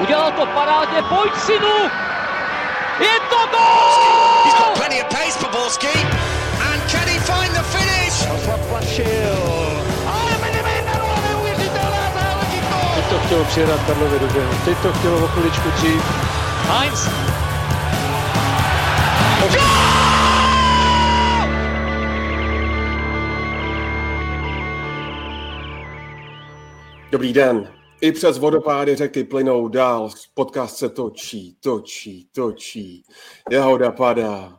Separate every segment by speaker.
Speaker 1: Udělal to parádně, pojď synu! Je to gol!
Speaker 2: He's got plenty of pace for Borski. And can he find the finish?
Speaker 1: Ale Medvedev, neuvěřitelná záležitost!
Speaker 3: Teď to chtělo přijedat Karlovi do běhu. Teď to chtělo o chviličku dřív.
Speaker 1: Heinz.
Speaker 4: Dobrý den. I přes vodopády řeky plynou dál. Podcast se točí, točí, točí. Jahoda padá,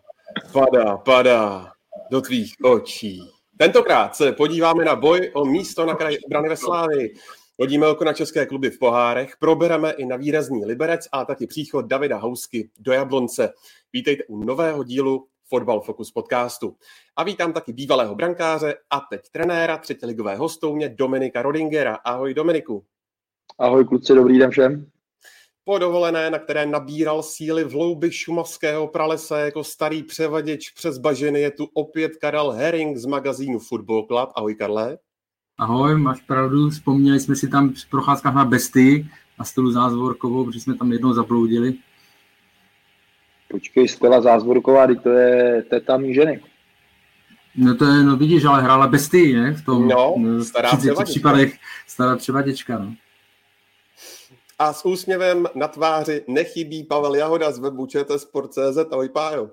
Speaker 4: padá, padá do tvých očí. Tentokrát se podíváme na boj o místo na kraji obrany ve Slávii. Hodíme oko na české kluby v pohárech, probereme i na výrazný Liberec a taky příchod Davida Housky do Jablonce. Vítejte u nového dílu Fotbal Focus podcastu. A vítám taky bývalého brankáře a teď trenéra třetiligového hostoumě Dominika Rodingera. Ahoj Dominiku.
Speaker 5: Ahoj kluci, dobrý den všem.
Speaker 4: Po dovolené, na které nabíral síly v louby šumavského pralese jako starý převaděč přes bažiny, je tu opět Karel Herring z magazínu Football Club. Ahoj Karle.
Speaker 6: Ahoj, máš pravdu, vzpomněli jsme si tam v procházkách na Besty na stolu Zázvorkovou, protože jsme tam jednou zabloudili.
Speaker 5: Počkej, Stella Zázvorková, to je teta mý ženy.
Speaker 6: No to je, no vidíš, ale hrála Besty, ne? V tom
Speaker 4: No,
Speaker 6: v
Speaker 4: stará
Speaker 6: 30
Speaker 4: převaděčka.
Speaker 6: případech stará převaděčka, no.
Speaker 4: A s úsměvem na tváři nechybí Pavel Jahoda z webu ČTsport.cz. Ahoj Pájo.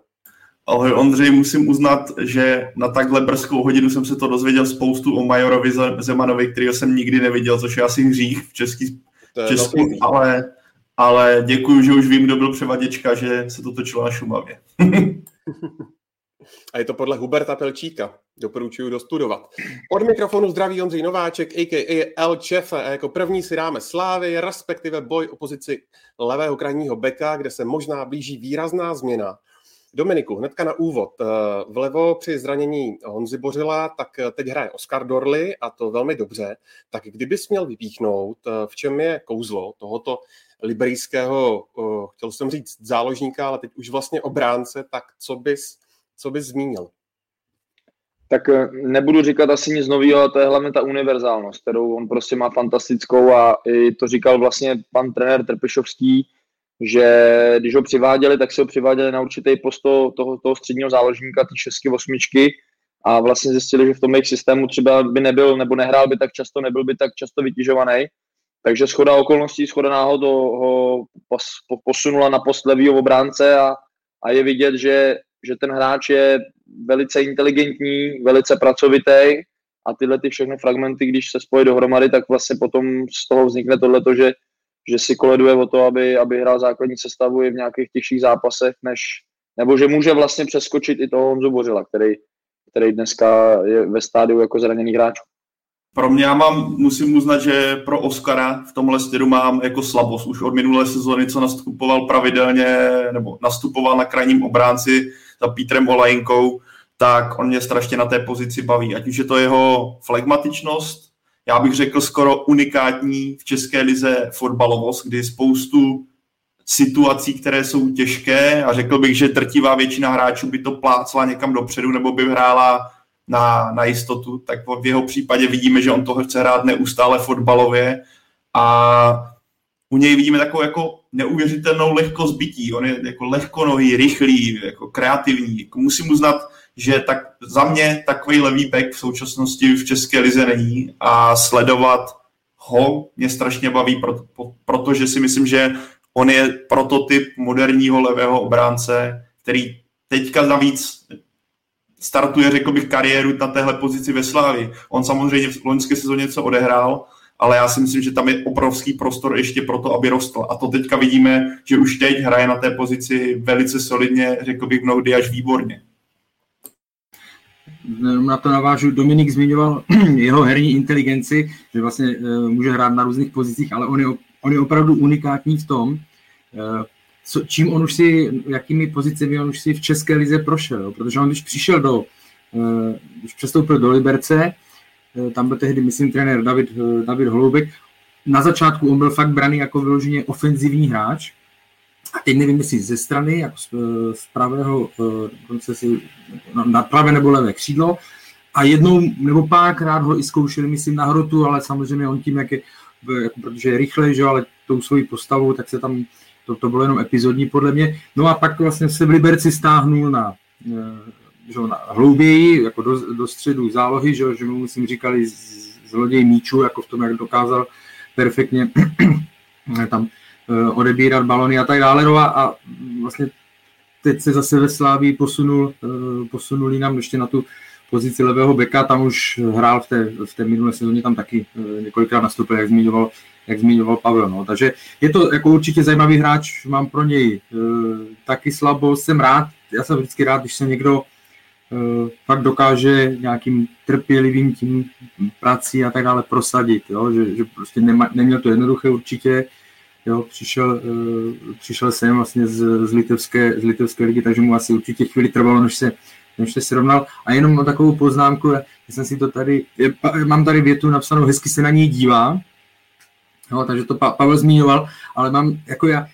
Speaker 7: Ahoj Ondřej, musím uznat, že na takhle brzkou hodinu jsem se to dozvěděl spoustu o Majorovi Ze- Zemanovi, kterého jsem nikdy neviděl, což je asi hřích v český,
Speaker 4: To je
Speaker 7: Česku, ale, ale děkuji, že už vím, kdo byl převaděčka, že se to točilo na Šumavě.
Speaker 4: A je to podle Huberta Pelčíka. Doporučuji dostudovat. Od mikrofonu zdraví Ondřej Nováček, a.k.a. El Chefe. A jako první si dáme Slávy, respektive boj o pozici levého krajního beka, kde se možná blíží výrazná změna. Dominiku, hnedka na úvod. Eh, Vlevo při zranění Honzy Bořila, tak teď hraje Oscar Dorly a to velmi dobře. Tak kdybys měl vypíchnout, eh, v čem je kouzlo tohoto liberijského, eh, chtěl jsem říct záložníka, ale teď už vlastně obránce, tak co bys, co bys zmínil?
Speaker 5: Tak eh, nebudu říkat asi nic nového, ale to je hlavně ta univerzálnost, kterou on prostě má fantastickou a i to říkal vlastně pan trenér Trpešovský, že když ho přiváděli, tak se ho přiváděli na určitý post toho, toho, středního záložníka, ty šestky, osmičky a vlastně zjistili, že v tom jejich systému třeba by nebyl nebo nehrál by tak často, nebyl by tak často vytěžovaný. Takže schoda okolností, schoda náhod ho, ho pos, po, posunula na post levýho obránce a, a je vidět, že, že ten hráč je velice inteligentní, velice pracovitý a tyhle ty všechny fragmenty, když se spojí dohromady, tak vlastně potom z toho vznikne tohleto, že, že si koleduje o to, aby, aby hrál základní sestavu i v nějakých těžších zápasech, než, nebo že může vlastně přeskočit i toho Honzu Bořila, který, který dneska je ve stádiu jako zraněný hráč.
Speaker 7: Pro mě já mám, musím uznat, že pro Oscara v tomhle stylu mám jako slabost. Už od minulé sezóny, co nastupoval pravidelně, nebo nastupoval na krajním obránci za Pítrem Olajinkou, tak on mě strašně na té pozici baví. Ať už je to jeho flegmatičnost, já bych řekl skoro unikátní v České lize fotbalovost, kdy spoustu situací, které jsou těžké a řekl bych, že trtivá většina hráčů by to plácla někam dopředu nebo by hrála na, na jistotu, tak v jeho případě vidíme, že on toho chce hrát neustále fotbalově a u něj vidíme takovou jako neuvěřitelnou lehkost bytí. On je jako lehkonohý, rychlý, jako kreativní. Jako musím uznat, že tak za mě takový levý back v současnosti v České lize není a sledovat ho mě strašně baví, proto, protože si myslím, že on je prototyp moderního levého obránce, který teďka navíc startuje, řekl bych, kariéru na téhle pozici ve Slávi. On samozřejmě v loňské sezóně něco odehrál, ale já si myslím, že tam je obrovský prostor ještě pro to, aby rostl. A to teďka vidíme, že už teď hraje na té pozici velice solidně, řekl bych mnohdy až výborně.
Speaker 6: Na to navážu, Dominik zmiňoval jeho herní inteligenci, že vlastně uh, může hrát na různých pozicích, ale on je, on je opravdu unikátní v tom, uh, co, čím on už si, jakými pozicemi on už si v České lize prošel, protože on když přišel do, uh, když přestoupil do Liberce, tam byl tehdy, myslím, trenér David, uh, David Holoubek, na začátku on byl fakt braný jako vyloženě ofenzivní hráč, a teď nevím, jestli ze strany, jako z, z pravého, dokonce si na pravé nebo levé křídlo. A jednou nebo párkrát ho i zkoušeli, myslím, na hrotu, ale samozřejmě on tím, jak je jako, protože je rychle, že ale tou svojí postavou, tak se tam, to, to bylo jenom epizodní podle mě. No a pak vlastně se v Liberci stáhnul na, že, na hlouběji, jako do, do středu zálohy, že, že mu musím říkali zloděj míčů, jako v tom, jak dokázal perfektně tam odebírat balony a tak dále. No a, a vlastně teď se zase ve Slávii posunul, posunul nám ještě na tu pozici levého beka, tam už hrál v té, v té minulé sezóně, tam taky eh, několikrát nastoupil, jak zmiňoval, jak zmiňoval Pavel. No. Takže je to jako určitě zajímavý hráč, mám pro něj taky slabo, jsem rád, já jsem vždycky rád, když se někdo fakt dokáže nějakým trpělivým tím prací a tak dále prosadit, jo? Že, že prostě nema, neměl to jednoduché určitě, jo? Přišel, e, přišel jsem vlastně z, z, litevské, z litevské ligy, takže mu asi určitě chvíli trvalo, než se než se srovnal. A jenom takovou poznámku, já jsem si to tady, mám tady větu napsanou, hezky se na něj dívá, no, takže to pa, Pavel zmiňoval, ale mám, jako já,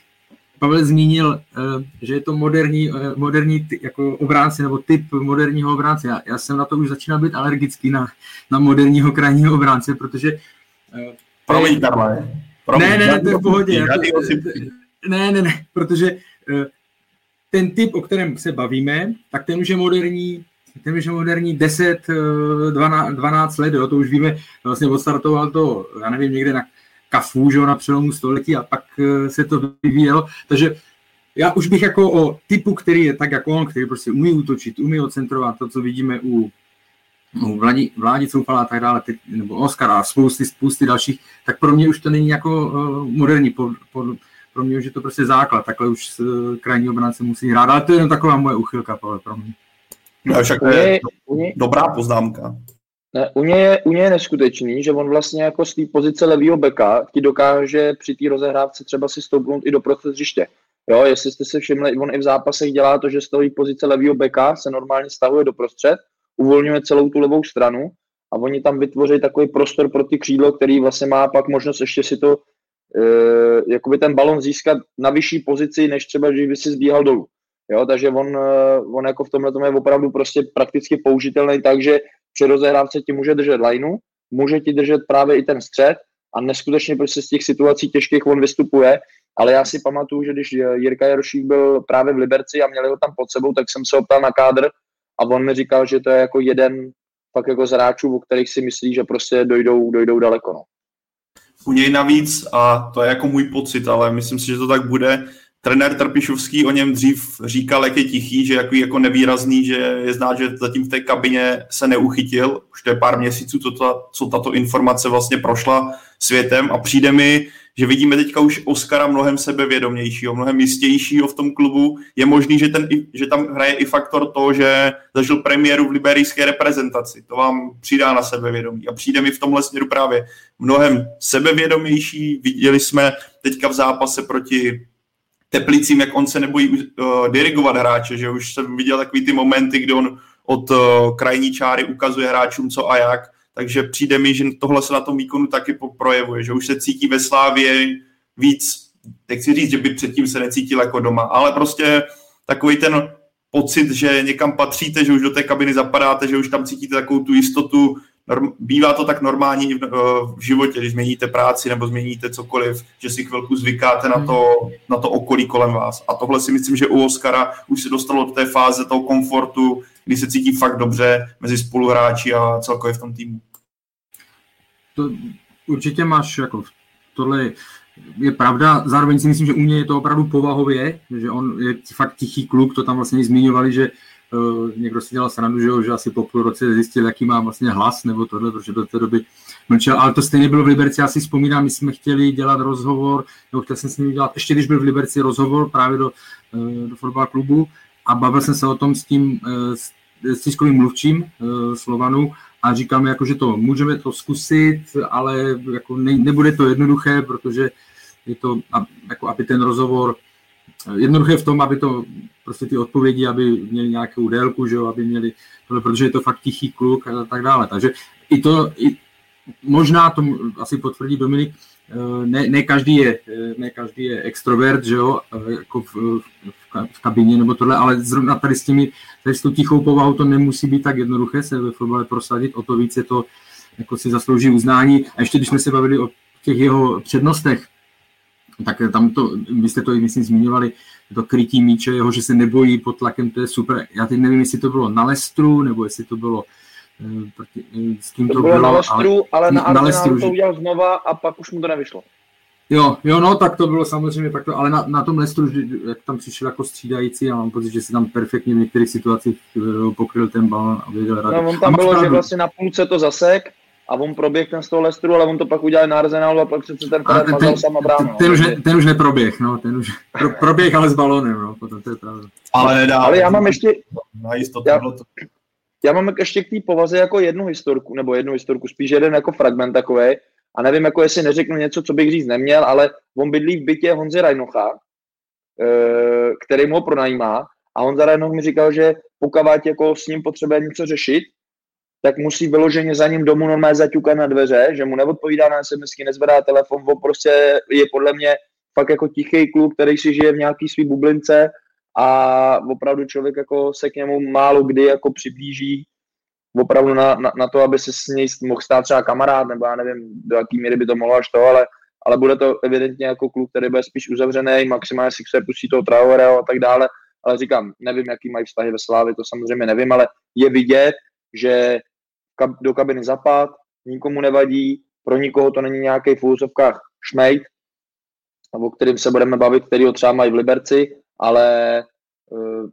Speaker 6: Pavel zmínil, eh, že je to moderní, eh, moderní jako obránce nebo typ moderního obránce. Já, já jsem na to už začínal být alergický na, na moderního krajního obránce, protože...
Speaker 7: Eh, Promiň, Karle.
Speaker 6: Ne, ne, ne, to je v pohodě. Ne, ne, ne, protože ten typ, o kterém se bavíme, tak ten už je moderní, ten už je moderní 10, 12, 12 let, jo, to už víme, vlastně odstartoval to, já nevím, někde na kafu, že na přelomu století a pak eh, se to vyvíjelo, takže já už bych jako o typu, který je tak jako on, který prostě umí útočit, umí ocentrovat to, co vidíme u, u Vládi, Vládi Coufala a tak dále, ty, nebo Oscar a spousty, spousty dalších, tak pro mě už to není jako uh, moderní, po, po, pro mě už je to prostě základ, takhle už krajní obránce musí hrát, ale to je jen taková moje uchylka pro mě.
Speaker 7: No, však to je dobrá poznámka.
Speaker 5: Ne, u, něj je, u něj je neskutečný, že on vlastně jako z té pozice levýho beka ti dokáže při té rozehrávce třeba si stoupnout i do prostřed hřiště. Jo, jestli jste se všimli, on i v zápasech dělá to, že z toho pozice levýho beka se normálně stahuje do prostřed, uvolňuje celou tu levou stranu a oni tam vytvoří takový prostor pro ty křídlo, který vlastně má pak možnost ještě si to uh, jakoby ten balon získat na vyšší pozici, než třeba, když by si zbíhal dolů. Jo, takže on, uh, on jako v tomhle tom je opravdu prostě prakticky použitelný tak, že při rozehrávce ti může držet lineu, může ti držet právě i ten střed a neskutečně prostě z těch situací těžkých on vystupuje, ale já si pamatuju, že když Jirka Jarošík byl právě v Liberci a měli ho tam pod sebou, tak jsem se optal na kádr a on mi říkal, že to je jako jeden fakt jako z hráčů, o kterých si myslí, že prostě dojdou, dojdou daleko. No.
Speaker 7: U něj navíc, a to je jako můj pocit, ale myslím si, že to tak bude, trenér Trpišovský o něm dřív říkal, jak je tichý, že jako, jako nevýrazný, že je znát, že zatím v té kabině se neuchytil. Už to je pár měsíců, co, ta, co tato informace vlastně prošla světem a přijde mi, že vidíme teďka už Oscara mnohem sebevědomějšího, mnohem jistějšího v tom klubu. Je možný, že, ten, že tam hraje i faktor to, že zažil premiéru v liberijské reprezentaci. To vám přidá na sebevědomí. A přijde mi v tomhle směru právě mnohem sebevědomější. Viděli jsme teďka v zápase proti Teplicím, jak on se nebojí uh, dirigovat hráče, že už jsem viděl takový ty momenty, kdy on od uh, krajní čáry ukazuje hráčům co a jak, takže přijde mi, že tohle se na tom výkonu taky projevuje, že už se cítí ve Slávě víc, si říct, že by předtím se necítil jako doma, ale prostě takový ten pocit, že někam patříte, že už do té kabiny zapadáte, že už tam cítíte takovou tu jistotu, norm, bývá to tak normální v, v životě, když změníte práci nebo změníte cokoliv, že si chvilku zvykáte na to, na to okolí kolem vás. A tohle si myslím, že u Oscara už se dostalo do té fáze toho komfortu, kdy se cítí fakt dobře mezi spoluhráči a celkově v tom týmu.
Speaker 6: To určitě máš jako tohle je pravda, zároveň si myslím, že u mě je to opravdu povahově, že on je fakt tichý kluk, to tam vlastně zmiňovali, že někdo si dělal srandu, že, že asi po půl roce zjistil, jaký má vlastně hlas nebo tohle, protože do té doby mlčel, ale to stejně bylo v Liberci, já si vzpomínám, my jsme chtěli dělat rozhovor, nebo chtěl jsem s ním dělat, ještě když byl v Liberci rozhovor právě do, uh, do fotbal klubu a bavil jsem se o tom s tím, uh, s, tiskovým mluvčím Slovanu a říkal mi, jako, že to můžeme to zkusit, ale jako ne, nebude to jednoduché, protože je to, jako, aby ten rozhovor jednoduché v tom, aby to prostě ty odpovědi, aby měli nějakou délku, že jo, aby měli protože je to fakt tichý kluk a tak dále. Takže i to, i, možná to asi potvrdí Dominik, eh, ne, ne, každý je, eh, ne každý je extrovert, že jo, eh, jako v, v, v kabině nebo tohle, ale zrovna tady s těmi, tady s tou tichou povahou to nemusí být tak jednoduché se ve fotbale prosadit, o to víc je to, jako si zaslouží uznání. A ještě když jsme se bavili o těch jeho přednostech, tak tam to, vy jste to i myslím zmiňovali, to krytí míče, jeho, že se nebojí pod tlakem, to je super. Já teď nevím, jestli to bylo na Lestru, nebo jestli to bylo
Speaker 5: proti, s kým to, to bylo, bylo na Lestru, ale, ale na, na Lestru, to udělal znova a pak už mu to nevyšlo.
Speaker 6: Jo, jo, no, tak to bylo samozřejmě takto, ale na, na tom Lestru, jak tam přišel jako střídající, a mám pocit, že si tam perfektně v některých situacích eh, pokryl ten balon a věděl
Speaker 5: rád. No, on tam bylo, že vlastně na půlce to zasek a on proběh ten z toho Lestru, ale on to pak udělal na Arsenalu a pak přece ten ten, ten, sama bránu.
Speaker 6: Ten, ten, už ne, ten už neproběh, no, ten už pro, proběh, ale s balonem, no, potom to je pravda.
Speaker 5: Ale nedá. Ale já mám ještě, na jistotu, já, já mám ještě k té povaze jako jednu historku, nebo jednu historku, spíš jeden jako fragment takový, a nevím, jako jestli neřeknu něco, co bych říct neměl, ale on bydlí v bytě Honzy Rajnocha, eh, který mu ho pronajímá a Honza Rajnoch mi říkal, že pokud jako s ním potřebuje něco řešit, tak musí vyloženě za ním domů normálně zaťukat na dveře, že mu neodpovídá na SMSky, nezvedá telefon, on prostě je podle mě fakt jako tichý kluk, který si žije v nějaký svý bublince a opravdu člověk jako se k němu málo kdy jako přiblíží opravdu na, na, na to, aby se s něj mohl stát třeba kamarád, nebo já nevím, do jaký míry by to mohlo až to, ale, ale bude to evidentně jako kluk, který bude spíš uzavřený, maximálně si se pustí toho Traoreho a tak dále, ale říkám, nevím, jaký mají vztahy ve Slávě, to samozřejmě nevím, ale je vidět, že do kabiny zapad, nikomu nevadí, pro nikoho to není nějaký v úzovkách šmejt, o kterým se budeme bavit, který ho třeba mají v Liberci, ale uh,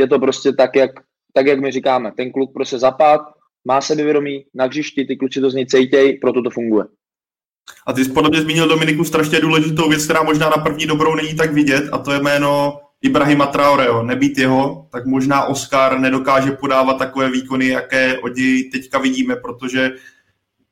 Speaker 5: je to prostě tak, jak tak jak my říkáme, ten kluk prostě zapad, má sebevědomí, na hřišti, ty kluci to z něj cejtěj, proto to funguje.
Speaker 7: A ty jsi podle mě zmínil Dominiku strašně důležitou věc, která možná na první dobrou není tak vidět, a to je jméno Ibrahima Traoreho. Nebýt jeho, tak možná Oscar nedokáže podávat takové výkony, jaké od něj teďka vidíme, protože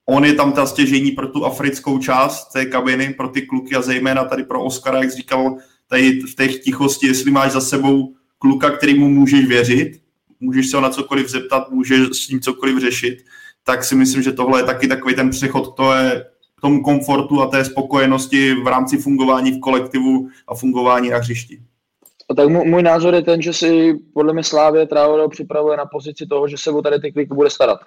Speaker 7: on je tam ta stěžení pro tu africkou část té kabiny, pro ty kluky a zejména tady pro Oscara, jak říkal, tady v té tichosti, jestli máš za sebou kluka, kterýmu můžeš věřit, můžeš se ho na cokoliv zeptat, můžeš s ním cokoliv řešit, tak si myslím, že tohle je taky takový ten přechod to je k tomu komfortu a té spokojenosti v rámci fungování v kolektivu a fungování na hřišti.
Speaker 5: A tak můj názor je ten, že si podle mě Slávě Traoré připravuje na pozici toho, že se o tady ty kliky bude starat.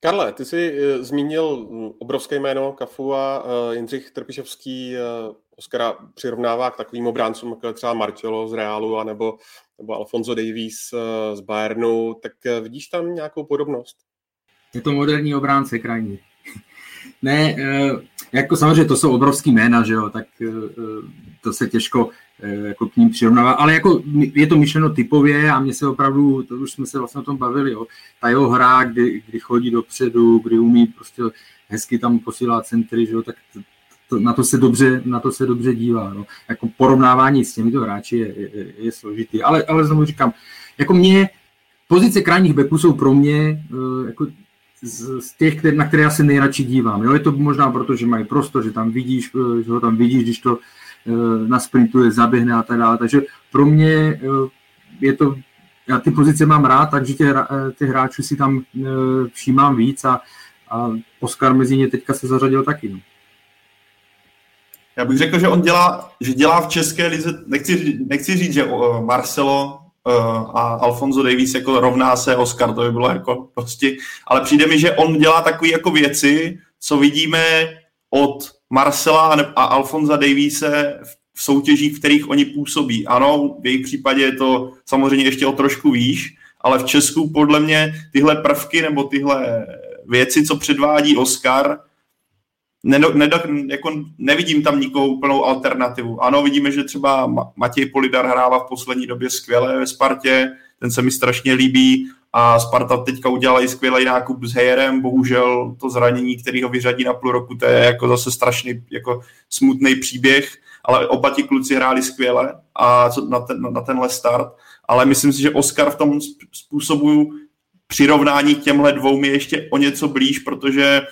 Speaker 4: Karle, ty jsi uh, zmínil hm, obrovské jméno Kafu a uh, Jindřich Trpišovský uh, Oscara přirovnává k takovým obráncům, jako třeba Marcelo z Realu, anebo nebo Alfonso Davies eh, z Bayernu, tak eh, vidíš tam nějakou podobnost?
Speaker 6: Je to moderní obránce krajní. ne, eh, jako samozřejmě to jsou obrovský jména, že jo, tak to se těžko jako k ním přirovnává, ale jako je to myšleno typově a mně se opravdu, to už jsme se vlastně o tom bavili, jo, ta jeho hra, kdy, kdy chodí dopředu, kdy umí prostě hezky tam posílat centry, že jo, tak to, na, to se dobře, na to se dobře dívá. No. Jako porovnávání s těmito hráči je, je, je složitý. Ale, ale znovu říkám, jako mě, pozice krajních beků jsou pro mě uh, jako z, z těch, na které já se nejradši dívám. Jo? Je to možná proto, že mají prostor, že tam vidíš, uh, že ho tam vidíš, když to uh, na sprintu zaběhne a tak dále. Takže pro mě uh, je to, já ty pozice mám rád, takže těch, těch hráčů si tam všímám víc a, a Oscar mezi ně teďka se zařadil taky. No.
Speaker 7: Já bych řekl, že on dělá, že dělá v České lize, nechci, nechci říct, že Marcelo a Alfonso Davies jako rovná se Oscar, to by bylo jako prostě, ale přijde mi, že on dělá takové jako věci, co vidíme od Marcela a Alfonza Daviese v soutěžích, v kterých oni působí. Ano, v jejich případě je to samozřejmě ještě o trošku výš, ale v Česku podle mě tyhle prvky nebo tyhle věci, co předvádí Oscar, ne, ne, jako nevidím tam nikoho úplnou alternativu. Ano, vidíme, že třeba Matěj Polidar hrává v poslední době skvěle ve Spartě, ten se mi strašně líbí a Sparta teďka udělala i skvělý nákup s Hejerem, bohužel to zranění, který ho vyřadí na půl roku, to je jako zase strašný, jako smutný příběh, ale oba ti kluci hráli skvěle a na, ten, na tenhle start, ale myslím si, že Oscar v tom způsobu přirovnání k těmhle dvou mi ještě o něco blíž, protože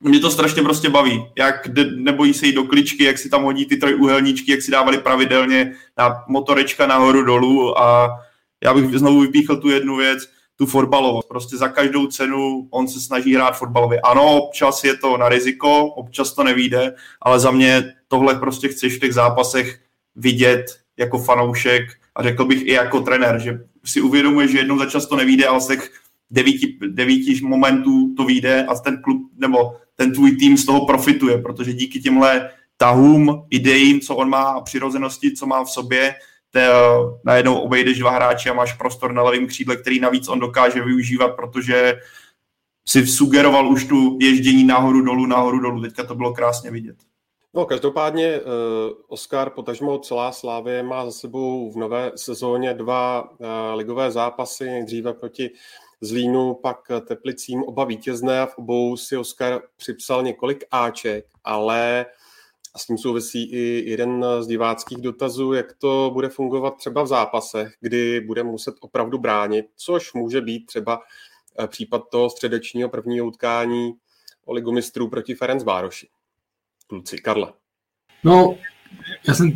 Speaker 7: mě to strašně prostě baví, jak de, nebojí se jít do kličky, jak si tam hodí ty trojuhelníčky, jak si dávali pravidelně na motorečka nahoru dolů a já bych znovu vypíchl tu jednu věc, tu fotbalovost. Prostě za každou cenu on se snaží hrát fotbalově. Ano, občas je to na riziko, občas to nevíde, ale za mě tohle prostě chceš v těch zápasech vidět jako fanoušek a řekl bych i jako trenér, že si uvědomuje, že jednou za čas to nevíde, ale z těch devíti, devíti momentů to vyjde a ten klub nebo ten tvůj tým z toho profituje, protože díky těmhle tahům, idejím, co on má a přirozenosti, co má v sobě, najednou obejdeš dva hráče a máš prostor na levém křídle, který navíc on dokáže využívat, protože si sugeroval už tu ježdění nahoru dolů, nahoru dolů. Teďka to bylo krásně vidět.
Speaker 4: No, každopádně uh, Oscar, potažmo celá Slávě má za sebou v nové sezóně dva uh, ligové zápasy, nejdříve proti Zlínu, pak Teplicím, oba vítězné a v obou si Oscar připsal několik Aček, ale s tím souvisí i jeden z diváckých dotazů, jak to bude fungovat třeba v zápasech, kdy bude muset opravdu bránit, což může být třeba eh, případ toho středečního prvního utkání o ligu mistrů proti Ferenc Vároši. Kluci, Karle.
Speaker 6: No, já jsem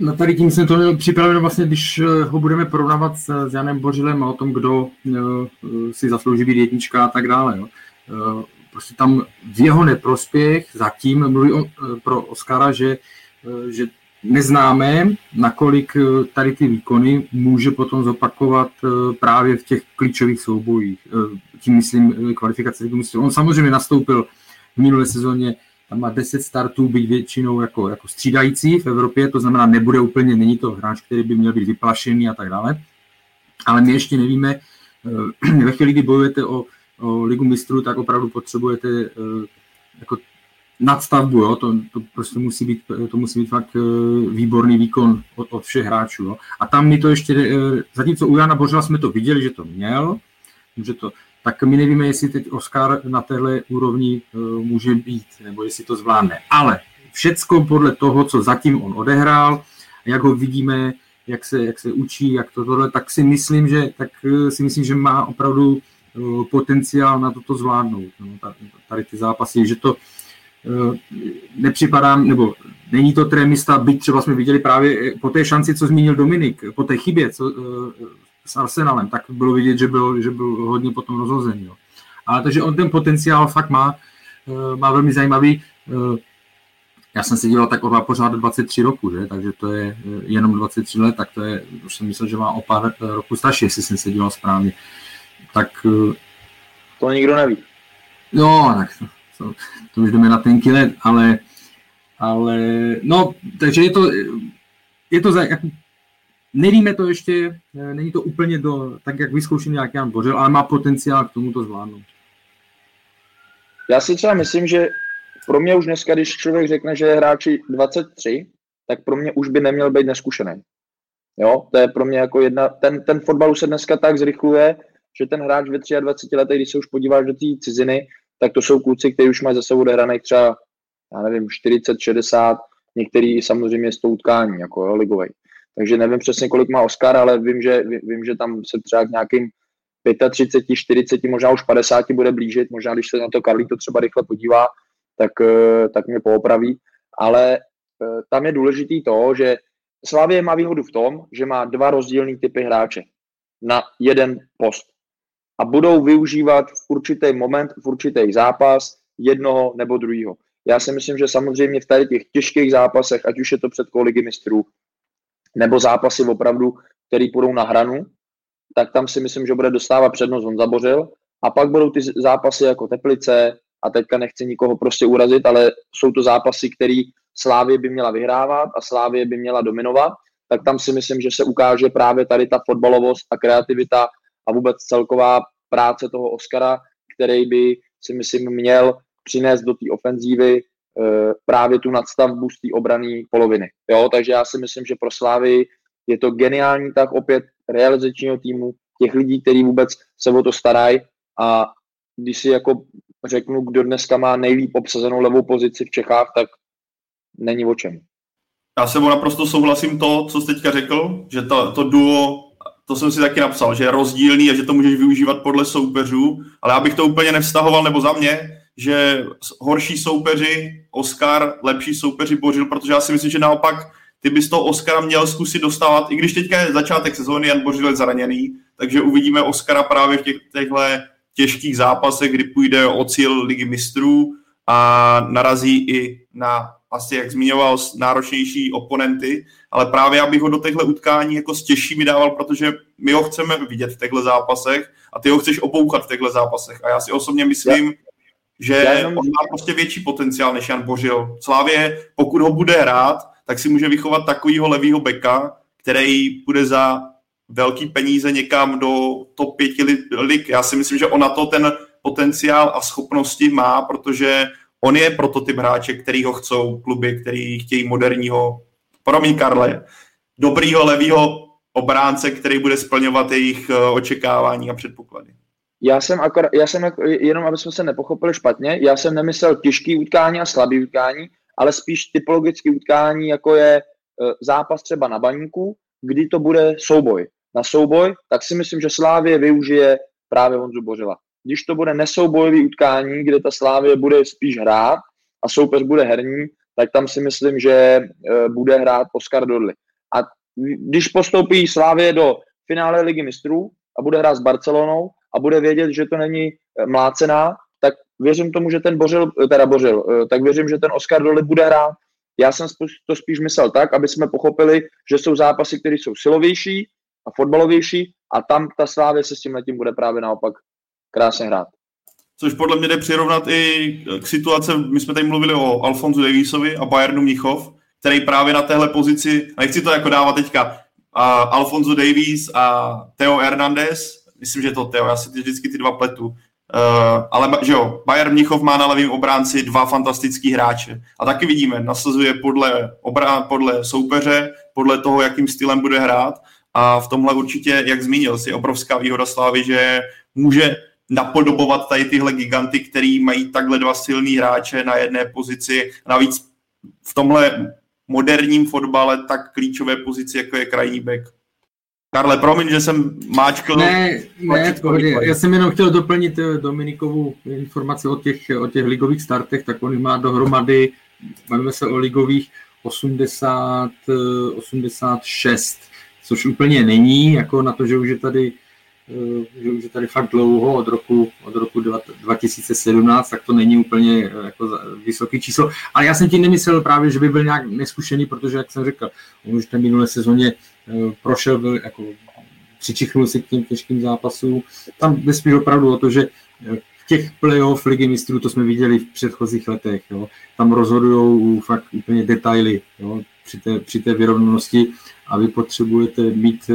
Speaker 6: na tady tím jsem to měl připraveno vlastně, když eh, ho budeme porovnávat s, Janem Bořilem o tom, kdo uh, si zaslouží být jednička a tak dále. Jo. Prostě tam v jeho neprospěch zatím mluví on, pro Oscara, že, že neznáme, nakolik tady ty výkony může potom zopakovat právě v těch klíčových soubojích. Tím myslím kvalifikace. On samozřejmě nastoupil v minulé sezóně tam má 10 startů, být většinou jako, jako střídající v Evropě, to znamená, nebude úplně, není to hráč, který by měl být vyplašený a tak dále. Ale my ještě nevíme, eh, ve chvíli, kdy bojujete o, o ligu mistrů, tak opravdu potřebujete eh, jako nadstavbu, jo? To, to prostě musí být, to musí být fakt eh, výborný výkon od, od všech hráčů. Jo? A tam mi to ještě, zatímco u Jana Bořila jsme to viděli, že to měl, že to, tak my nevíme, jestli teď Oscar na téhle úrovni může být, nebo jestli to zvládne. Ale všecko podle toho, co zatím on odehrál, jak ho vidíme, jak se, jak se učí, jak to tohle, tak si myslím, že, tak si myslím, že má opravdu potenciál na toto zvládnout. No, tady ty zápasy, že to nepřipadá, nebo není to trémista, byť třeba jsme viděli právě po té šanci, co zmínil Dominik, po té chybě, co s Arsenalem, tak bylo vidět, že byl, že byl hodně potom rozhozený. Jo. Ale takže on ten potenciál fakt má, eh, má velmi zajímavý. Eh, já jsem si díval tak o pořád 23 roku, že? takže to je eh, jenom 23 let, tak to je, už jsem myslel, že má o pár roku starší, jestli jsem se díval správně. Tak...
Speaker 5: To nikdo neví.
Speaker 6: No, tak to, to, to už jdeme na tenký let, ale, ale no, takže je to, je to za, jako Nevíme to ještě, eh, není to úplně do, tak, jak vyzkoušený jak Jan Bořil, ale má potenciál k tomu to zvládnout.
Speaker 5: Já si třeba myslím, že pro mě už dneska, když člověk řekne, že je hráči 23, tak pro mě už by neměl být neskušený. Jo, to je pro mě jako jedna, ten, ten fotbal už se dneska tak zrychluje, že ten hráč ve 23 letech, když se už podíváš do té ciziny, tak to jsou kluci, kteří už mají za sebou odehraných třeba, já nevím, 40, 60, některý samozřejmě s tou utkání, jako jo, ligovej. Takže nevím přesně, kolik má Oscar, ale vím, že, vím, že tam se třeba k nějakým 35, 40, možná už 50 bude blížit, možná když se na to Karlí to třeba rychle podívá, tak, eh, tak mě poopraví. Ale eh, tam je důležitý to, že Slavě má výhodu v tom, že má dva rozdílné typy hráče na jeden post. A budou využívat v určitý moment, v určitý zápas jednoho nebo druhého. Já si myslím, že samozřejmě v tady těch těžkých zápasech, ať už je to před koligy mistrů, nebo zápasy opravdu, který půjdou na hranu, tak tam si myslím, že bude dostávat přednost, on zabořil. A pak budou ty zápasy jako Teplice, a teďka nechci nikoho prostě urazit, ale jsou to zápasy, které Slávě by měla vyhrávat a Slávě by měla dominovat, tak tam si myslím, že se ukáže právě tady ta fotbalovost a kreativita a vůbec celková práce toho Oscara, který by si myslím měl přinést do té ofenzívy Eh, právě tu nadstavbu z té obrané poloviny. Jo, takže já si myslím, že pro Slávy je to geniální tak opět realizačního týmu, těch lidí, kteří vůbec se o to starají a když si jako řeknu, kdo dneska má nejlíp obsazenou levou pozici v Čechách, tak není o čem.
Speaker 7: Já se naprosto souhlasím to, co jsi teďka řekl, že to, to duo, to jsem si taky napsal, že je rozdílný a že to můžeš využívat podle soupeřů, ale já bych to úplně nevztahoval, nebo za mě, že horší soupeři Oscar, lepší soupeři Bořil, protože já si myslím, že naopak ty bys toho Oscara měl zkusit dostávat, i když teďka je začátek sezóny, Jan Bořil je zraněný, takže uvidíme Oscara právě v těch, těchto těžkých zápasech, kdy půjde o cíl ligy mistrů a narazí i na, asi jak zmiňoval, náročnější oponenty, ale právě abych ho do těchto utkání jako s těžšími dával, protože my ho chceme vidět v těchto zápasech a ty ho chceš opouchat v těchto zápasech. A já si osobně myslím, yeah že jenom... on má prostě větší potenciál než Jan Bořil. Slávě, pokud ho bude hrát, tak si může vychovat takovýho levýho beka, který bude za velký peníze někam do top 5 lig. Já si myslím, že on na to ten potenciál a schopnosti má, protože on je prototyp hráče, který ho chcou kluby, který chtějí moderního, promiň Karle, dobrýho levýho obránce, který bude splňovat jejich eh, očekávání a předpoklady.
Speaker 5: Já jsem, akor, já jsem jako, jenom, aby jsme se nepochopili špatně, já jsem nemyslel těžký utkání a slabý utkání, ale spíš typologický utkání, jako je e, zápas třeba na baníku, kdy to bude souboj. Na souboj, tak si myslím, že Slávě využije právě Honzu Bořila. Když to bude nesoubojový utkání, kde ta Slávě bude spíš hrát a soupeř bude herní, tak tam si myslím, že e, bude hrát Oscar Dodley. A když postoupí Slávě do finále ligy mistrů a bude hrát s Barcelonou a bude vědět, že to není eh, mlácená, tak věřím tomu, že ten Bořil, eh, teda Bořil, eh, tak věřím, že ten Oscar Doli bude hrát. Já jsem to spíš myslel tak, aby jsme pochopili, že jsou zápasy, které jsou silovější a fotbalovější a tam ta Slávě se s tím letím bude právě naopak krásně hrát.
Speaker 7: Což podle mě jde přirovnat i k situace, my jsme tady mluvili o Alfonzu Davisovi a Bayernu Mnichov, který právě na téhle pozici, a nechci to jako dávat teďka, a Alfonso Davies a Theo Hernandez, myslím, že to Theo, já si vždycky ty dva pletu, uh, ale že jo, Bayern Mnichov má na levém obránci dva fantastický hráče. A taky vidíme, nasazuje podle, obrán, podle soupeře, podle toho, jakým stylem bude hrát. A v tomhle určitě, jak zmínil, si obrovská výhoda Slávy, že může napodobovat tady tyhle giganty, který mají takhle dva silný hráče na jedné pozici. Navíc v tomhle moderním fotbale tak klíčové pozici, jako je krajní back. Karle, promiň, že jsem máčkl.
Speaker 6: Ne, ne, pohodě. Já jsem jenom chtěl doplnit eh, Dominikovu informaci o těch, o těch ligových startech, tak on má dohromady, bavíme se o ligových, 80, 86, eh, což úplně není, jako na to, že už je tady že už je tady fakt dlouho, od roku, od roku 2017, tak to není úplně eh, jako vysoký číslo. Ale já jsem tím nemyslel právě, že by byl nějak neskušený, protože, jak jsem řekl, on už ten minulé sezóně eh, prošel, byl jako přičichnul si k těm těžkým zápasům. Tam jde spíš opravdu o to, že v těch playoff ligy mistrů, to jsme viděli v předchozích letech, jo, tam rozhodují fakt úplně detaily jo, při, té, při té vyrovnanosti a vy potřebujete mít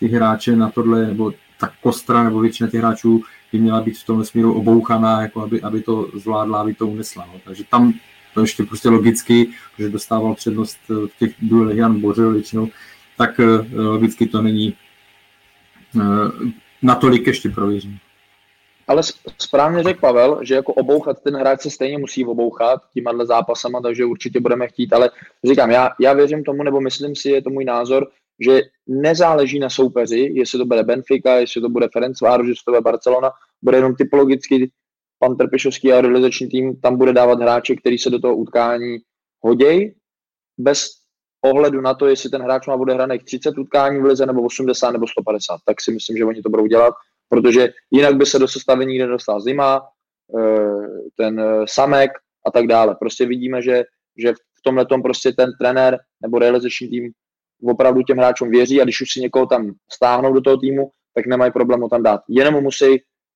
Speaker 6: ty hráče na tohle, nebo ta kostra nebo většina těch hráčů by měla být v tom směru obouchaná, jako aby, aby to zvládla, aby to unesla. No. Takže tam to ještě prostě logicky, že dostával přednost v těch duelech Jan Bořil většinou, tak eh, logicky to není eh, natolik ještě prověřené.
Speaker 5: Ale správně řekl Pavel, že jako obouchat ten hráč se stejně musí obouchat tímhle zápasama, takže určitě budeme chtít, ale říkám, já, já věřím tomu, nebo myslím si, je to můj názor, že nezáleží na soupeři, jestli to bude Benfica, jestli to bude Ferencváros, jestli to bude Barcelona, bude jenom typologicky pan Trpišovský a realizační tým tam bude dávat hráče, který se do toho utkání hoděj, bez ohledu na to, jestli ten hráč má bude hraných 30 utkání v lize, nebo 80, nebo 150, tak si myslím, že oni to budou dělat, protože jinak by se do sestavení nedostal Zima, eh, ten eh, Samek a tak dále. Prostě vidíme, že, že v tomhle prostě ten trenér nebo realizační tým opravdu těm hráčům věří a když už si někoho tam stáhnou do toho týmu, tak nemají problém ho tam dát. Jenom musí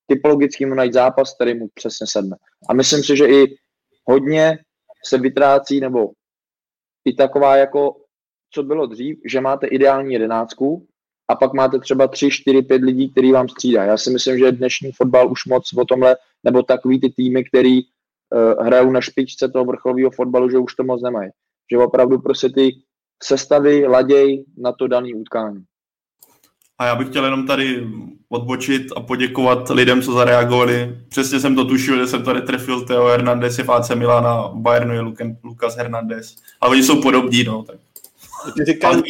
Speaker 5: typologicky mu najít zápas, který mu přesně sedne. A myslím si, že i hodně se vytrácí, nebo i taková jako, co bylo dřív, že máte ideální jedenáctku a pak máte třeba 3, 4, 5 lidí, který vám střídá. Já si myslím, že dnešní fotbal už moc o tomhle, nebo takový ty týmy, který uh, hrajou na špičce toho vrcholového fotbalu, že už to moc nemají. Že opravdu prostě ty sestavy laděj na to daný utkání.
Speaker 7: A já bych chtěl jenom tady odbočit a poděkovat lidem, co zareagovali. Přesně jsem to tušil, že jsem to netrefil. Teo Hernandez je Fáce Milana, Bayernu je Lukas Hernandez. Ale oni jsou podobní, no. Tak.
Speaker 4: Ty říkám,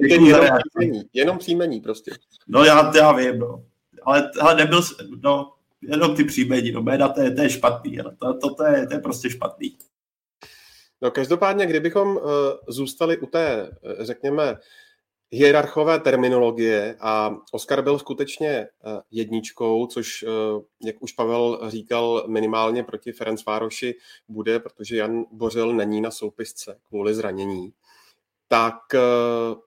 Speaker 4: jenom, příjmení, jenom příjmení prostě.
Speaker 7: No já, já vím, no. Ale, ale nebyl, no, jenom ty příjmení, no, jména, to je, to je špatný, to, to, to, je, to je prostě špatný.
Speaker 4: No každopádně, kdybychom uh, zůstali u té, uh, řekněme, hierarchové terminologie a Oskar byl skutečně uh, jedničkou, což, uh, jak už Pavel říkal, minimálně proti Ferenc Vároši bude, protože Jan Bořil není na soupisce kvůli zranění, tak uh,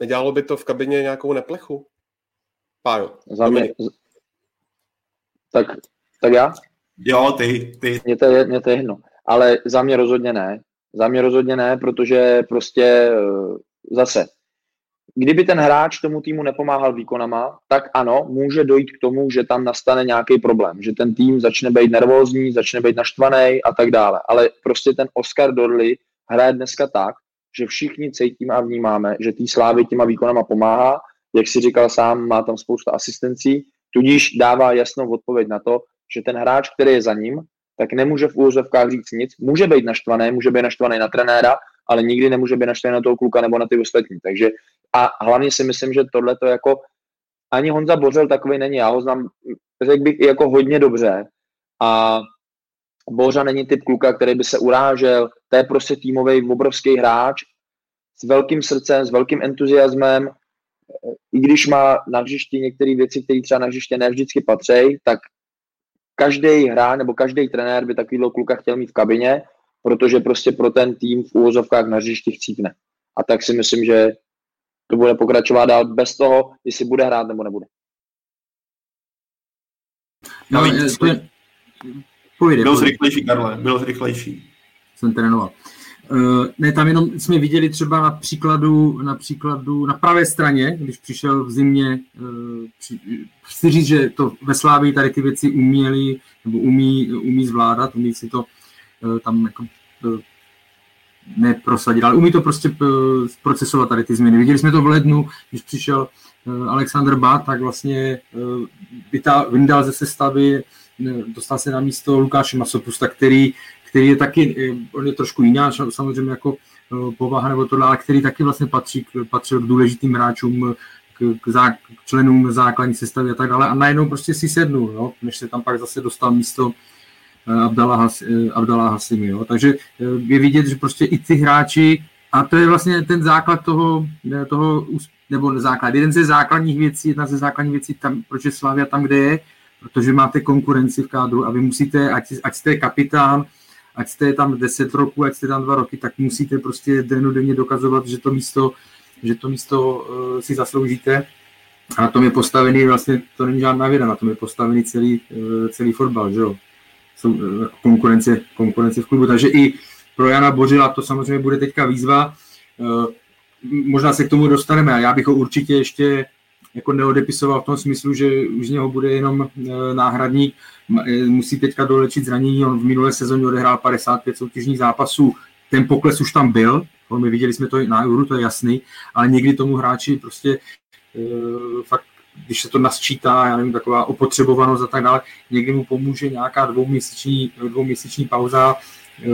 Speaker 4: nedělalo by to v kabině nějakou neplechu? Pájo,
Speaker 5: Za mě, tak, tak já?
Speaker 7: Jo, ty, ty.
Speaker 5: Mně to, je, mě to je jedno. Ale za mě rozhodně ne. Za mě rozhodně ne, protože prostě eh, zase, kdyby ten hráč tomu týmu nepomáhal výkonama, tak ano, může dojít k tomu, že tam nastane nějaký problém, že ten tým začne být nervózní, začne být naštvaný a tak dále. Ale prostě ten Oscar Dorley hraje dneska tak, že všichni cítíme a vnímáme, že tý Slávy těma výkonama pomáhá, jak si říkal sám, má tam spousta asistencí, tudíž dává jasnou odpověď na to, že ten hráč, který je za ním, tak nemůže v úvozovkách říct nic. Může být naštvaný, může být naštvaný na trenéra, ale nikdy nemůže být naštvaný na toho kluka nebo na ty ostatní. Takže a hlavně si myslím, že tohle to jako ani Honza Bořel takový není. Já ho znám, řekl bych, jako hodně dobře. A Bořa není typ kluka, který by se urážel. To je prostě týmový obrovský hráč s velkým srdcem, s velkým entuziasmem. I když má na hřišti některé věci, které třeba na hřiště ne vždycky patří, tak každý hráč nebo každý trenér by takovýhle kluka chtěl mít v kabině, protože prostě pro ten tým v úvozovkách na hřišti chcípne. A tak si myslím, že to bude pokračovat dál bez toho, jestli bude hrát nebo nebude.
Speaker 7: No, to je... Pojde, byl jsi rychlejší, Karle, byl jsi rychlejší.
Speaker 6: Jsem trénoval. Uh, ne, tam jenom jsme viděli třeba na příkladu, na příkladu na pravé straně, když přišel v zimě, při, chci říct, že to ve Slávii tady ty věci uměli, nebo umí, umí zvládat, umí si to uh, tam jako, neprosadit, ale umí to prostě procesovat tady ty změny. Viděli jsme to v lednu, když přišel Alexander Bát, tak vlastně vyndal ze sestavy, dostal se na místo Lukáše Masopusta, který který je taky, eh, on je trošku jiná, samozřejmě jako eh, povaha nebo tohle, ale který taky vlastně patří, patřil k důležitým hráčům, k, k, zá, k členům základní sestavy a tak dále. A najednou prostě si sednul, jo, než se tam pak zase dostal místo eh, Abdala, Has, Abdala Hasimi. Jo. Takže je vidět, že prostě i ty hráči, a to je vlastně ten základ toho, toho nebo základ, jeden ze základních věcí, jedna ze základních věcí, tam, proč je Slavia tam, kde je, protože máte konkurenci v kádru a vy musíte, ať, ať jste kapitán, ať jste tam 10 roků, ať jste tam 2 roky, tak musíte prostě denně dokazovat, že to místo, že to místo uh, si zasloužíte. A na tom je postavený, vlastně to není žádná věda, na tom je postavený celý, uh, celý fotbal, že jo. Jsou uh, konkurence, konkurence v klubu, takže i pro Jana Bořila to samozřejmě bude teďka výzva. Možná se k tomu dostaneme a já bych ho určitě ještě jako neodepisoval v tom smyslu, že už z něho bude jenom náhradník, E, musí teďka dolečit zranění, on v minulé sezóně odehrál 55 soutěžních zápasů, ten pokles už tam byl, my viděli jsme to na Euro, to je jasný, ale někdy tomu hráči prostě e, fakt když se to nasčítá, já nevím, taková opotřebovanost a tak dále, někdy mu pomůže nějaká dvouměsíční, dvouměsíční pauza, e,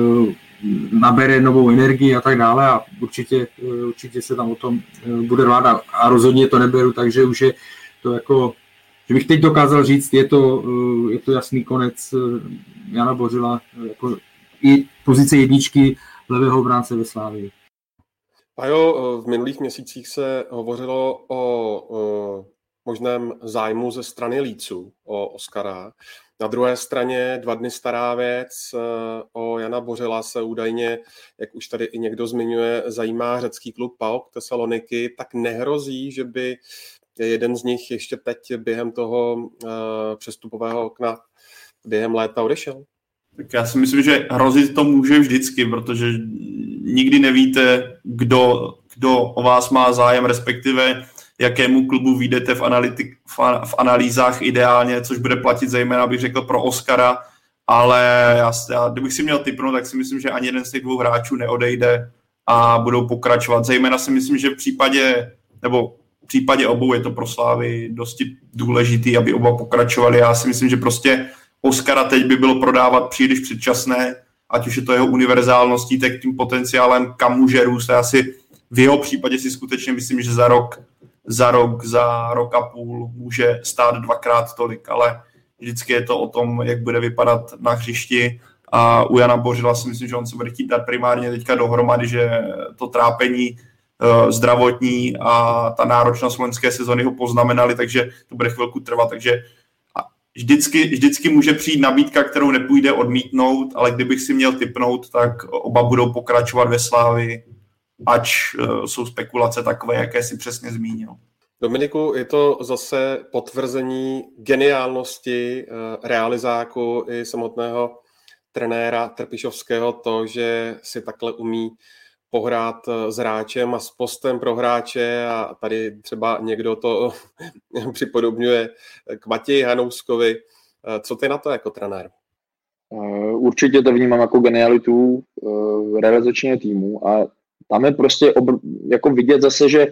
Speaker 6: nabere novou energii a tak dále a určitě, určitě se tam o tom bude vláda a rozhodně to neberu, takže už je to jako že bych teď dokázal říct, je to, eh, je to jasný konec eh, Jana Bořila, eh, jako i pozice jedničky levého obránce ve Slávii.
Speaker 4: A jo, v minulých měsících se hovořilo o, o možném zájmu ze strany Líců o Oskara. Na druhé straně dva dny stará věc o Jana Bořila se údajně, jak už tady i někdo zmiňuje, zajímá řecký klub PAOK Tesaloniky, tak nehrozí, že by jeden z nich ještě teď během toho uh, přestupového okna během léta odešel?
Speaker 7: Tak já si myslím, že hrozit to může vždycky, protože nikdy nevíte, kdo, kdo o vás má zájem, respektive jakému klubu vyjdete v, analytik, v, v analýzách ideálně, což bude platit zejména, bych řekl, pro Oscara, ale já, já, kdybych si měl typnout, tak si myslím, že ani jeden z těch dvou hráčů neodejde a budou pokračovat. Zejména si myslím, že v případě, nebo v případě obou je to pro Slávy dosti důležitý, aby oba pokračovali. Já si myslím, že prostě Oscara teď by bylo prodávat příliš předčasné, ať už je to jeho univerzálností, tak tím potenciálem, kam může růst. Já si v jeho případě si skutečně myslím, že za rok, za rok, za rok a půl může stát dvakrát tolik, ale vždycky je to o tom, jak bude vypadat na hřišti. A u Jana Bořila si myslím, že on se bude chtít dát primárně teďka dohromady, že to trápení Eh, zdravotní a ta náročnost loňské sezony ho poznamenali, takže to bude chvilku trvat, takže vždycky, vždycky může přijít nabídka, kterou nepůjde odmítnout, ale kdybych si měl typnout, tak oba budou pokračovat ve Slávi, ač uh, jsou spekulace takové, jaké si přesně zmínil.
Speaker 4: Dominiku, je to zase potvrzení geniálnosti eh, realizáku i samotného trenéra Trpišovského to, že si takhle umí pohrát eh, s hráčem a s postem pro hráče a tady třeba někdo to připodobňuje k Matěji Hanouskovi. Eh, co ty na to jako trenér?
Speaker 5: Určitě to vnímám jako genialitu realizačního týmu a tam je prostě obr- jako vidět zase, že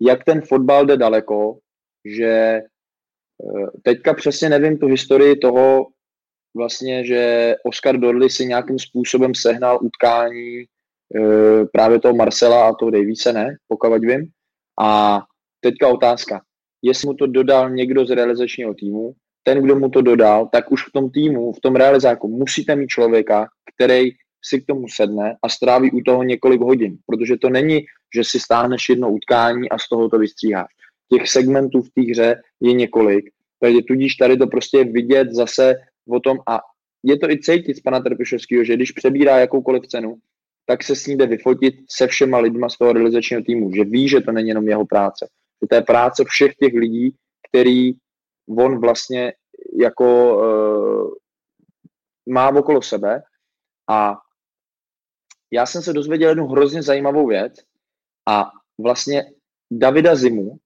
Speaker 5: jak ten fotbal jde daleko, že eh, teďka přesně nevím tu historii toho, vlastně, že Oscar Dorley si nějakým způsobem sehnal utkání eh, právě toho Marcela a toho Davise, ne, pokud vím. A teďka otázka, jestli mu to dodal někdo z realizačního týmu, ten, kdo mu to dodal, tak už v tom týmu, v tom realizáku musíte mít člověka, který si k tomu sedne a stráví u toho několik hodin, protože to není, že si stáhneš jedno utkání a z toho to vystříháš. Těch segmentů v té hře je několik, takže tudíž tady to prostě vidět zase o tom a je to i cítit z pana Trpišovského, že když přebírá jakoukoliv cenu, tak se s ní jde vyfotit se všema lidma z toho realizačního týmu, že ví, že to není jenom jeho práce, že to je práce všech těch lidí, který on vlastně jako uh, má okolo sebe a já jsem se dozvěděl jednu hrozně zajímavou věc a vlastně Davida Zimu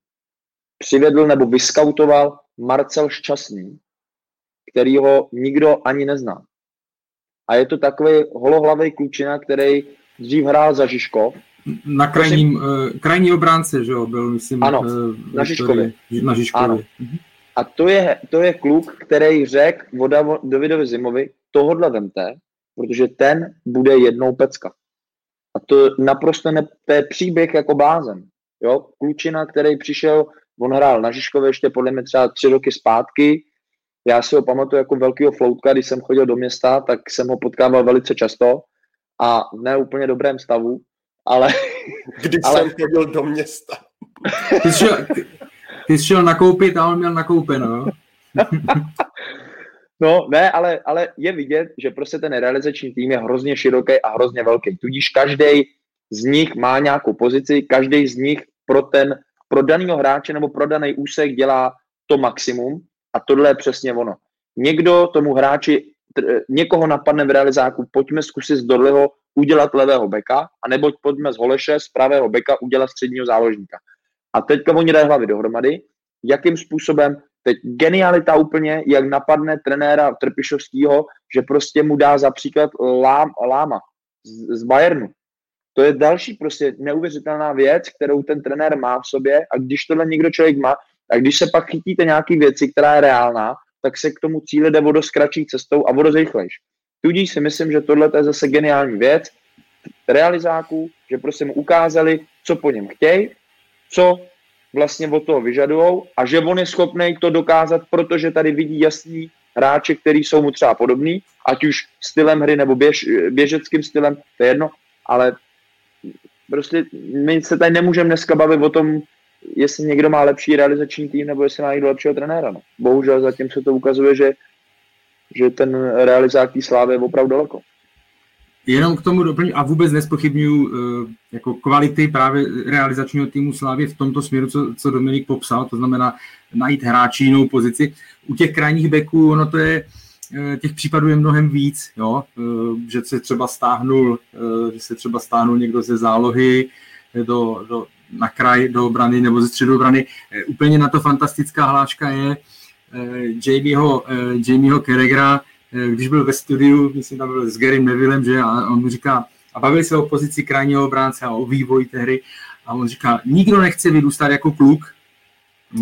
Speaker 5: přivedl nebo vyskautoval Marcel Šťastný, který ho nikdo ani nezná. A je to takový holohlavý klučina, který dřív hrál za Žižkov.
Speaker 6: Na krajním, uh, krajní obránce, že jo, byl, myslím.
Speaker 5: Ano, uh, na Žižkově.
Speaker 6: Na Žižkově. Ano.
Speaker 5: Mhm. A to je, to je kluk, který řekl Davidovi Zimovi, tohodle vemte, protože ten bude jednou pecka. A to naprosto ne, to je příběh jako blázen. Jo? Klučina, který přišel, on hrál na Žižkově ještě podle mě třeba tři roky zpátky. Já si ho pamatuju jako velkýho floutka, když jsem chodil do města, tak jsem ho potkával velice často a v ne úplně dobrém stavu, ale...
Speaker 4: Když ale... jsem chodil do města.
Speaker 6: Ty jsi šel, ty jsi šel nakoupit a on měl nakoupeno,
Speaker 5: No, ne, ale, ale je vidět, že prostě ten realizační tým je hrozně široký a hrozně velký. Tudíž každý z nich má nějakou pozici, každý z nich pro ten, pro daného hráče nebo pro daný úsek dělá to maximum a tohle je přesně ono. Někdo tomu hráči, někoho napadne v realizáku, pojďme zkusit z Dorleho udělat levého beka, anebo pojďme z Holeše z pravého beka udělat středního záložníka. A teďka oni dají hlavy dohromady, jakým způsobem Teď genialita úplně, jak napadne trenéra Trpišovského, že prostě mu dá za příklad Lám, Láma z, z Bayernu. To je další prostě neuvěřitelná věc, kterou ten trenér má v sobě a když tohle někdo člověk má, a když se pak chytíte nějaký věci, která je reálná, tak se k tomu cíli jde vodo kratší cestou a vodo zrychlejš. Tudíž si myslím, že tohle je zase geniální věc realizáků, že prostě mu ukázali, co po něm chtějí, co vlastně od toho vyžadujou a že on je schopný to dokázat, protože tady vidí jasný hráče, který jsou mu třeba podobný, ať už stylem hry nebo běž, běžeckým stylem, to je jedno, ale prostě my se tady nemůžeme dneska bavit o tom, jestli někdo má lepší realizační tým nebo jestli má někdo lepšího trenéra. No. Bohužel zatím se to ukazuje, že, že ten realizáký slávy je opravdu daleko.
Speaker 6: Jenom k tomu doplním a vůbec nespochybnuju uh, jako kvality právě realizačního týmu Slávy v tomto směru, co, co Dominik popsal, to znamená najít hráči jinou pozici. U těch krajních beků, ono to je, uh, těch případů je mnohem víc, jo? Uh, že se třeba stáhnul, že se třeba stáhnul někdo ze zálohy do, do, na kraj do obrany nebo ze středu obrany. Úplně na to fantastická hláška je Jamieho, Jamieho Keregra, Eh, když byl ve studiu, myslím, tam byl s Gary Nevillem, že, a on mu říká, a bavili se o pozici krajního obránce a o vývoji té hry, a on říká, nikdo nechce vyrůstat jako kluk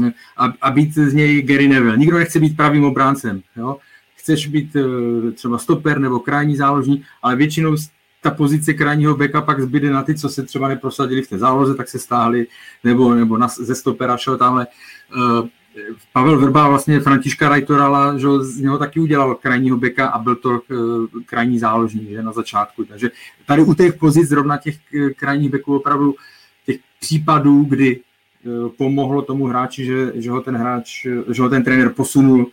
Speaker 6: eh, a, a být z něj Gary Neville. Nikdo nechce být pravým obráncem. Jo? Chceš být uh, třeba stoper nebo krajní záložník, ale většinou ta pozice krajního beka pak zbyde na ty, co se třeba neprosadili v té záloze, tak se stáhli, nebo, nebo na, ze stopera šel tamhle. Pavel Vrba vlastně Františka Rajtorala, že z něho taky udělal krajního beka a byl to uh, krajní záložník že, na začátku. Takže tady u těch pozic zrovna těch eh, krajních beků opravdu těch případů, kdy uh, pomohlo tomu hráči, že, že ho ten hráč, že ho ten trenér posunul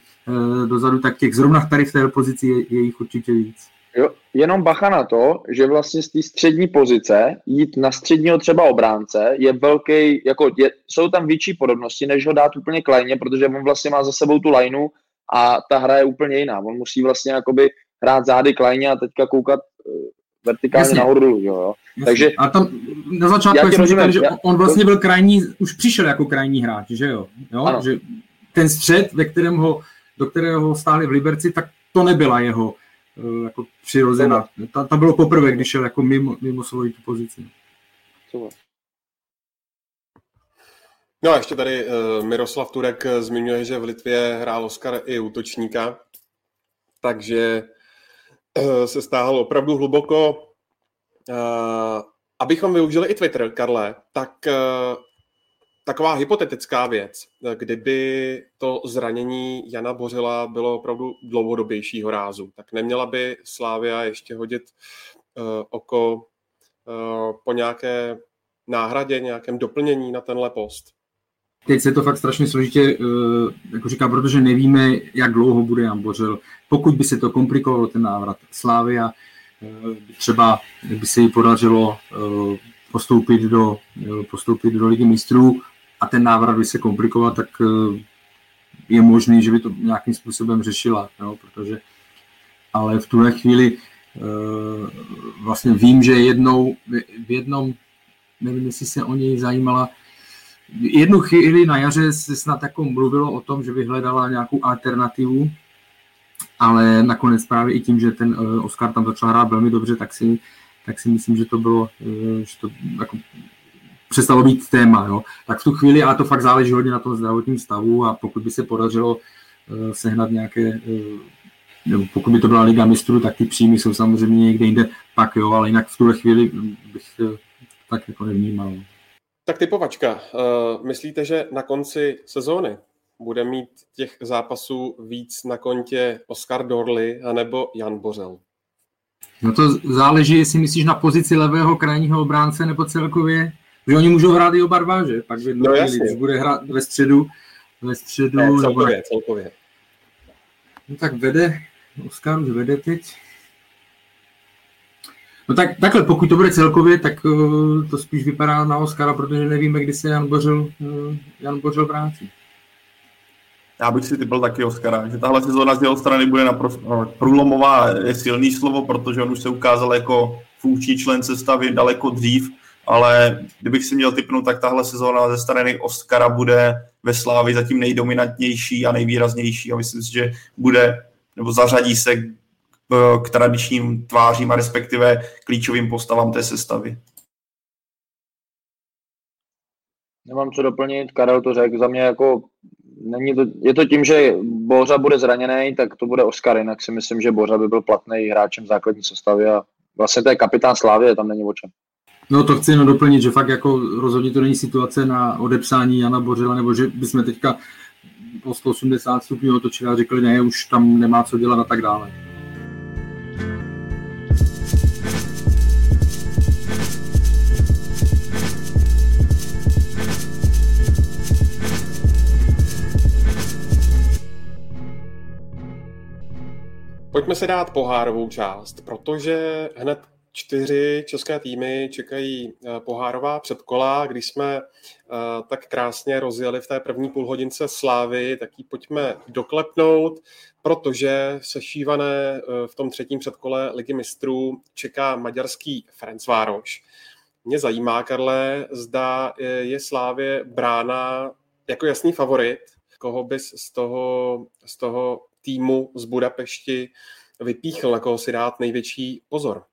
Speaker 6: dozadu, tak těch zrovna tady v té pozici je, je jich určitě víc.
Speaker 5: Jo, jenom bacha na to, že vlastně z té střední pozice jít na středního třeba obránce je velký, jako je, jsou tam větší podobnosti, než ho dát úplně klajně, protože on vlastně má za sebou tu lineu a ta hra je úplně jiná. On musí vlastně jakoby hrát zády klajně a teďka koukat eh, vertikálně Jasně. nahoru dolů, jo.
Speaker 6: Jasně. Takže a tam na začátku jsem říkal, že on vlastně byl krajní, už přišel jako krajní hráč, že jo? jo? Že ten střed, ve kterém ho, do kterého stáli v Liberci, tak to nebyla jeho jako přirozená. Ta, ta bylo poprvé, když šel jako mimo, mimo svoji tu pozici.
Speaker 4: No a ještě tady uh, Miroslav Turek zmiňuje, že v Litvě hrál Oscar i útočníka, takže uh, se stáhl opravdu hluboko. Uh, abychom využili i Twitter, Karle, tak uh, taková hypotetická věc, kdyby to zranění Jana Bořila bylo opravdu dlouhodobějšího rázu, tak neměla by Slávia ještě hodit uh, oko uh, po nějaké náhradě, nějakém doplnění na tenhle post?
Speaker 6: Teď se to fakt strašně složitě, uh, jako říkám, protože nevíme, jak dlouho bude Jan Bořil. Pokud by se to komplikovalo, ten návrat Slávia, uh, třeba by se jí podařilo uh, postoupit do, postoupit do ligy mistrů, a ten návrat by se komplikoval, tak eh, je možný, že by to nějakým způsobem řešila, jo, protože ale v tuhle chvíli eh, vlastně vím, že jednou, v jednom, nevím, jestli se o něj zajímala, jednu chvíli na jaře se snad jako mluvilo o tom, že by hledala nějakou alternativu, ale nakonec právě i tím, že ten eh, Oscar tam začal hrát velmi dobře, tak si, tak si myslím, že to bylo, že to jako přestalo být téma. Jo. Tak v tu chvíli, a to fakt záleží hodně na tom zdravotním stavu a pokud by se podařilo uh, sehnat nějaké, uh, nebo pokud by to byla Liga mistrů, tak ty příjmy jsou samozřejmě někde jinde, pak jo, ale jinak v tuhle chvíli bych uh, tak jako nevnímal.
Speaker 4: Tak typovačka. Uh, myslíte, že na konci sezóny bude mít těch zápasů víc na kontě Oscar Dorly anebo Jan Bořel?
Speaker 6: No to záleží, jestli myslíš na pozici levého krajního obránce nebo celkově že oni můžou hrát i oba dva, že? Pak v no, když bude hrát ve středu, ve středu... Ne,
Speaker 4: celkově, nebo... celkově.
Speaker 6: No tak vede, Oskar už vede teď. No tak, takhle, pokud to bude celkově, tak uh, to spíš vypadá na Oskara, protože nevíme, kdy se Jan Bořil, uh, Jan Bořil vrátí.
Speaker 7: Já bych si typl taky Oscara, že tahle sezóna z jeho strany bude naprosto průlomová, je silný slovo, protože on už se ukázal jako funkční člen sestavy daleko dřív ale kdybych si měl typnout, tak tahle sezóna ze strany Oscara bude ve Slávi zatím nejdominantnější a nejvýraznější a myslím si, že bude nebo zařadí se k, tradičním tvářím a respektive klíčovým postavám té sestavy.
Speaker 5: Nemám co doplnit, Karel to řekl, za mě jako není to, je to tím, že Bořa bude zraněný, tak to bude Oscar, jinak si myslím, že Bořa by byl platný hráčem základní sestavy a vlastně to je kapitán Slávy, tam není o čem.
Speaker 6: No to chci jenom doplnit, že fakt jako rozhodně to není situace na odepsání Jana Bořila, nebo že bychom teďka po 180 stupňů otočili a řekli, ne, už tam nemá co dělat a tak dále.
Speaker 4: Pojďme se dát pohárovou část, protože hned čtyři české týmy čekají eh, pohárová předkola. Když jsme eh, tak krásně rozjeli v té první půlhodince slávy, tak ji pojďme doklepnout, protože sešívané eh, v tom třetím předkole Ligy mistrů čeká maďarský Ferencvároš. Mě zajímá, Karle, zda je Slávě brána jako jasný favorit, koho bys z toho, z toho týmu z Budapešti vypíchl, na koho si dát největší pozor?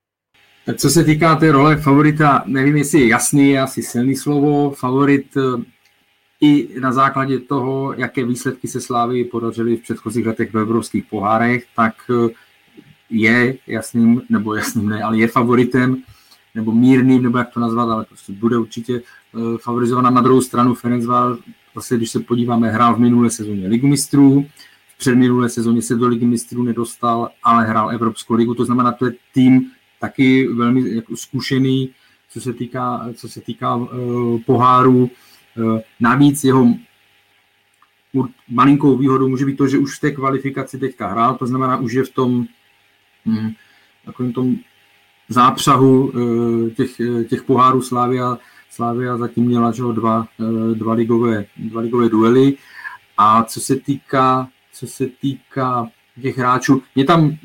Speaker 6: Co se týká té role favorita, nevím, jestli je jasný, je asi silný slovo. Favorit eh, i na základě toho, jaké výsledky se Slávy podařily v předchozích letech v evropských pohárech, tak eh, je jasným, nebo jasným ne, ale je favoritem, nebo mírným, nebo jak to nazvat, ale prostě bude určitě eh, favorizovaná na druhou stranu Ferencvároš. Zase, když se podíváme, hrál v minulé sezóně Ligu mistrů, v předminulé sezóně se do Ligy mistrů nedostal, ale hrál Evropskou ligu, to znamená, to je tým, taky velmi jako zkušený, co se týká, co se týká uh, poháru. Uh, navíc jeho malinkou výhodou může být to, že už v té kvalifikaci teďka hrál, to znamená, už je v tom, hm, takovým tom zápřahu těch, těch pohárů Slávia, Slávia zatím měla že, dva, dva, ligové, dva ligové duely. A co se týká, co se týká těch hráčů, mě tam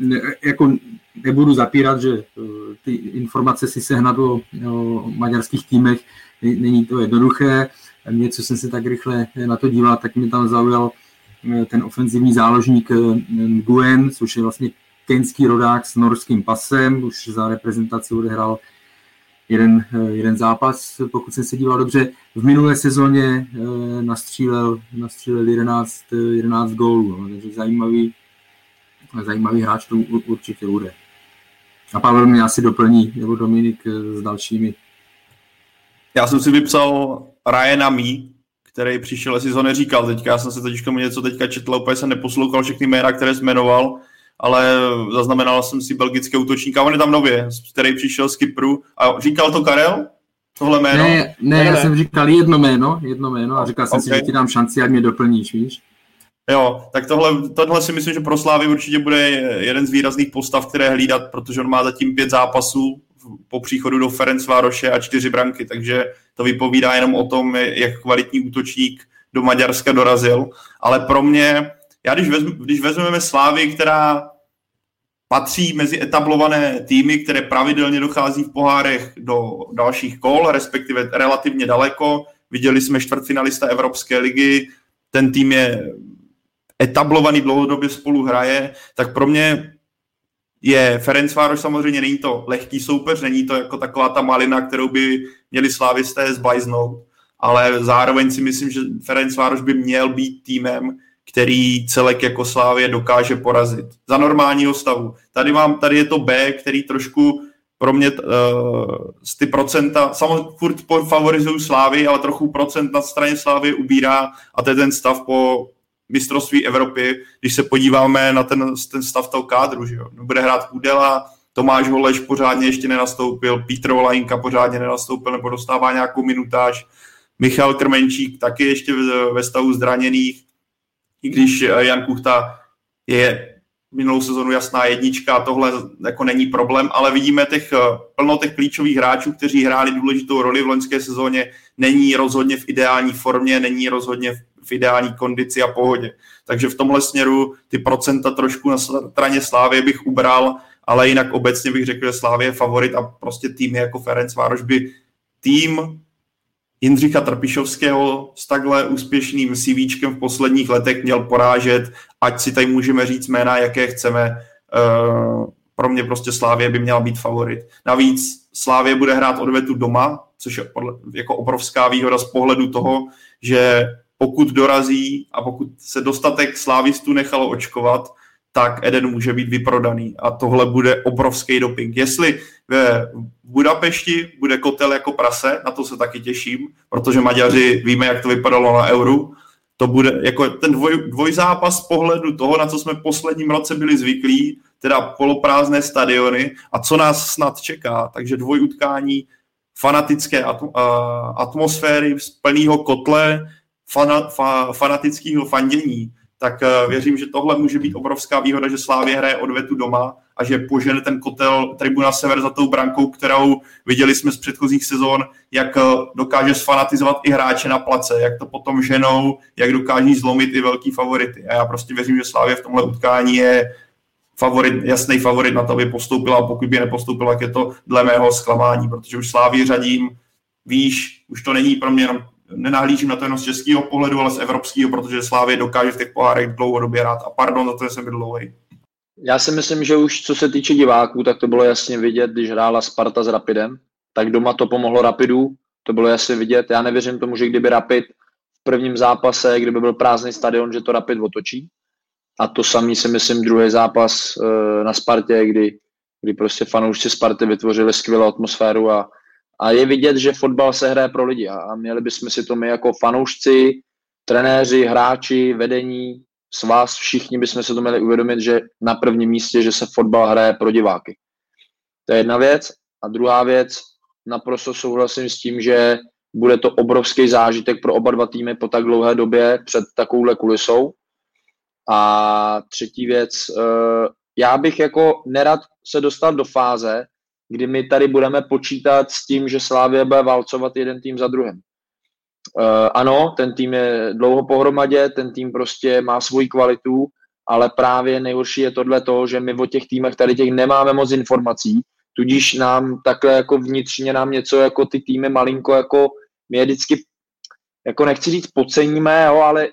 Speaker 6: jako nebudu zapírat, že ty informace si sehnat o, o maďarských týmech není to jednoduché. Mě, co jsem se tak rychle na to díval, tak mě tam zaujal eh, ten ofenzivní záložník eh, Guen, což je vlastně kenský rodák s norským pasem, už za reprezentaci odehrál jeden, eh, jeden zápas, pokud jsem se díval dobře. V minulé sezóně nastřílel, nastřílel 11, 11 gólů, no, takže zajímavý, zajímavý hráč to určitě bude. A Pavel mě asi doplní, nebo Dominik s dalšími
Speaker 7: já jsem si vypsal Ryana Mee, který přišel, jestli to neříkal teďka, já jsem se teďka mu něco teďka četl, úplně jsem neposlouchal všechny jména, které jmenoval, ale zaznamenal jsem si belgické útočníka, on je tam nově, který přišel z Kypru a říkal to Karel? Tohle jméno?
Speaker 6: Ne, ne, ne, já jsem říkal jedno jméno, jedno jméno a říkal jsem okay. si, že ti dám šanci, ať mě doplníš, víš?
Speaker 7: Jo, tak tohle, tohle si myslím, že pro Slávy určitě bude jeden z výrazných postav, které hlídat, protože on má zatím pět zápasů, po příchodu do Ferenc Vároše a čtyři branky, takže to vypovídá jenom o tom, jak kvalitní útočník do Maďarska dorazil. Ale pro mě, já když, vezm, když vezmeme Slávy, která patří mezi etablované týmy, které pravidelně dochází v pohárech do dalších kol, respektive relativně daleko. Viděli jsme čtvrtfinalista Evropské ligy, ten tým je etablovaný, dlouhodobě spolu hraje, tak pro mě je Ferencvároš samozřejmě není to lehký soupeř, není to jako taková ta malina, kterou by měli slávisté zbajznout, ale zároveň si myslím, že Ferencvároš by měl být týmem, který celek jako Slávě dokáže porazit. Za normálního stavu. Tady, mám, tady je to B, který trošku pro mě uh, z ty procenta, samozřejmě furt favorizuju Slávy, ale trochu procent na straně Slávy ubírá a to je ten stav po mistrovství Evropy, když se podíváme na ten, ten stav toho kádru, že jo. No, bude hrát Kudela, Tomáš Holeš pořádně ještě nenastoupil, Petr Olajinka pořádně nenastoupil nebo dostává nějakou minutáž, Michal Krmenčík taky ještě ve stavu zraněných, i když Jan Kuchta je minulou sezonu jasná jednička tohle jako není problém, ale vidíme těch, plno těch klíčových hráčů, kteří hráli důležitou roli v loňské sezóně, není rozhodně v ideální formě, není rozhodně v v ideální kondici a pohodě. Takže v tomhle směru ty procenta trošku na straně Slávě bych ubral, ale jinak obecně bych řekl, že Slávě je favorit a prostě týmy jako Ferenc Vároš by tým Jindřicha Trpišovského s takhle úspěšným CVčkem v posledních letech měl porážet, ať si tady můžeme říct jména, jaké chceme. Uh, pro mě prostě Slávě by měla být favorit. Navíc Slávě bude hrát odvetu doma, což je jako obrovská výhoda z pohledu toho, že pokud dorazí a pokud se dostatek slávistů nechalo očkovat, tak Eden může být vyprodaný a tohle bude obrovský doping. Jestli ve Budapešti bude kotel jako prase, na to se taky těším, protože Maďaři víme, jak to vypadalo na Euru, to bude jako ten dvoj, dvojzápas z pohledu toho, na co jsme v posledním roce byli zvyklí, teda poloprázdné stadiony a co nás snad čeká. Takže dvojutkání fanatické atmosféry z plného kotle, fana, fa, fanatického fandění, tak uh, věřím, že tohle může být obrovská výhoda, že Slávě hraje odvetu doma a že požene ten kotel Tribuna Sever za tou brankou, kterou viděli jsme z předchozích sezón, jak uh, dokáže sfanatizovat i hráče na place, jak to potom ženou, jak dokáží zlomit i velký favority. A já prostě věřím, že Slávě v tomhle utkání je favorit, jasný favorit na to, aby postoupila a pokud by nepostoupila, tak je to dle mého zklamání, protože už Slávě řadím výš, už to není pro mě jenom nenahlížím na to jenom z českého pohledu, ale z evropského, protože Slávě dokáže v těch pohárech dlouhodobě hrát. A pardon za to, že jsem byl dlouhý.
Speaker 5: Já si myslím, že už co se týče diváků, tak to bylo jasně vidět, když hrála Sparta s Rapidem, tak doma to pomohlo Rapidu, to bylo jasně vidět. Já nevěřím tomu, že kdyby Rapid v prvním zápase, kdyby byl prázdný stadion, že to Rapid otočí. A to samý si myslím druhý zápas e, na Spartě, kdy, kdy prostě fanoušci Sparty vytvořili skvělou atmosféru a, a je vidět, že fotbal se hraje pro lidi a měli bychom si to my jako fanoušci, trenéři, hráči, vedení, s vás všichni bychom se to měli uvědomit, že na prvním místě, že se fotbal hraje pro diváky. To je jedna věc. A druhá věc, naprosto souhlasím s tím, že bude to obrovský zážitek pro oba dva týmy po tak dlouhé době před takovouhle kulisou. A třetí věc, eh, já bych jako nerad se dostat do fáze, kdy my tady budeme počítat s tím, že Slávě bude válcovat jeden tým za druhým. Uh, ano, ten tým je dlouho pohromadě, ten tým prostě má svoji kvalitu, ale právě nejhorší je tohle to, že my o těch týmech tady těch nemáme moc informací, tudíž nám takhle jako vnitřně nám něco jako ty týmy malinko jako my je vždycky jako nechci říct podceníme, jo, ale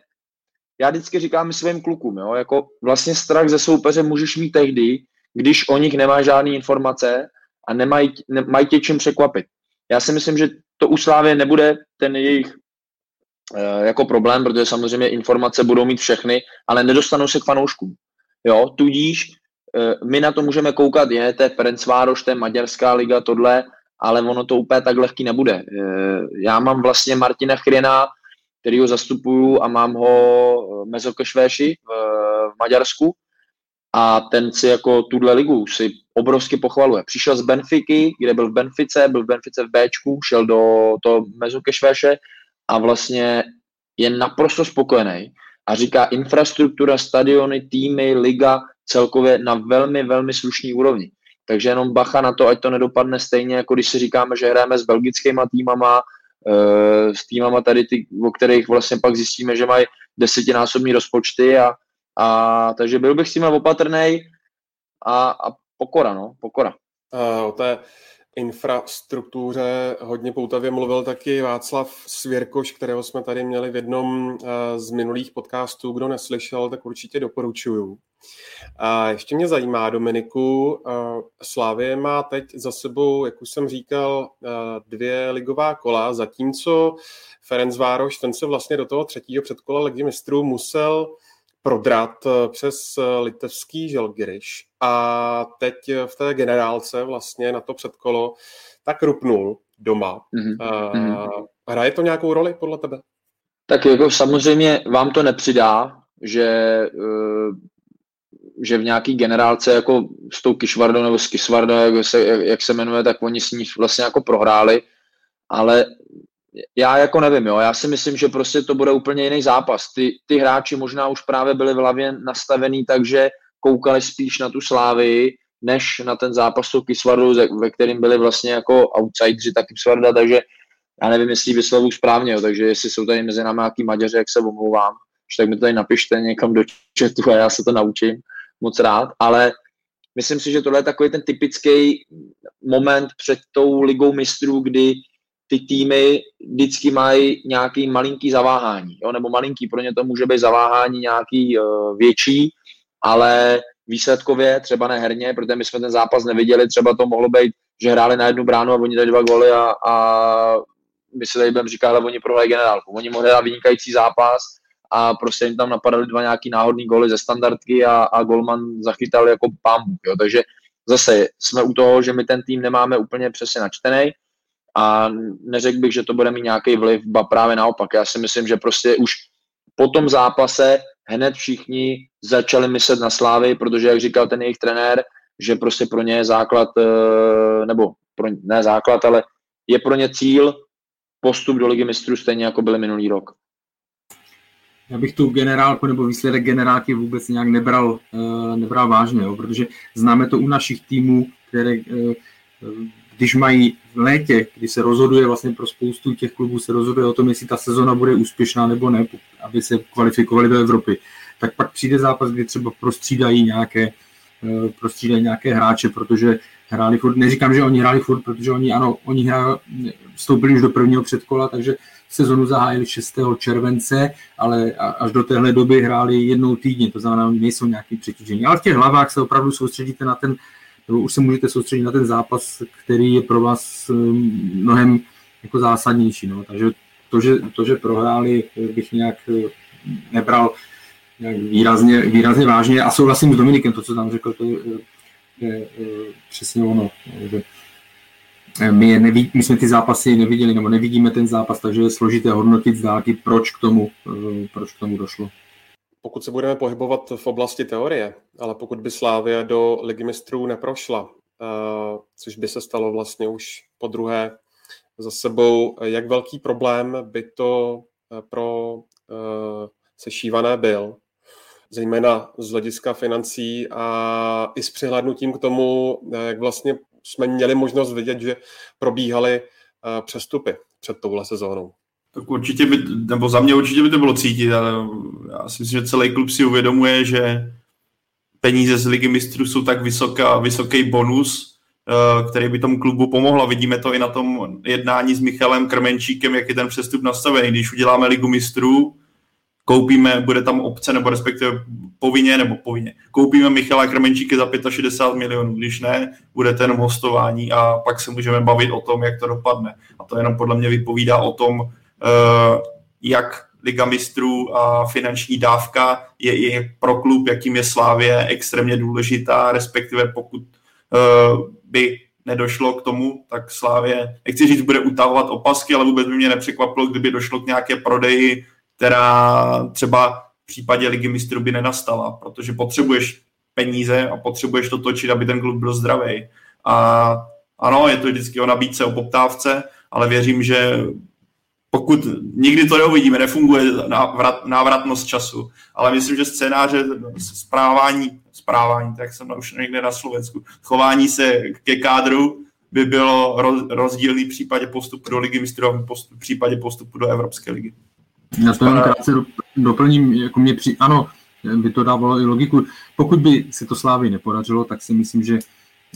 Speaker 5: já vždycky říkám svým klukům, jo, jako vlastně strach ze soupeře můžeš mít tehdy, když o nich nemá žádné informace a nemají, ne, mají tě čím překvapit. Já si myslím, že to u Slávě nebude ten jejich e, jako problém, protože samozřejmě informace budou mít všechny, ale nedostanou se k fanouškům. Jo, tudíž e, my na to můžeme koukat, je, to je Ferencvároš, to je Maďarská liga, tohle, ale ono to úplně tak lehký nebude. E, já mám vlastně Martina Chriena, který ho zastupuju a mám ho Mezokešvéši v, v Maďarsku a ten si jako tuhle ligu si obrovsky pochvaluje. Přišel z Benfiky, kde byl v Benfice, byl v Benfice v Bčku, šel do toho Mezokešvéše a vlastně je naprosto spokojený a říká infrastruktura, stadiony, týmy, liga celkově na velmi, velmi slušný úrovni. Takže jenom bacha na to, ať to nedopadne stejně, jako když si říkáme, že hrajeme s belgickýma týmama, e, s týmama tady, ty, o kterých vlastně pak zjistíme, že mají desetinásobní rozpočty a, a takže byl bych s tím opatrný a, a pokora, no, pokora.
Speaker 4: Uh, o té infrastruktuře hodně poutavě mluvil taky Václav Svěrkoš, kterého jsme tady měli v jednom uh, z minulých podcastů. Kdo neslyšel, tak určitě doporučuju. A ještě mě zajímá, Dominiku, uh, Slávě má teď za sebou, jak už jsem říkal, dvě ligová kola, zatímco Ferenc Vároš, ten se vlastně do toho třetího předkola ligy mistrů musel prodrat eh, přes eh, litevský Želgiriš a teď v té generálce vlastně na to předkolo tak rupnul doma. Mm-hmm. Hraje to nějakou roli podle tebe?
Speaker 5: Tak jako samozřejmě vám to nepřidá, že, že v nějaký generálce jako s tou Kišvardou nebo s Kisvardou, jak se, jak se jmenuje, tak oni s ní vlastně jako prohráli, ale já jako nevím, jo. Já si myslím, že prostě to bude úplně jiný zápas. Ty, ty hráči možná už právě byli v hlavě nastavený takže koukali spíš na tu slávy, než na ten zápas tou Kisvardu, ve kterým byli vlastně jako outsideri ta Kisvarda, takže já nevím, jestli vyslovu správně, jo, takže jestli jsou tady mezi námi nějaký Maďaři, jak se omlouvám, tak mi to tady napište někam do chatu a já se to naučím moc rád, ale myslím si, že tohle je takový ten typický moment před tou ligou mistrů, kdy ty týmy vždycky mají nějaký malinký zaváhání, jo? nebo malinký, pro ně to může být zaváhání nějaký uh, větší, ale výsledkově, třeba ne herně, protože my jsme ten zápas neviděli, třeba to mohlo být, že hráli na jednu bránu a oni dali dva goly a, a my se tady budeme říkat, ale oni prohrají generálku. Oni mohli dát vynikající zápas a prostě jim tam napadaly dva nějaký náhodný goly ze standardky a, a golman zachytal jako pambu. Takže zase jsme u toho, že my ten tým nemáme úplně přesně načtený, a neřekl bych, že to bude mít nějaký vliv, ba právě naopak. Já si myslím, že prostě už po tom zápase hned všichni začali myslet na Slávy, protože, jak říkal ten jejich trenér, že prostě pro ně je základ, eh, nebo pro, ne základ, ale je pro ně cíl postup do ligy mistrů stejně jako byly minulý rok.
Speaker 6: Já bych tu generálku nebo výsledek generálky vůbec nějak nebral, eh, nebral vážně, jo, protože známe to u našich týmů, které eh, když mají v létě, kdy se rozhoduje vlastně pro spoustu těch klubů, se rozhoduje o tom, jestli ta sezona bude úspěšná nebo ne, aby se kvalifikovali do Evropy, tak pak přijde zápas, kdy třeba prostřídají nějaké, eh, prostřídají nějaké hráče, protože hráli furt, neříkám, že oni hráli furt, protože oni, ano, oni hráli, vstoupili už do prvního předkola, takže sezonu zahájili 6. července, ale až do téhle doby hráli jednou týdně, to znamená, oni nejsou nějaký přetížení. Ale v těch hlavách se opravdu soustředíte na ten nebo už se můžete soustředit na ten zápas, který je pro vás um, mnohem jako zásadnější. No. Takže to že, to, že prohráli, bych nějak eh, nebral nějak výrazně, výrazně vážně a souhlasím s Dominikem, to, co tam řekl, to je, je, je přesně ono. Že my, je neví, my jsme ty zápasy neviděli, nebo nevidíme ten zápas, takže je složité hodnotit z dálky, proč k tomu, eh, proč k tomu došlo
Speaker 4: pokud se budeme pohybovat v oblasti teorie, ale pokud by Slávia do ligy mistrů neprošla, eh, což by se stalo vlastně už po druhé za sebou, jak velký problém by to eh, pro eh, sešívané byl. zejména z hlediska financí a i s přihlédnutím k tomu, jak vlastně jsme měli možnost vidět, že probíhaly přestupy před touhle sezónou.
Speaker 7: Tak určitě by, nebo za mě určitě by to bylo cítit, ale já si myslím, že celý klub si uvědomuje, že peníze z ligy mistrů jsou tak vysoká, vysoký bonus, eh, který by tomu klubu pomohla. Vidíme to i na tom jednání s Michalem Krmenčíkem, jak je ten přestup nastavený. Když uděláme ligu mistrů, koupíme, bude tam obce, nebo respektive povinně, nebo povinně, koupíme Michala Krmenčíky za 65 milionů, když ne, bude jenom hostování a pak se můžeme bavit o tom, jak to dopadne. A to jenom podle mě vypovídá o tom, jak Liga mistrů a finanční dávka je i pro klub, jakým je Slávě, extrémně důležitá, respektive pokud uh, by nedošlo k tomu, tak Slávě, nechci říct, bude utahovat opasky, ale vůbec by mě nepřekvapilo, kdyby došlo k nějaké prodeji, která třeba v případě Ligy mistrů by nenastala, protože potřebuješ peníze a potřebuješ to točit, aby ten klub byl zdravý. A ano, je to vždycky o nabídce, o poptávce, ale věřím, že pokud nikdy to neuvidíme, nefunguje návrat, návratnost času, ale myslím, že scénáře zprávání, zprávání, tak jsem už někde na Slovensku, chování se ke kádru by bylo rozdílný v případě postupu do ligy mistrů v případě postupu do Evropské ligy.
Speaker 6: Já to jenom krátce doplním, jako mě při... ano, by to dávalo i logiku. Pokud by se to Slávy nepodařilo, tak si myslím, že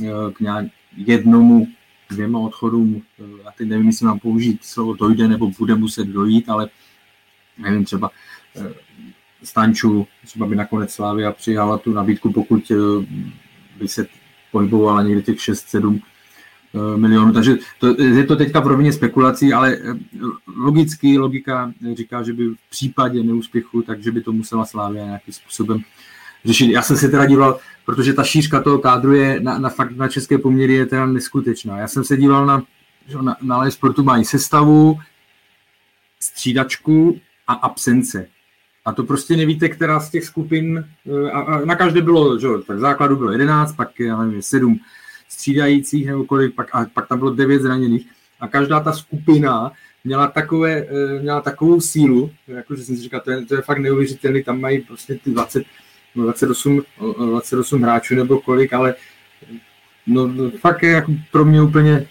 Speaker 6: eh, k nějak jednomu dvěma odchodům, já teď nevím, jestli mám použít slovo dojde nebo bude muset dojít, ale nevím, třeba eh, Stanču, třeba by nakonec Slávia přijala tu nabídku, pokud eh, by se pohybovala někde těch 6-7 eh, milionů. Takže to, je to teďka v rovině spekulací, ale logicky logika říká, že by v případě neúspěchu, takže by to musela Slávia nějakým způsobem řešit. Já jsem se teda díval, protože ta šířka toho kádru je na, na, fakt na české poměry je teda neskutečná. Já jsem se díval na, na, na sportu mají sestavu, střídačku a absence. A to prostě nevíte, která z těch skupin, eh, a, a na každé bylo, že, tak základu bylo 11, pak já nevím, 7 střídajících nebo kolik, pak, a pak tam bylo 9 zraněných. A každá ta skupina měla, takové, eh, měla takovou sílu, jakože jsem si říkal, to je, to je fakt neuvěřitelný, tam mají prostě ty 20, 28, 28 hráčů nebo kolik, ale no, fakt je jako pro mě úplně,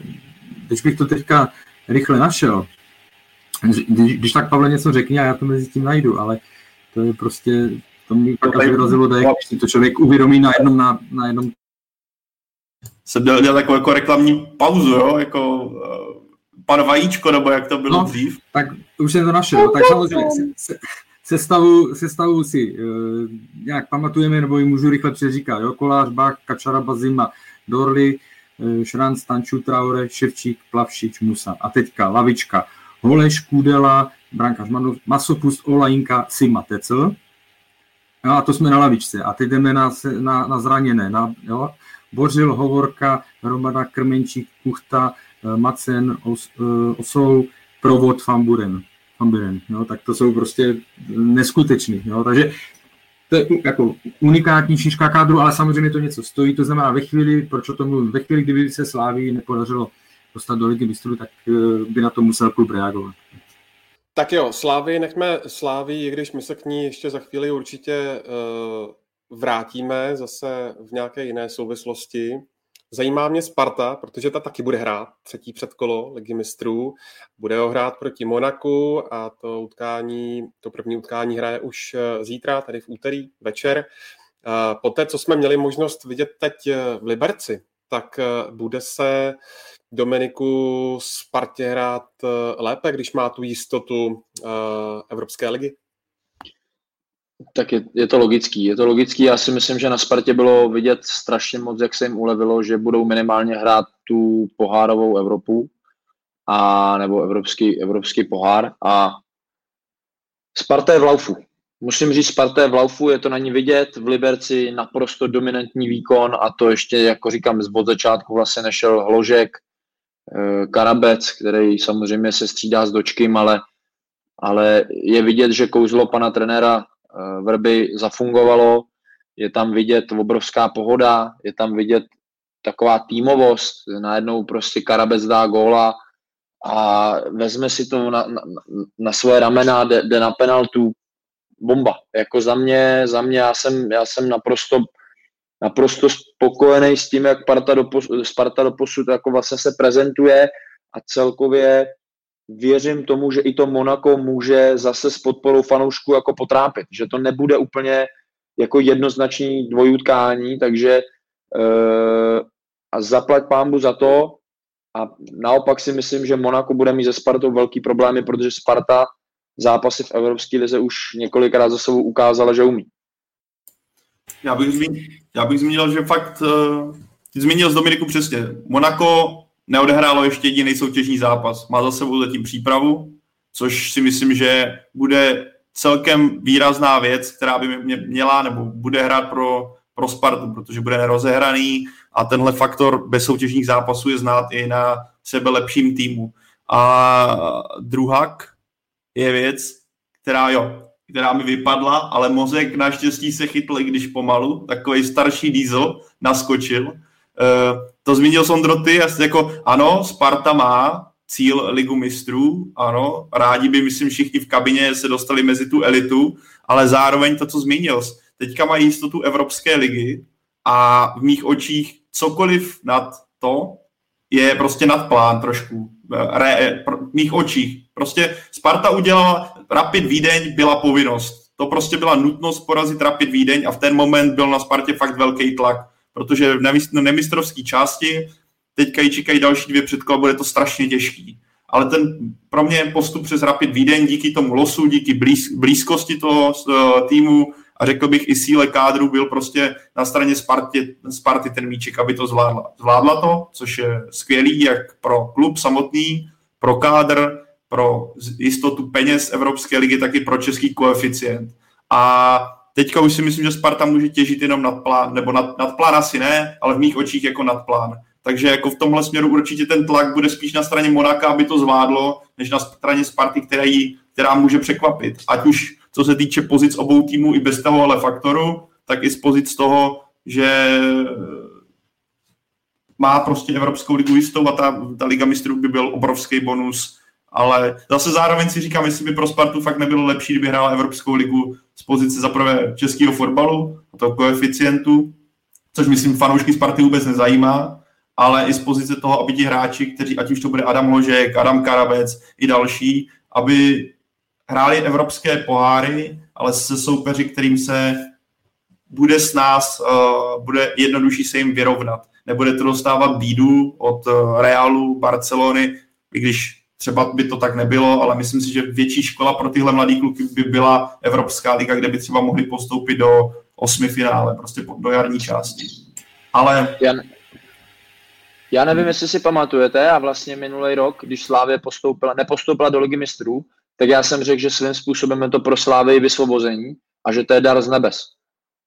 Speaker 6: když bych to teďka rychle našel, když, když tak Pavle něco řekni a já to mezi tím najdu, ale to je prostě, to mi pak až vyrazilo dech, když si to člověk uvědomí na jednom, na, na jednom
Speaker 7: jsem dělal, dělal takovou jako reklamní pauzu, jo? jako uh, pan Vajíčko, nebo jak to bylo no, dřív.
Speaker 6: Tak už jsem to našel, tak samozřejmě se, se, sestavu, sestavu si uh, nějak pamatujeme, nebo ji můžu rychle přeříkat. Jo? Kolář, Bach, Kačara, Bazima, Dorly, uh, Šranc, Tanču, Traore, Ševčík, Plavšič, Musa. A teďka lavička. Holeš, Kudela, Brankář Masopust, Olajinka, Sima, Tecel. No a to jsme na lavičce. A teď jdeme na, na, na zraněné. Na, jo? Bořil, Hovorka, Romana, Krmenčík, Kuchta, Macen, Os, Osou, Provod, Famburen. Ambiren, jo, tak to jsou prostě neskutečný. Jo, takže to je jako unikátní šířka kádru, ale samozřejmě to něco stojí, to znamená ve chvíli, proč o tom mluvím, ve chvíli, kdyby se Sláví nepodařilo dostat do ligy mistrů, tak eh, by na to musel klub reagovat.
Speaker 4: Tak jo, Slávy, nechme Slávy, i když my se k ní ještě za chvíli určitě uh, vrátíme zase v nějaké jiné souvislosti. Zajímá mě Sparta, protože ta taky bude hrát třetí předkolo Ligy mistrů. Bude ho hrát proti Monaku a to utkání, to první utkání hraje už eh, zítra, tady v úterý večer. Poté, co jsme měli možnost vidět teď eh, v Liberci, tak eh, bude se Dominiku Spartě hrát lépe, když má tu jistotu Evropské ligy?
Speaker 5: Tak je, je to logický. Je to logický. Já si myslím, že na Spartě bylo vidět strašně moc, jak se jim ulevilo, že budou minimálně hrát tu pohárovou Evropu a nebo evropský, evropský pohár a Sparta je v laufu. Musím říct, Sparta je v laufu, je to na ní vidět, v Liberci naprosto dominantní výkon a to ještě, jako říkám, z od začátku vlastně nešel Hložek, eh, Karabec, který samozřejmě se střídá s dočkým, ale, ale je vidět, že kouzlo pana trenéra Vrby zafungovalo, je tam vidět obrovská pohoda, je tam vidět taková týmovost, najednou prostě Karabec dá góla a vezme si to na, na, na svoje ramena, jde, jde na penaltu. bomba. Jako za mě, za mě já jsem, já jsem naprosto, naprosto spokojený s tím, jak Sparta do, Sparta do posud jako vlastně se prezentuje a celkově věřím tomu, že i to Monako může zase s podporou fanoušků jako potrápit, že to nebude úplně jako jednoznačný dvojutkání, takže uh, a zaplať pámbu za to a naopak si myslím, že Monako bude mít ze Spartou velký problémy, protože Sparta zápasy v Evropské lize už několikrát za sebou ukázala, že umí.
Speaker 7: Já bych, zmínil, já bych zmínil, že fakt, uh, ty zmínil z Dominiku přesně, Monako neodehrálo ještě jediný soutěžní zápas. Má za sebou zatím přípravu, což si myslím, že bude celkem výrazná věc, která by mě měla nebo bude hrát pro, pro Spartu, protože bude nerozehraný a tenhle faktor bez soutěžních zápasů je znát i na sebe lepším týmu. A druhak je věc, která jo, která mi vypadla, ale mozek naštěstí se chytl, i když pomalu, takový starší diesel naskočil. E, to zmínil Sondro ty, jako ano, Sparta má cíl Ligu mistrů, ano, rádi by, myslím, všichni v kabině se dostali mezi tu elitu, ale zároveň to, co zmínil, teďka mají jistotu Evropské ligy a v mých očích cokoliv nad to je prostě nad plán trošku. Re, v mých očích. Prostě Sparta udělala, Rapid Vídeň byla povinnost. To prostě byla nutnost porazit Rapid Vídeň a v ten moment byl na Spartě fakt velký tlak, protože v nemistrovské části teďka ji čekají další dvě předkola, bude to strašně těžký. Ale ten pro mě postup přes Rapid Vídeň díky tomu losu, díky blíz, blízkosti toho uh, týmu a řekl bych i síle kádru byl prostě na straně Sparty, Sparty ten míček, aby to zvládla. Zvládla to, což je skvělý jak pro klub samotný, pro kádr, pro jistotu peněz Evropské ligy, tak i pro český koeficient. A teďka už si myslím, že Sparta může těžit jenom nad plán, nebo nad, nad plán asi ne, ale v mých očích jako nad plán. Takže jako v tomhle směru určitě ten tlak bude spíš na straně Monaka, aby to zvládlo, než na straně Sparty, která, jí, která může překvapit. Ať už co se týče pozic obou týmů i bez toho ale faktoru, tak i z pozic toho, že má prostě Evropskou ligu jistou a ta, ta Liga mistrů by byl obrovský bonus, ale zase zároveň si říkám, jestli by pro Spartu fakt nebylo lepší, kdyby hrála Evropskou ligu z pozice za prvé českého fotbalu, a toho koeficientu, což myslím fanoušky Sparty vůbec nezajímá, ale i z pozice toho, aby ti hráči, kteří, ať už to bude Adam Ložek, Adam Karabec i další, aby hráli evropské poháry, ale se soupeři, kterým se bude s nás, uh, bude jednodušší se jim vyrovnat. Nebude to dostávat bídu od uh, Realu, Barcelony, i když třeba by to tak nebylo, ale myslím si, že větší škola pro tyhle mladý kluky by byla Evropská liga, kde by třeba mohli postoupit do osmi finále, prostě do jarní části. Ale...
Speaker 5: Já, já nevím, jestli si pamatujete, a vlastně minulý rok, když Slávě postoupila, nepostoupila do ligy mistrů, tak já jsem řekl, že svým způsobem je to pro Slávy vysvobození a že to je dar z nebes.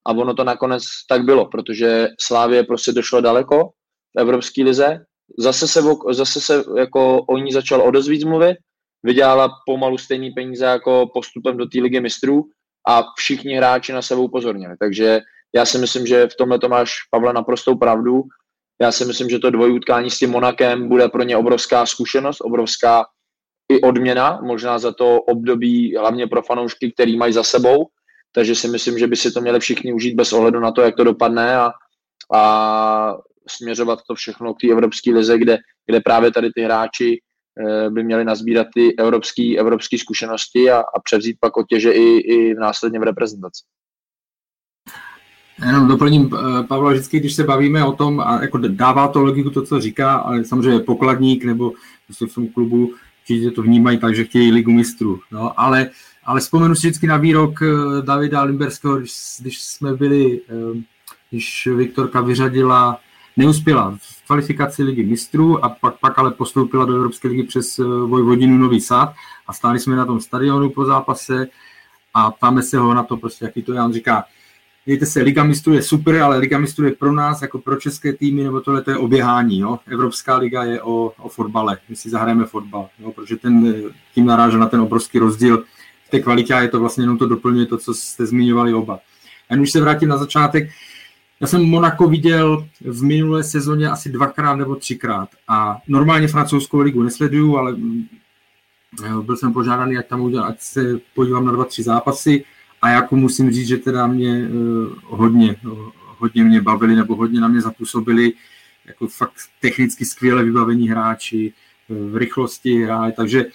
Speaker 5: A ono to nakonec tak bylo, protože Slávě prostě došlo daleko v Evropské lize. Zase se, zase se jako o ní začal o dost víc mluvit, vydělala pomalu stejný peníze jako postupem do té ligy mistrů a všichni hráči na sebe upozornili. Takže já si myslím, že v tomhle to máš, Pavle, naprostou pravdu. Já si myslím, že to dvojutkání s tím Monakem bude pro ně obrovská zkušenost, obrovská i odměna, možná za to období, hlavně pro fanoušky, který mají za sebou, takže si myslím, že by si to měli všichni užít bez ohledu na to, jak to dopadne a, a směřovat to všechno k té evropské lize, kde, kde právě tady ty hráči eh, by měli nazbírat ty evropské evropský zkušenosti a, a převzít pak otěže i, i následně v reprezentaci.
Speaker 6: Jenom doplním, eh, Pavla, vždycky, když se bavíme o tom, a jako dává to logiku to, co říká, ale samozřejmě pokladník nebo v tom klubu určitě to vnímají tak, že chtějí ligu mistrů. No, ale, ale vzpomenu si vždycky na výrok eh, Davida Limberského, když, když jsme byli, když Viktorka vyřadila, neuspěla v kvalifikaci ligy mistrů a pak, pak ale postoupila do Evropské ligy přes eh, Vojvodinu Nový Sad a stáli jsme na tom stadionu po zápase a ptáme se ho na to, prostě, jaký to je. On říká, Víte se, Liga mistrů je super, ale Liga mistrů je pro nás, jako pro české týmy, nebo tohle to je oběhání. Jo? Evropská liga je o, o fotbale, my si zahrajeme fotbal, jo? protože ten, tím naráží na ten obrovský rozdíl v té kvalitě a je to vlastně jenom to doplňuje to, co jste zmiňovali oba. A už se vrátím na začátek, já jsem Monaco viděl v minulé sezóně asi dvakrát nebo třikrát. A normálně francouzskou ligu nesleduju, ale byl jsem požádaný, ať tam udělal, ať se podívám na dva, tři zápasy. A jako musím říct, že teda mě hodně, hodně mě bavili nebo hodně na mě zapůsobili jako fakt technicky skvěle vybavení hráči, v rychlosti hráli, takže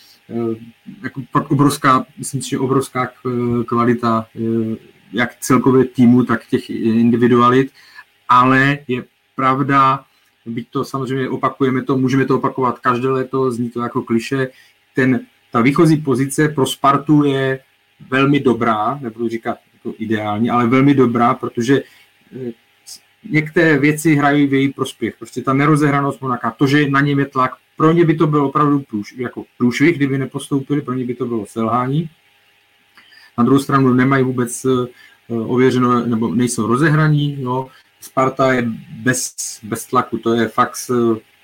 Speaker 6: jako obrovská, myslím si, že obrovská kvalita jak celkově týmu, tak těch individualit, ale je pravda, byť to samozřejmě opakujeme to, můžeme to opakovat každé leto, zní to jako kliše, ten, ta výchozí pozice pro Spartu je velmi dobrá, nebudu říkat jako ideální, ale velmi dobrá, protože eh, některé věci hrají v její prospěch. Prostě ta nerozehranost Monaka, to, že na něm je tlak, pro ně by to bylo opravdu průš, jako průšvih, kdyby nepostoupili, pro ně by to bylo selhání. Na druhou stranu nemají vůbec eh, ověřeno, nebo nejsou rozehraní. Jo. Sparta je bez, bez tlaku, to je fakt,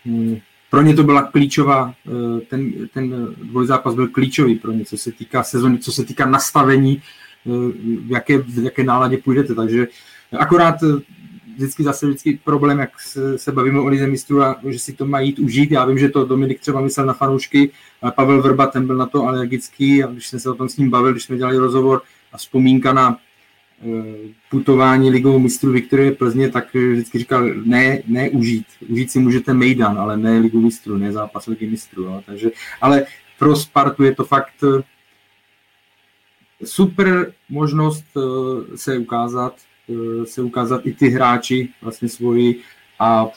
Speaker 6: hm, pro ně to byla klíčová, eh, ten, ten dvojzápas byl klíčový pro ně, co se týká sezóny, co se týká nastavení, eh, v jaké, v jaké náladě půjdete, takže akorát eh, vždycky zase vždycky problém, jak se, se bavíme o lize mistrů a že si to mají jít užít. Já vím, že to Dominik třeba myslel na fanoušky, Pavel Vrba ten byl na to alergický a když jsem se o tom s ním bavil, když jsme dělali rozhovor a vzpomínka na putování ligou mistrů Viktorie Plzně, tak vždycky říkal, ne, ne užít. Užít si můžete Mejdan, ale ne ligu mistrů, ne zápas ligy mistrů. Jo. Takže, ale pro Spartu je to fakt eh, super možnost eh, se ukázat, eh, se ukázat i ty hráči vlastně svoji a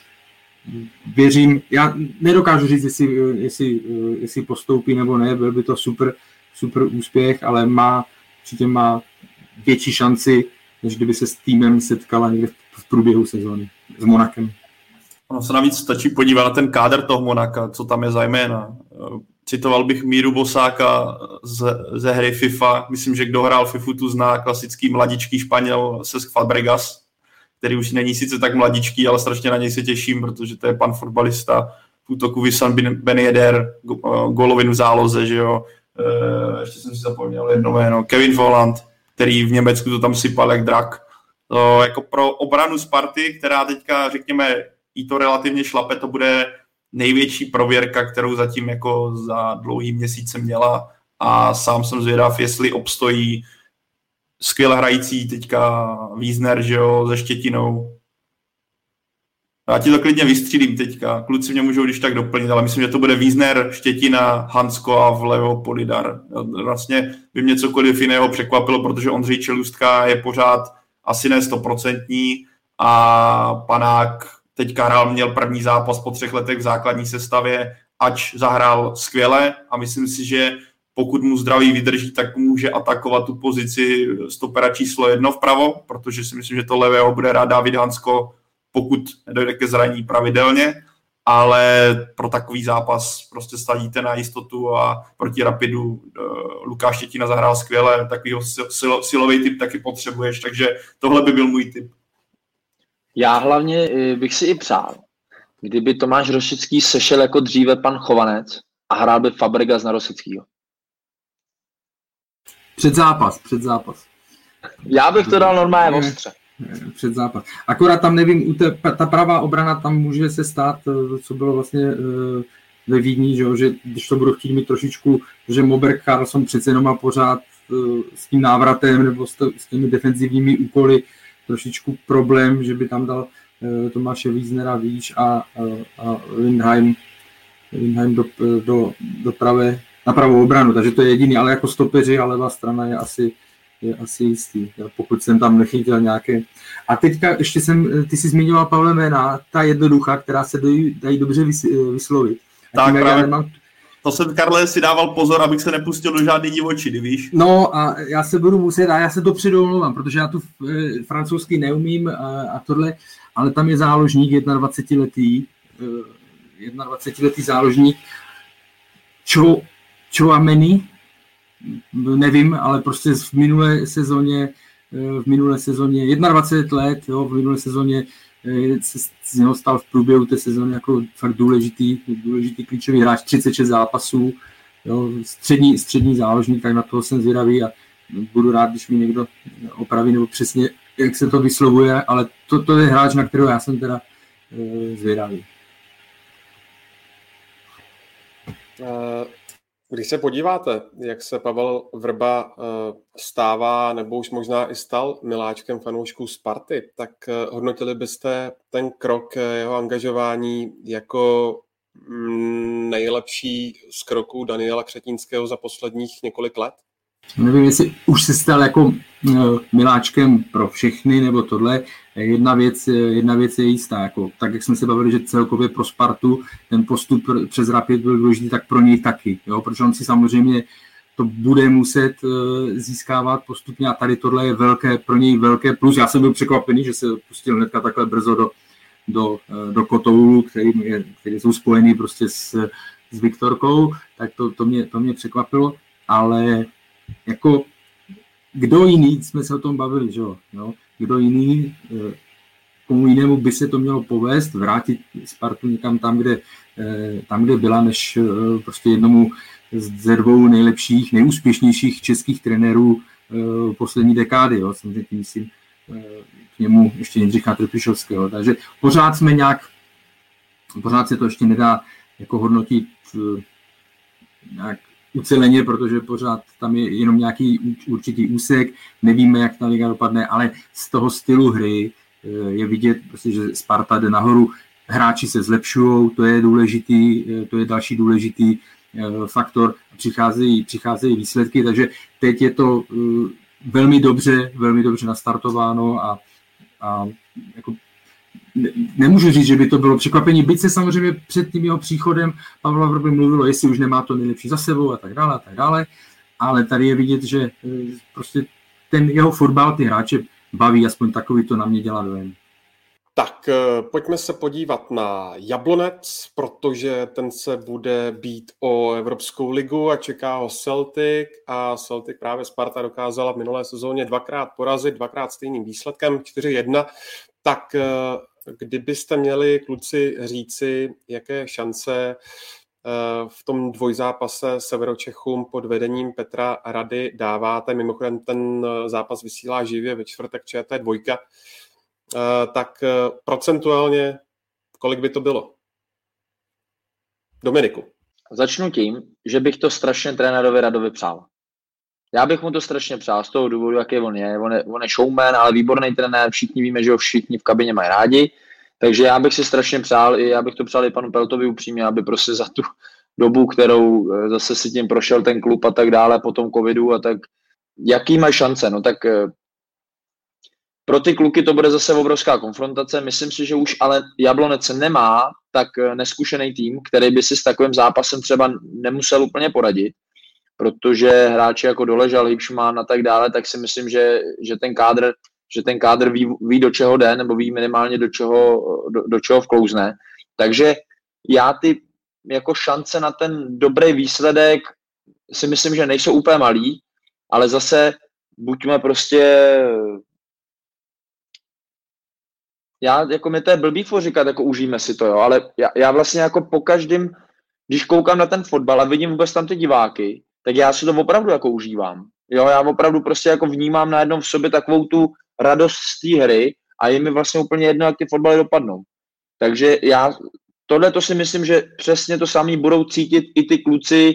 Speaker 6: věřím, já nedokážu říct, jestli, jestli, jestli postoupí nebo ne, byl by to super, super úspěch, ale má, určitě má větší šanci, než kdyby se s týmem setkala někde v průběhu sezóny s Monakem.
Speaker 7: Ono se navíc stačí podívat na ten kádr toho Monaka, co tam je zajména. Citoval bych Míru Bosáka z, ze hry FIFA. Myslím, že kdo hrál FIFU, tu zná klasický mladičký Španěl se Fabregas, který už není sice tak mladičký, ale strašně na něj se těším, protože to je pan fotbalista v útoku Visan Ben Yedder, golovinu v záloze, že jo. E, ještě jsem si zapomněl jedno jméno, Kevin Volland, který v Německu to tam sypal jak drak. To jako pro obranu Sparty, která teďka, řekněme, jí to relativně šlape, to bude největší prověrka, kterou zatím jako za dlouhý měsíce měla a sám jsem zvědav, jestli obstojí skvěle hrající teďka Wiesner, že jo, se Štětinou. Já ti to klidně vystřílím teďka. Kluci mě můžou když tak doplnit, ale myslím, že to bude Wiesner, Štětina, Hansko a vlevo Polidar. Vlastně by mě cokoliv jiného překvapilo, protože Ondřej Čelustka je pořád asi ne stoprocentní a Panák teďka hrál, měl první zápas po třech letech v základní sestavě, ač zahrál skvěle a myslím si, že pokud mu zdraví vydrží, tak může atakovat tu pozici stopera číslo jedno vpravo, protože si myslím, že to levého bude rád David Hansko pokud nedojde ke zraní pravidelně, ale pro takový zápas prostě stadíte na jistotu a proti Rapidu uh, Lukáš Štětina zahrál skvěle, takovýho sil, silový typ taky potřebuješ, takže tohle by byl můj typ.
Speaker 5: Já hlavně eh, bych si i přál, kdyby Tomáš Rosický sešel jako dříve pan Chovanec a hrál by Fabregas na Rosickýho.
Speaker 6: Před zápas, před zápas.
Speaker 5: Já bych to dal normálně ostře
Speaker 6: před zápas. Akorát tam nevím, ta pravá obrana tam může se stát, eh, co bylo vlastně eh, ve Vídni, že, že když to budu chtít mít trošičku, že Moberg Carlson přece jenom má pořád s tím návratem nebo s těmi defenzivními úkoly trošičku problém, že by tam dal Tomáše Wiesnera výš a, a, a Lindheim, Lindheim do, do, do pravé, na pravou obranu, takže to je jediný, ale jako stopeři a levá strana je asi, je asi jistý, pokud jsem tam nechytil nějaké. A teďka ještě jsem, ty jsi zmiňoval Pavle jména, ta jednoduchá, která se dají, dají dobře vyslovit.
Speaker 7: A tak právě, nemám... to jsem, Karle, si dával pozor, abych se nepustil do žádný divočiny, víš?
Speaker 6: No a já se budu muset, a já se to předomluvám, protože já tu e, francouzsky neumím a, a tohle, ale tam je záložník 21-letý, e, 21-letý záložník, Čo, Chouameni, nevím, ale prostě v minulé sezóně, eh, v minulé sezóně 21 let, jo, v minulé sezóně eh, se z něho stal v průběhu té sezóny jako fakt důležitý, důležitý klíčový hráč, 36 zápasů, jo, střední, střední záložník, tak na toho jsem zvědavý a budu rád, když mi někdo opraví nebo přesně, jak se to vyslovuje, ale to, to je hráč, na kterého já jsem teda e, zvědavý.
Speaker 3: Uh,
Speaker 4: Když se podíváte, jak se Pavel Vrba eh, stává, nebo už možná i stal miláčkem fanoušků Sparty, tak eh, hodnotili byste ten krok jeho angažování jako mm, nejlepší z kroků Daniela Křetínského za posledních několik let?
Speaker 6: Nevím, jestli už se stal jako uh, miláčkem pro všechny, nebo tohle. Jedna věc, jedna věc je jistá, jako, tak jak jsme se bavili, že celkově pro Spartu ten postup přes Rapid byl důležitý, tak pro něj taky, jo? protože on si samozřejmě to bude muset uh, získávat postupně a tady tohle je velké, pro něj velké plus. Já jsem byl překvapený, že se pustil hnedka takhle brzo do, do, do Kotoulu, který, je, který jsou spojený prostě s, s Viktorkou, tak to, to, mě, to mě překvapilo, ale jako kdo jiný, jsme se o tom bavili, že jo, no, kdo jiný, eh, komu jinému by se to mělo povést, vrátit Spartu někam tam, kde, eh, tam, kde byla, než eh, prostě jednomu ze dvou nejlepších, nejúspěšnějších českých trenérů poslední dekády, jo, samozřejmě tím myslím k němu ještě Jindřicha Trpišovského. Takže pořád jsme nějak, pořád se to ještě nedá jako hodnotit nějak uceleně, protože pořád tam je jenom nějaký určitý úsek, nevíme, jak ta liga dopadne, ale z toho stylu hry eh, je vidět, prostě, že Sparta jde nahoru, hráči se zlepšují, to je důležitý, eh, to je další důležitý eh, faktor, přicházejí, přicházejí výsledky, takže teď je to velmi dobře, velmi dobře nastartováno a, a jako nemůžu říct, že by to bylo překvapení, byť se samozřejmě před tím jeho příchodem Pavla Vrby mluvilo, jestli už nemá to nejlepší za sebou a tak dále a tak dále, ale tady je vidět, že eh, prostě ten jeho fotbal ty hráče baví, aspoň takový to na mě dělá dojem.
Speaker 4: Tak eh, pojďme se podívat na Jablonec, protože ten se bude být o Evropskou ligu a čeká ho Celtic a Celtic právě Sparta dokázala v minulé sezóně dvakrát porazit, dvakrát stejným výsledkem 4-1, tak eh, kdybyste měli kluci říci, jaké šance eh, v tom dvojzápase Severočechům pod vedením Petra Rady dáváte. Mimochodem ten eh, zápas vysílá živě ve čtvrtek ČT2. Tak procentuálně kolik by to bylo? Dominiku.
Speaker 5: Začnu tím, že bych to strašně trenérovi Radovi přál. Já bych mu to strašně přál z toho důvodu, jaký on je. On je, on je showman, ale výborný trenér, všichni víme, že ho všichni v kabině mají rádi. Takže já bych si strašně přál, i já bych to přál i panu Peltovi upřímně, aby prostě za tu dobu, kterou eh, zase si tím prošel ten klub a tak dále, po tom covidu a tak, jaký mají šance, no tak eh, pro ty kluky to bude zase obrovská konfrontace. Myslím si, že už ale Jablonec nemá tak eh, neskušený tým, který by si s takovým zápasem třeba nemusel úplně poradit protože hráči jako Doležal, Hipšman a tak dále, tak si myslím, že, že ten kádr že ten kádr ví, ví, do čeho jde, nebo ví minimálně do čeho, do, do čeho vklouzne. Takže já ty jako šance na ten dobrý výsledek si myslím, že nejsou úplně malý, ale zase buďme prostě já, jako mi to je blbý říkat, jako užijeme si to, jo, ale já, já vlastně jako po každém, když koukám na ten fotbal a vidím vůbec tam ty diváky, tak já si to opravdu jako užívám. Jo, já opravdu prostě jako vnímám najednou v sobě takovou tu radost z té hry a je mi vlastně úplně jedno, jak ty fotbaly dopadnou. Takže já tohle to si myslím, že přesně to samý budou cítit i ty kluci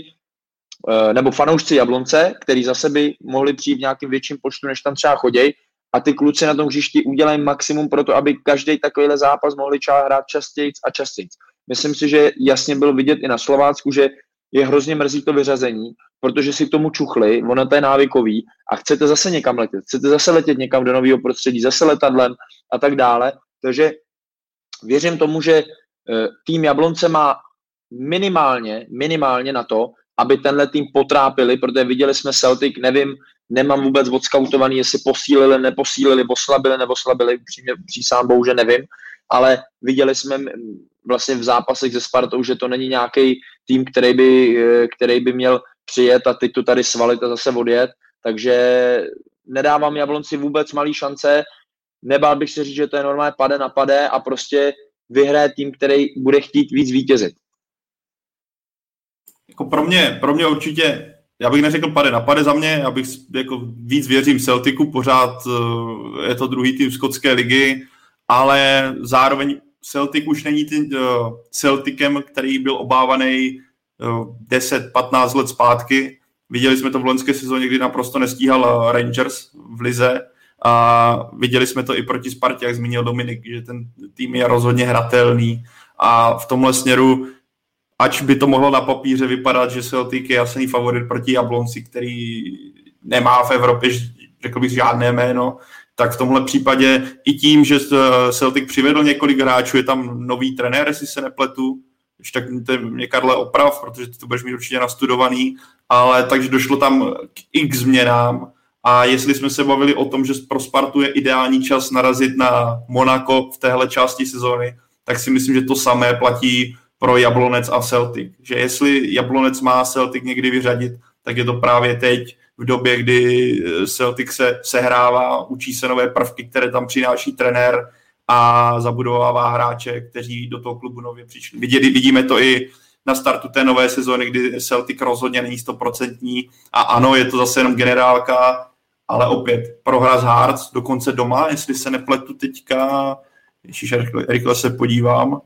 Speaker 5: eh, nebo fanoušci Jablonce, který zase by mohli přijít v nějakým větším počtu, než tam třeba choděj, a ty kluci na tom hřišti udělají maximum pro to, aby každý takovýhle zápas mohli třeba hrát častěji a častěji. Myslím si, že jasně bylo vidět i na Slovácku, že je hrozně mrzí to vyřazení, protože si k tomu čuchli, ono to je návykový a chcete zase někam letět, chcete zase letět někam do nového prostředí, zase letadlem a tak dále. Takže věřím tomu, že eh, tým Jablonce má minimálně, minimálně na to, aby tenhle tým potrápili, protože viděli jsme Celtic, nevím, nemám vůbec odskautovaný, jestli posílili, neposílili, oslabili, nebo slabili, přímě, přísám bohu, že nevím, ale viděli jsme vlastně v zápasech se Spartou, že to není nějaký tým, který by, eh, který by měl přijet a teď to tady svalit a zase odjet, takže nedávám Jablonci vůbec malý šance, nebál bych se říct, že to je normálně pade na pade a prostě vyhraje tým, který bude chtít víc vítězit.
Speaker 7: Jako pro mě, pro mě určitě, já bych neřekl pade na pade za mě, já bych jako víc věřím Celticu, pořád eh, je to druhý tým skotské ligy, ale zároveň Celtic už není tím uh, Celticem, který byl obávaný 10-15 let zpátky. Viděli jsme to v loňské sezóně, kdy naprosto nestíhal Rangers v Lize a viděli jsme to i proti Spartě, jak zmínil Dominik, že ten tým je rozhodně hratelný a v tomhle směru ač by to mohlo na papíře vypadat, že Celtic je jasný favorit proti Jablonci, který nemá v Evropě, řekl bych, žádné jméno, tak v tomhle případě i tím, že Celtic přivedl několik hráčů, je tam nový trenér, jestli se nepletu, když tak mě Karle oprav, protože ty to budeš mít určitě nastudovaný, ale takže došlo tam k x změnám a jestli jsme se bavili o tom, že pro Spartu je ideální čas narazit na Monaco v téhle části sezóny, tak si myslím, že to samé platí pro Jablonec a Celtic. Že jestli Jablonec má Celtic někdy vyřadit, tak je to právě teď, v době, kdy Celtic se sehrává, učí se nové prvky, které tam přináší trenér a zabudovává hráče, kteří do toho klubu nově přišli. Vidíme to i na startu té nové sezóny, kdy Celtic rozhodně není stoprocentní a ano, je to zase jenom generálka, ale opět prohra z Hearts, dokonce doma, jestli se nepletu teďka, Ježíš, rychle se podívám,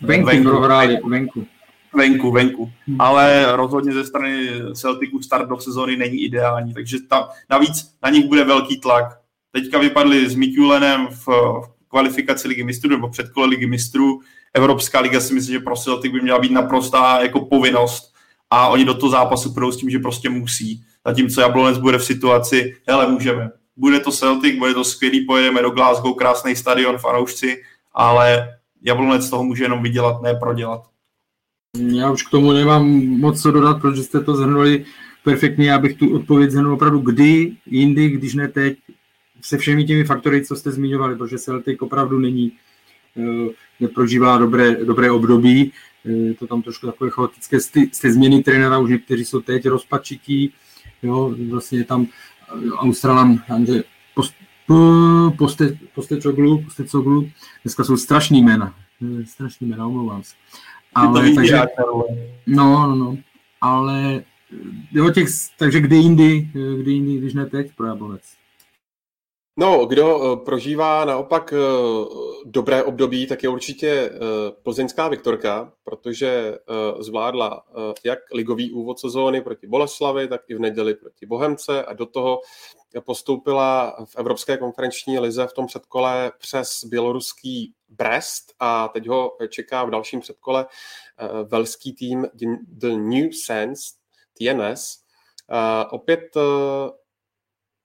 Speaker 6: Venku, venku prohráli, venku.
Speaker 7: Venku, venku. Hmm. Ale rozhodně ze strany Celticu start do sezóny není ideální, takže tam, navíc na nich bude velký tlak. Teďka vypadli s Mikulenem v, v kvalifikaci ligy mistrů nebo předkole ligy mistrů. Evropská liga si myslím, že pro Celtic by měla být naprostá jako povinnost a oni do toho zápasu půjdou s tím, že prostě musí. Zatímco Jablonec bude v situaci, hele, můžeme. Bude to Celtic, bude to skvělý, pojedeme do Glasgow, krásný stadion, fanoušci, ale Jablonec toho může jenom vydělat, ne prodělat.
Speaker 6: Já už k tomu nemám moc co dodat, protože jste to zhrnuli perfektně. Já bych tu odpověď zhrnul opravdu kdy, jindy, když ne teď, se všemi těmi faktory, co jste zmiňovali, protože Celtic opravdu není, eh, neprožívá dobré, dobré období. Eh, je to tam trošku takové chaotické z té změny trenéra, už někteří jsou teď rozpačití. Jo, vlastně tam eh, Australan Andře post, poste, Postecoglu, Postecoglu, dneska jsou strašný jména, strašný jména, omlouvám se. Ale, takže, no, no, no, ale jo, těch, takže kdy jindy, kdy jindy, když ne teď pro Jablonec.
Speaker 4: No, kdo uh, prožívá naopak dobré období, tak je určitě plzeňská Viktorka, protože zvládla jak ligový úvod sezóny proti Boleslavi, tak i v neděli proti Bohemce a do toho postoupila v Evropské konferenční lize v tom předkole přes běloruský Brest a teď ho čeká v dalším předkole velský tým The New Sense, TNS. Opět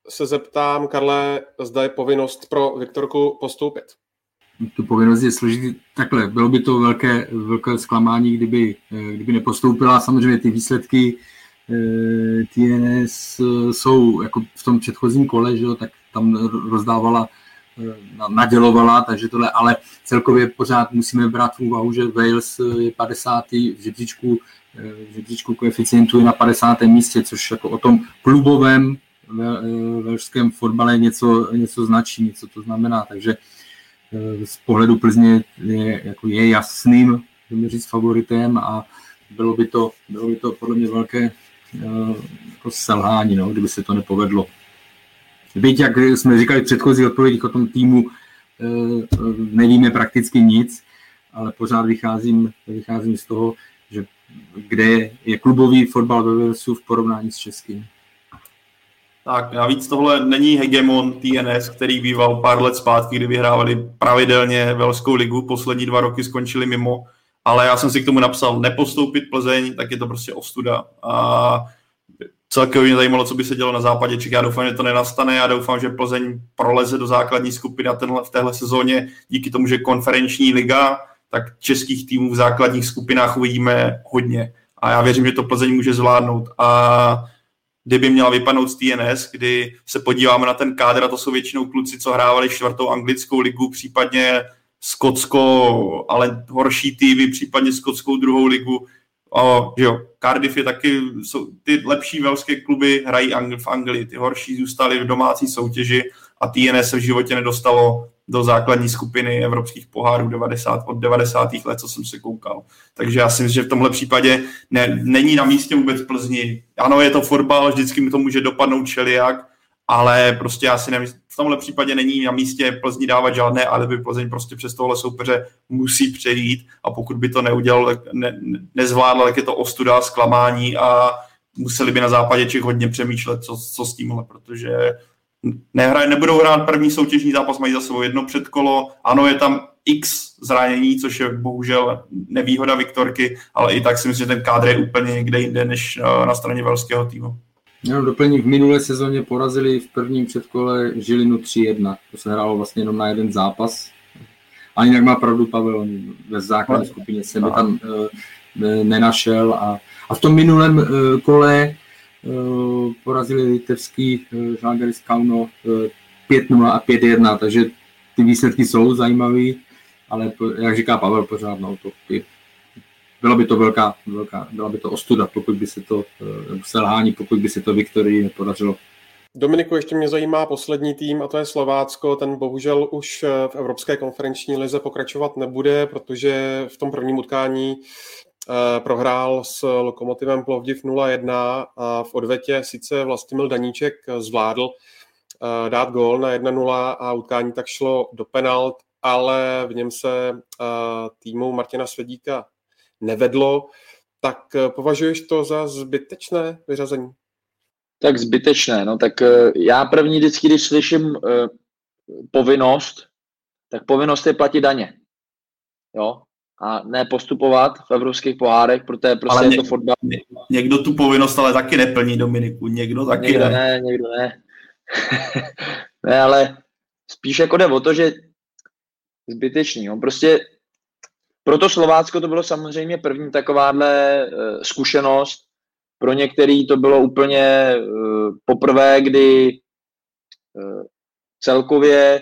Speaker 4: se zeptám, Karle, zda je povinnost pro Viktorku postoupit.
Speaker 6: Tu povinnost je složitý. Takhle, bylo by to velké, velké zklamání, kdyby, kdyby nepostoupila. Samozřejmě ty výsledky eh, TNS jsou jako v tom předchozím kole, že jo, tak tam rozdávala, eh, nadělovala, takže tohle, ale celkově pořád musíme brát v úvahu, že Wales je 50. v žebříčku, eh, v žebříčku koeficientu je na 50. místě, což jako o tom klubovém ve velšském fotbale něco, něco značí, něco to znamená, takže eh, z pohledu Plzně je, jako je jasným, říct, favoritem a bylo by to, bylo by to podle mě velké eh, jako selhání, no, kdyby se to nepovedlo. Byť, jak jsme říkali v předchozích odpovědích o tom týmu, eh, nevíme prakticky nic, ale pořád vycházím, vycházím z toho, že kde je klubový fotbal ve Walesu v porovnání s českým.
Speaker 7: Tak navíc tohle není hegemon TNS, který býval pár let zpátky, kdy vyhrávali pravidelně Velskou ligu, poslední dva roky skončili mimo, ale já jsem si k tomu napsal nepostoupit Plzeň, tak je to prostě ostuda. A celkově mě zajímalo, co by se dělo na západě Čech. Já doufám, že to nenastane. Já doufám, že Plzeň proleze do základní skupiny a tenhle, v téhle sezóně díky tomu, že konferenční liga, tak českých týmů v základních skupinách uvidíme hodně. A já věřím, že to Plzeň může zvládnout. A kdyby měla vypadnout z TNS, kdy se podíváme na ten kádr, a to jsou většinou kluci, co hrávali čtvrtou anglickou ligu, případně Skotsko, ale horší týmy, případně skotskou druhou ligu. O, jo, Cardiff je taky, jsou, ty lepší velské kluby hrají v Anglii, ty horší zůstaly v domácí soutěži a TNS se v životě nedostalo do základní skupiny evropských pohárů 90, od 90. let, co jsem se koukal. Takže já si myslím, že v tomhle případě ne, není na místě vůbec Plzni. Ano, je to fotbal, vždycky mi to může dopadnout čeliak, ale prostě já si nemyslím, v tomhle případě není na místě Plzni dávat žádné alibi, Plzeň prostě přes tohle soupeře musí přejít. A pokud by to neudělal, ne, nezvládl, tak je to ostuda, zklamání a museli by na západě Čech hodně přemýšlet, co, co s tímhle, protože nehraj, nebudou hrát první soutěžní zápas, mají za sebou jedno předkolo, ano, je tam x zranění, což je bohužel nevýhoda Viktorky, ale i tak si myslím, že ten kádr je úplně někde jinde než eh, na straně velského týmu.
Speaker 6: Jenom doplním, v minulé sezóně porazili v prvním předkole Žilinu 3-1. To se hrálo vlastně jenom na jeden zápas. A jinak má pravdu Pavel, ve základní no. skupině jsem by tam uh, nenašel. A, a v tom minulém uh, kole uh, porazili litevský uh, Žalgiris Kauno uh, 5-0 a 5-1, takže ty výsledky jsou zajímavé, ale jak říká Pavel pořád, no, to byla by to velká, velká byla by to ostuda, pokud by se to, eh, selhání, pokud by se to Viktorii nepodařilo.
Speaker 4: Dominiku, ještě mě zajímá poslední tým a to je Slovácko. Ten bohužel už eh, v Evropské konferenční lize pokračovat nebude, protože v tom prvním utkání eh, prohrál s Lokomotivem Plovdiv 0-1 a v odvetě sice Vlastimil Daníček zvládl dát gól na 1-0 a utkání tak šlo do penalt, ale v něm se týmu Martina Svedíka nevedlo, tak eh, považuješ to za zbytečné vyřazení?
Speaker 5: Tak zbytečné, no tak eh, já první vždycky, když slyším uh, povinnost, tak povinnost je platit daně. Jo? A ne postupovat v evropských pohárech, protože prostě ale je to fotbal.
Speaker 7: Někdo tu povinnost ale taky neplní, Dominiku, někdo taky
Speaker 5: někdo ne. ne. Někdo ne, ne, ale spíš jako jde o to, že zbytečný. On prostě proto Slovácko to bylo samozřejmě první takováhle uh, zkušenost. Pro některý to bylo úplně uh, poprvé, kdy uh, celkově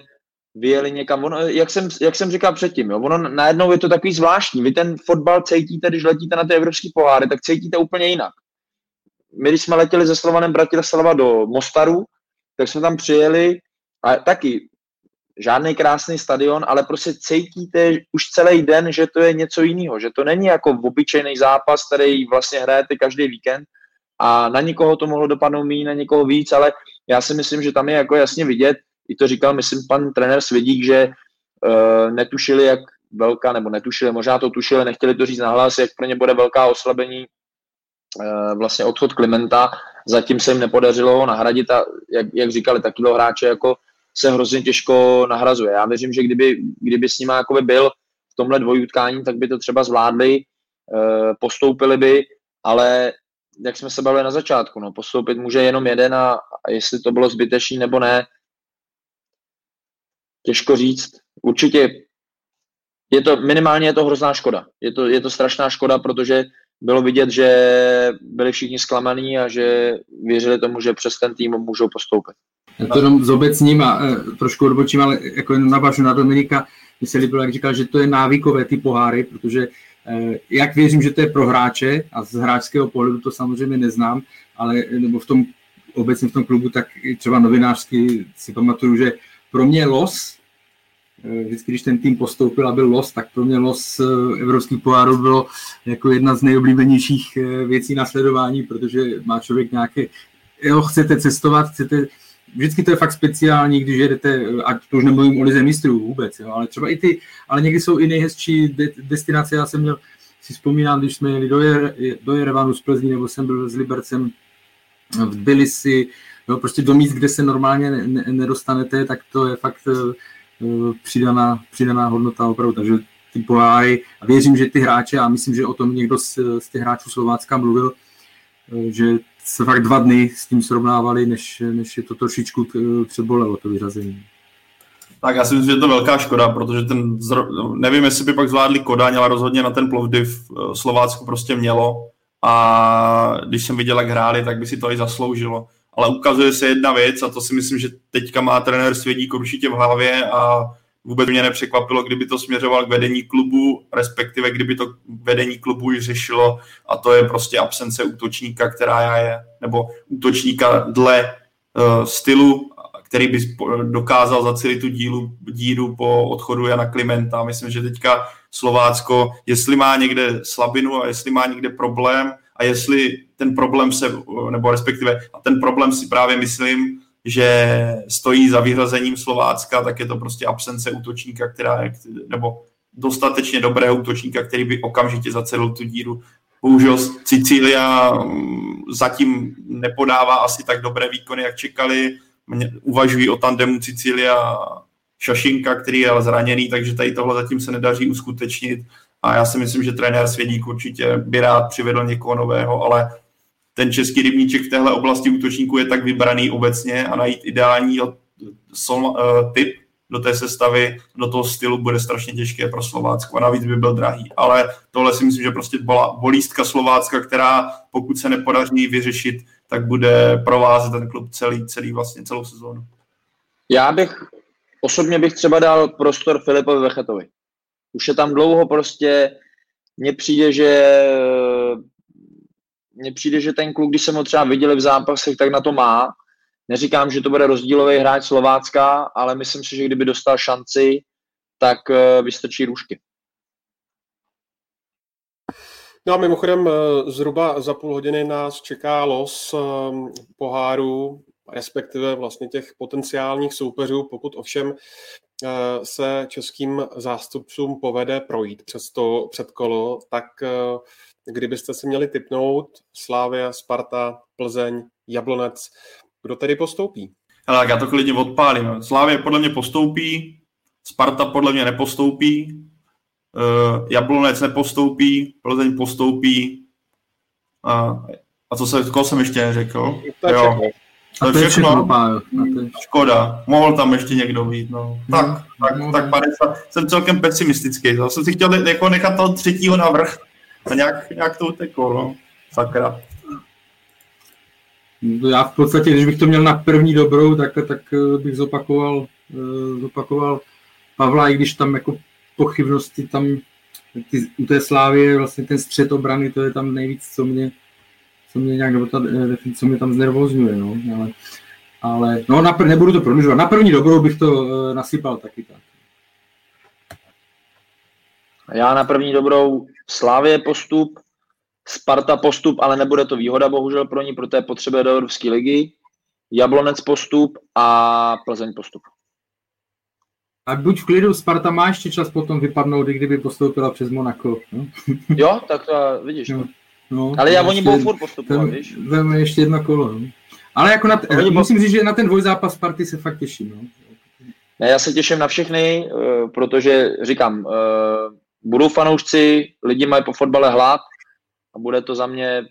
Speaker 5: vyjeli někam. Ono, jak, jsem, jak jsem říkal předtím, jo, ono najednou je to takový zvláštní. Vy ten fotbal cítíte, když letíte na ty evropské poháry, tak cítíte úplně jinak. My, když jsme letěli ze Slovanem Bratislava do Mostaru, tak jsme tam přijeli a taky žádný krásný stadion, ale prostě cítíte už celý den, že to je něco jiného, že to není jako obyčejný zápas, který vlastně hrajete každý víkend a na někoho to mohlo dopadnout méně, na někoho víc, ale já si myslím, že tam je jako jasně vidět, i to říkal, myslím, pan trenér Svědík, že uh, netušili, jak velká, nebo netušili, možná to tušili, nechtěli to říct nahlas, jak pro ně bude velká oslabení uh, vlastně odchod Klimenta, zatím se jim nepodařilo nahradit a jak, jak říkali, takového hráče jako se hrozně těžko nahrazuje. Já věřím, že kdyby, kdyby s nimi jakoby byl v tomhle dvojutkání, tak by to třeba zvládli, eh, postoupili by, ale jak jsme se bavili na začátku, no, postoupit může jenom jeden a, a jestli to bylo zbytečný nebo ne, těžko říct. Určitě je to, minimálně je to hrozná škoda. Je to, je to strašná škoda, protože bylo vidět, že byli všichni zklamaní a že věřili tomu, že přes ten tým můžou postoupit.
Speaker 6: Já to jenom zobecním a e, trošku odbočím, ale jako jenom navážu na Dominika, mi se líbilo, jak říkal, že to je návykové ty poháry, protože e, jak věřím, že to je pro hráče a z hráčského pohledu to samozřejmě neznám, ale nebo v tom obecně v tom klubu, tak třeba novinářsky si pamatuju, že pro mě los, e, vždycky, když ten tým postoupil a byl los, tak pro mě los evropských pohárů bylo jako jedna z nejoblíbenějších věcí na sledování, protože má člověk nějaké, jo, chcete cestovat, chcete vždycky to je fakt speciální, když jedete, ať to už nemluvím o lize mistrů vůbec, jo, ale třeba i ty, ale někdy jsou i nejhezčí de- destinace, já jsem měl, si vzpomínám, když jsme jeli do, Jer, do Jerevanu z Plzní, nebo jsem byl s Libercem v Tbilisi, jo, prostě do míst, kde se normálně ne, ne, nedostanete, tak to je fakt přidaná, přidaná hodnota opravdu, takže ty poháry, a věřím, že ty hráče, a myslím, že o tom někdo z, z těch hráčů Slovácka mluvil, uh, že se fakt dva dny s tím srovnávali, než, než je to trošičku přebolelo, to vyřazení.
Speaker 7: Tak já si myslím, že je to velká škoda, protože ten, nevím, jestli by pak zvládli Kodaň, ale rozhodně na ten Plovdiv eh, Slovácko prostě mělo a když jsem viděl, jak hráli, tak by si to i zasloužilo. Ale ukazuje se jedna věc a to si myslím, že teďka má trenér Svědík určitě v hlavě a vůbec mě nepřekvapilo, kdyby to směřoval k vedení klubu, respektive kdyby to vedení klubu již řešilo a to je prostě absence útočníka, která je, nebo útočníka dle uh, stylu, který by dokázal zacelit tu dílu, díru po odchodu Jana Klimenta. Myslím, že teďka Slovácko, jestli má někde slabinu a jestli má někde problém a jestli ten problém se, nebo respektive, a ten problém si právě myslím, že stojí za vyhrazením Slovácka, tak je to prostě absence útočníka, která je, nebo dostatečně dobrého útočníka, který by okamžitě zacedl tu díru. Bohužel Sicília mm, zatím nepodává asi tak dobré výkony, jak čekali. Uvažují o tandemu Sicília Šašinka, který je zraněný, takže tady tohle zatím se nedaří uskutečnit. A já si myslím, že trenér Svědík určitě by rád přivedl někoho nového, ale ten český rybníček v téhle oblasti útočníků je tak vybraný obecně a najít ideální sol, uh, typ do té sestavy, do toho stylu bude strašně těžké pro Slovácko a navíc by byl drahý. Ale tohle si myslím, že prostě byla bolístka Slovácka, která pokud se nepodaří vyřešit, tak bude provázet ten klub celý, celý vlastně celou sezónu.
Speaker 5: Já bych, osobně bych třeba dal prostor Filipovi Vechetovi. Už je tam dlouho prostě, mně přijde, že mně přijde, že ten kluk, když jsem ho třeba viděli v zápasech, tak na to má. Neříkám, že to bude rozdílový hráč Slovácka, ale myslím si, že kdyby dostal šanci, tak uh, vystrčí růžky.
Speaker 4: No a mimochodem eh, zhruba za půl hodiny nás čeká los eh, poháru, respektive vlastně těch potenciálních soupeřů, pokud ovšem se českým zástupcům povede projít přes to předkolo, tak kdybyste si měli typnout Slávia, Sparta, Plzeň, Jablonec, kdo tedy postoupí?
Speaker 7: Ale tak já to klidně odpálím. Slávě podle mě postoupí, Sparta podle mě nepostoupí, uh, Jablonec nepostoupí, Plzeň postoupí. A, a co se, koho jsem ještě neřekl?
Speaker 4: To jo.
Speaker 7: To, to je všechno. všechno. Škoda. Mohl tam ještě někdo být. No. Tak, no, tak, no, tak 50. Jsem celkem pesimistický. Já jsem si chtěl jako nechat toho třetího navrh. A nějak, nějak to uteklo. No. Sakra.
Speaker 6: Já v podstatě, když bych to měl na první dobrou, tak, tak eh, bych zopakoval, eh, zopakoval Pavla, i když tam jako pochybnosti tam ty, u té slávy vlastně ten střed obrany, to je tam nejvíc, co mě, co mě nějak, nebo ta, eh, co mě tam znervozňuje, no, ale, ale no, na, nebudu to prodlužovat. Na první dobrou bych to uh, nasypal taky tak.
Speaker 5: Já na první dobrou Slávě postup, Sparta postup, ale nebude to výhoda bohužel pro ní, protože potřebuje do Evropské ligy. Jablonec postup a Plzeň postup.
Speaker 6: A buď v klidu, Sparta má ještě čas potom vypadnout, i kdyby postoupila přes Monako. No?
Speaker 5: jo, tak to vidíš. No, no, ale já oni budou furt postupovat, víš?
Speaker 6: Veme ještě jedno kolo. No. Ale jako na t- musím říct, že na ten dvojzápas Sparty se fakt těším. No.
Speaker 5: Ne, já se těším na všechny, eh, protože říkám, eh, budou fanoušci, lidi mají po fotbale hlad, a bude to za mě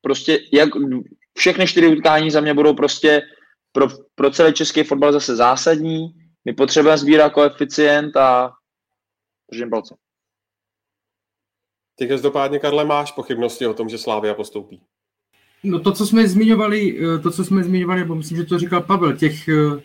Speaker 5: prostě, jak všechny čtyři utkání za mě budou prostě pro, pro celý český fotbal zase zásadní. My potřebujeme sbírat koeficient a držím palce.
Speaker 4: Ty každopádně, Karle, máš pochybnosti o tom, že Slávia postoupí?
Speaker 6: No to, co jsme zmiňovali, eh, to, co jsme zmiňovali, nebo myslím, že to říkal Pavel, těch eh,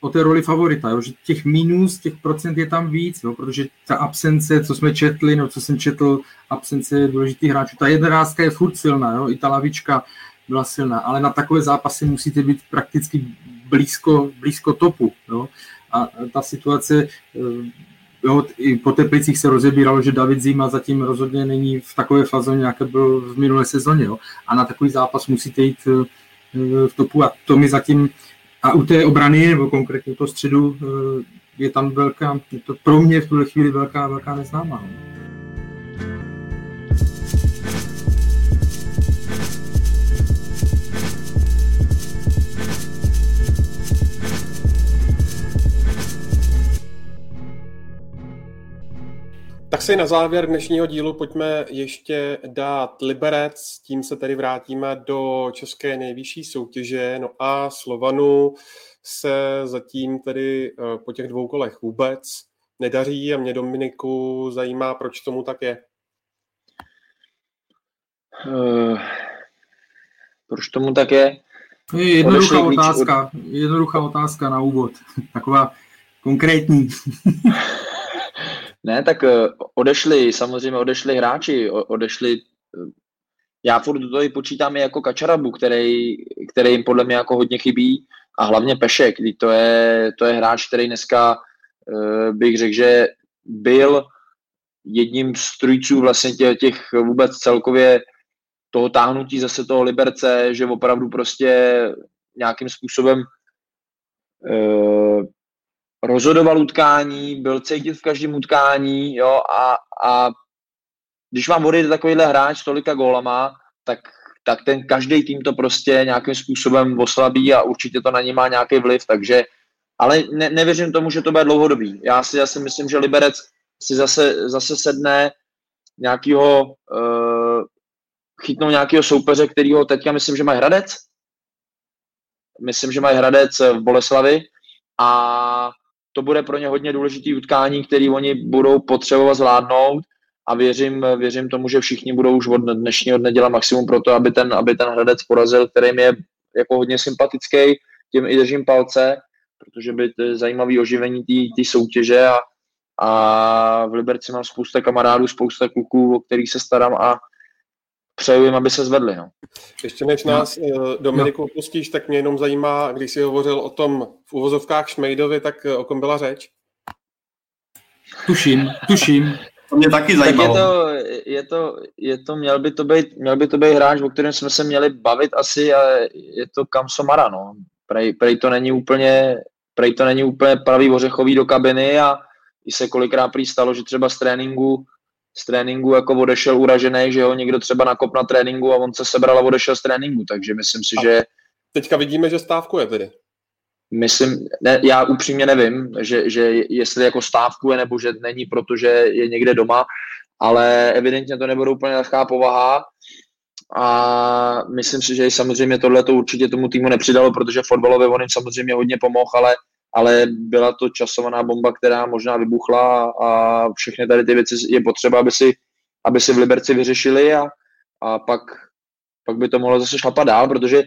Speaker 6: o té roli favorita, jo, že těch minus, těch procent je tam víc, jo, protože ta absence, co jsme četli, no co jsem četl, absence důležitých hráčů, ta jedenáctka je furt silná, jo, i ta lavička byla silná, ale na takové zápasy musíte být prakticky blízko, blízko topu, jo, a ta situace, eh, jo, i po Teplicích se rozebíralo, že David Zima zatím rozhodně není v takové fazóně, jaké byl v minulé sezóně, jo, a na takový zápas musíte jít eh, v topu a to mi zatím a u té obrany, nebo konkrétně u toho středu, eh, je tam velká, je to pro mě v tuhle chvíli velká, velká neznámá.
Speaker 4: Tak si na závěr dnešního dílu pojďme ještě dát Liberec, tím se tedy vrátíme do české nejvyšší soutěže. No a Slovanu se zatím tedy eh, po těch dvou kolech vůbec nedaří a mě Dominiku zajímá, proč tomu tak je.
Speaker 5: Uh, proč tomu tak je?
Speaker 6: je jednoduchá otázka, jednoduchá otázka na úvod. Taková konkrétní.
Speaker 5: Ne, tak eh, odešli, samozřejmě odešli hráči, odešli, eh, já furt do toho počítám i jako Kačarabu, který, který jim podle mě jako hodně chybí a hlavně Pešek, to je, to je hráč, který dneska eh, bych řekl, že byl jedním z trujců vlastně těch, těch vůbec celkově toho táhnutí zase toho Liberce, že opravdu prostě nějakým způsobem rozhodoval utkání, byl cítit v každém utkání, jo, a, a když vám odejde takovýhle hráč tolika gólama, tak, tak ten každý tým to prostě nějakým způsobem oslabí a určitě to na ně má nějaký vliv, takže ale ne, nevěřím tomu, že to bude dlouhodobý. Já si, já si myslím, že Liberec si zase, zase sedne nějakýho, uh, chytnou nějakého soupeře, kterýho teďka myslím, že mají Hradec. Myslím, že mají Hradec v Boleslavi a to bude pro ně hodně důležitý utkání, který oni budou potřebovat zvládnout a věřím, věřím tomu, že všichni budou už od dnešního dne dělat maximum pro to, aby ten, aby ten Hradec porazil, který je jako hodně sympatický, tím i držím palce, protože by zajímavý oživení té soutěže a, a v Liberci mám spousta kamarádů, spousta kluků, o kterých se starám a přeju jim, aby se zvedli. No.
Speaker 4: Ještě než nás, no. Dominiku, opustíš, tak mě jenom zajímá, když jsi hovořil o tom v uvozovkách Šmejdovi, tak eh, o kom byla řeč?
Speaker 6: Tuším, tuším.
Speaker 7: To mě taky zajímalo.
Speaker 5: Tak je to, je to, je to měl, by to být, měl by to být hráč, o kterém jsme se měli bavit asi a je to Kamsomara, no. Prej, prej, to není úplně, prej to není úplně pravý ořechový do kabiny a i se kolikrát prý stalo, že třeba z tréninku z tréninku jako odešel uražený, že ho někdo třeba nakop na tréninku a on se sebral a odešel z tréninku, takže myslím si, a že...
Speaker 4: Teďka vidíme, že stávkuje tedy.
Speaker 5: Myslím, ne, já upřímně nevím, že, že jestli jako stávkuje nebo že není, protože je někde doma, ale evidentně to nebude úplně lehká povaha a myslím si, že samozřejmě tohle to určitě tomu týmu nepřidalo, protože fotbalově on jim samozřejmě hodně pomohl, ale ale byla to časovaná bomba, která možná vybuchla a všechny tady ty věci je potřeba, aby si, aby si v Liberci vyřešili a, a pak, pak by to mohlo zase šlapat dál, protože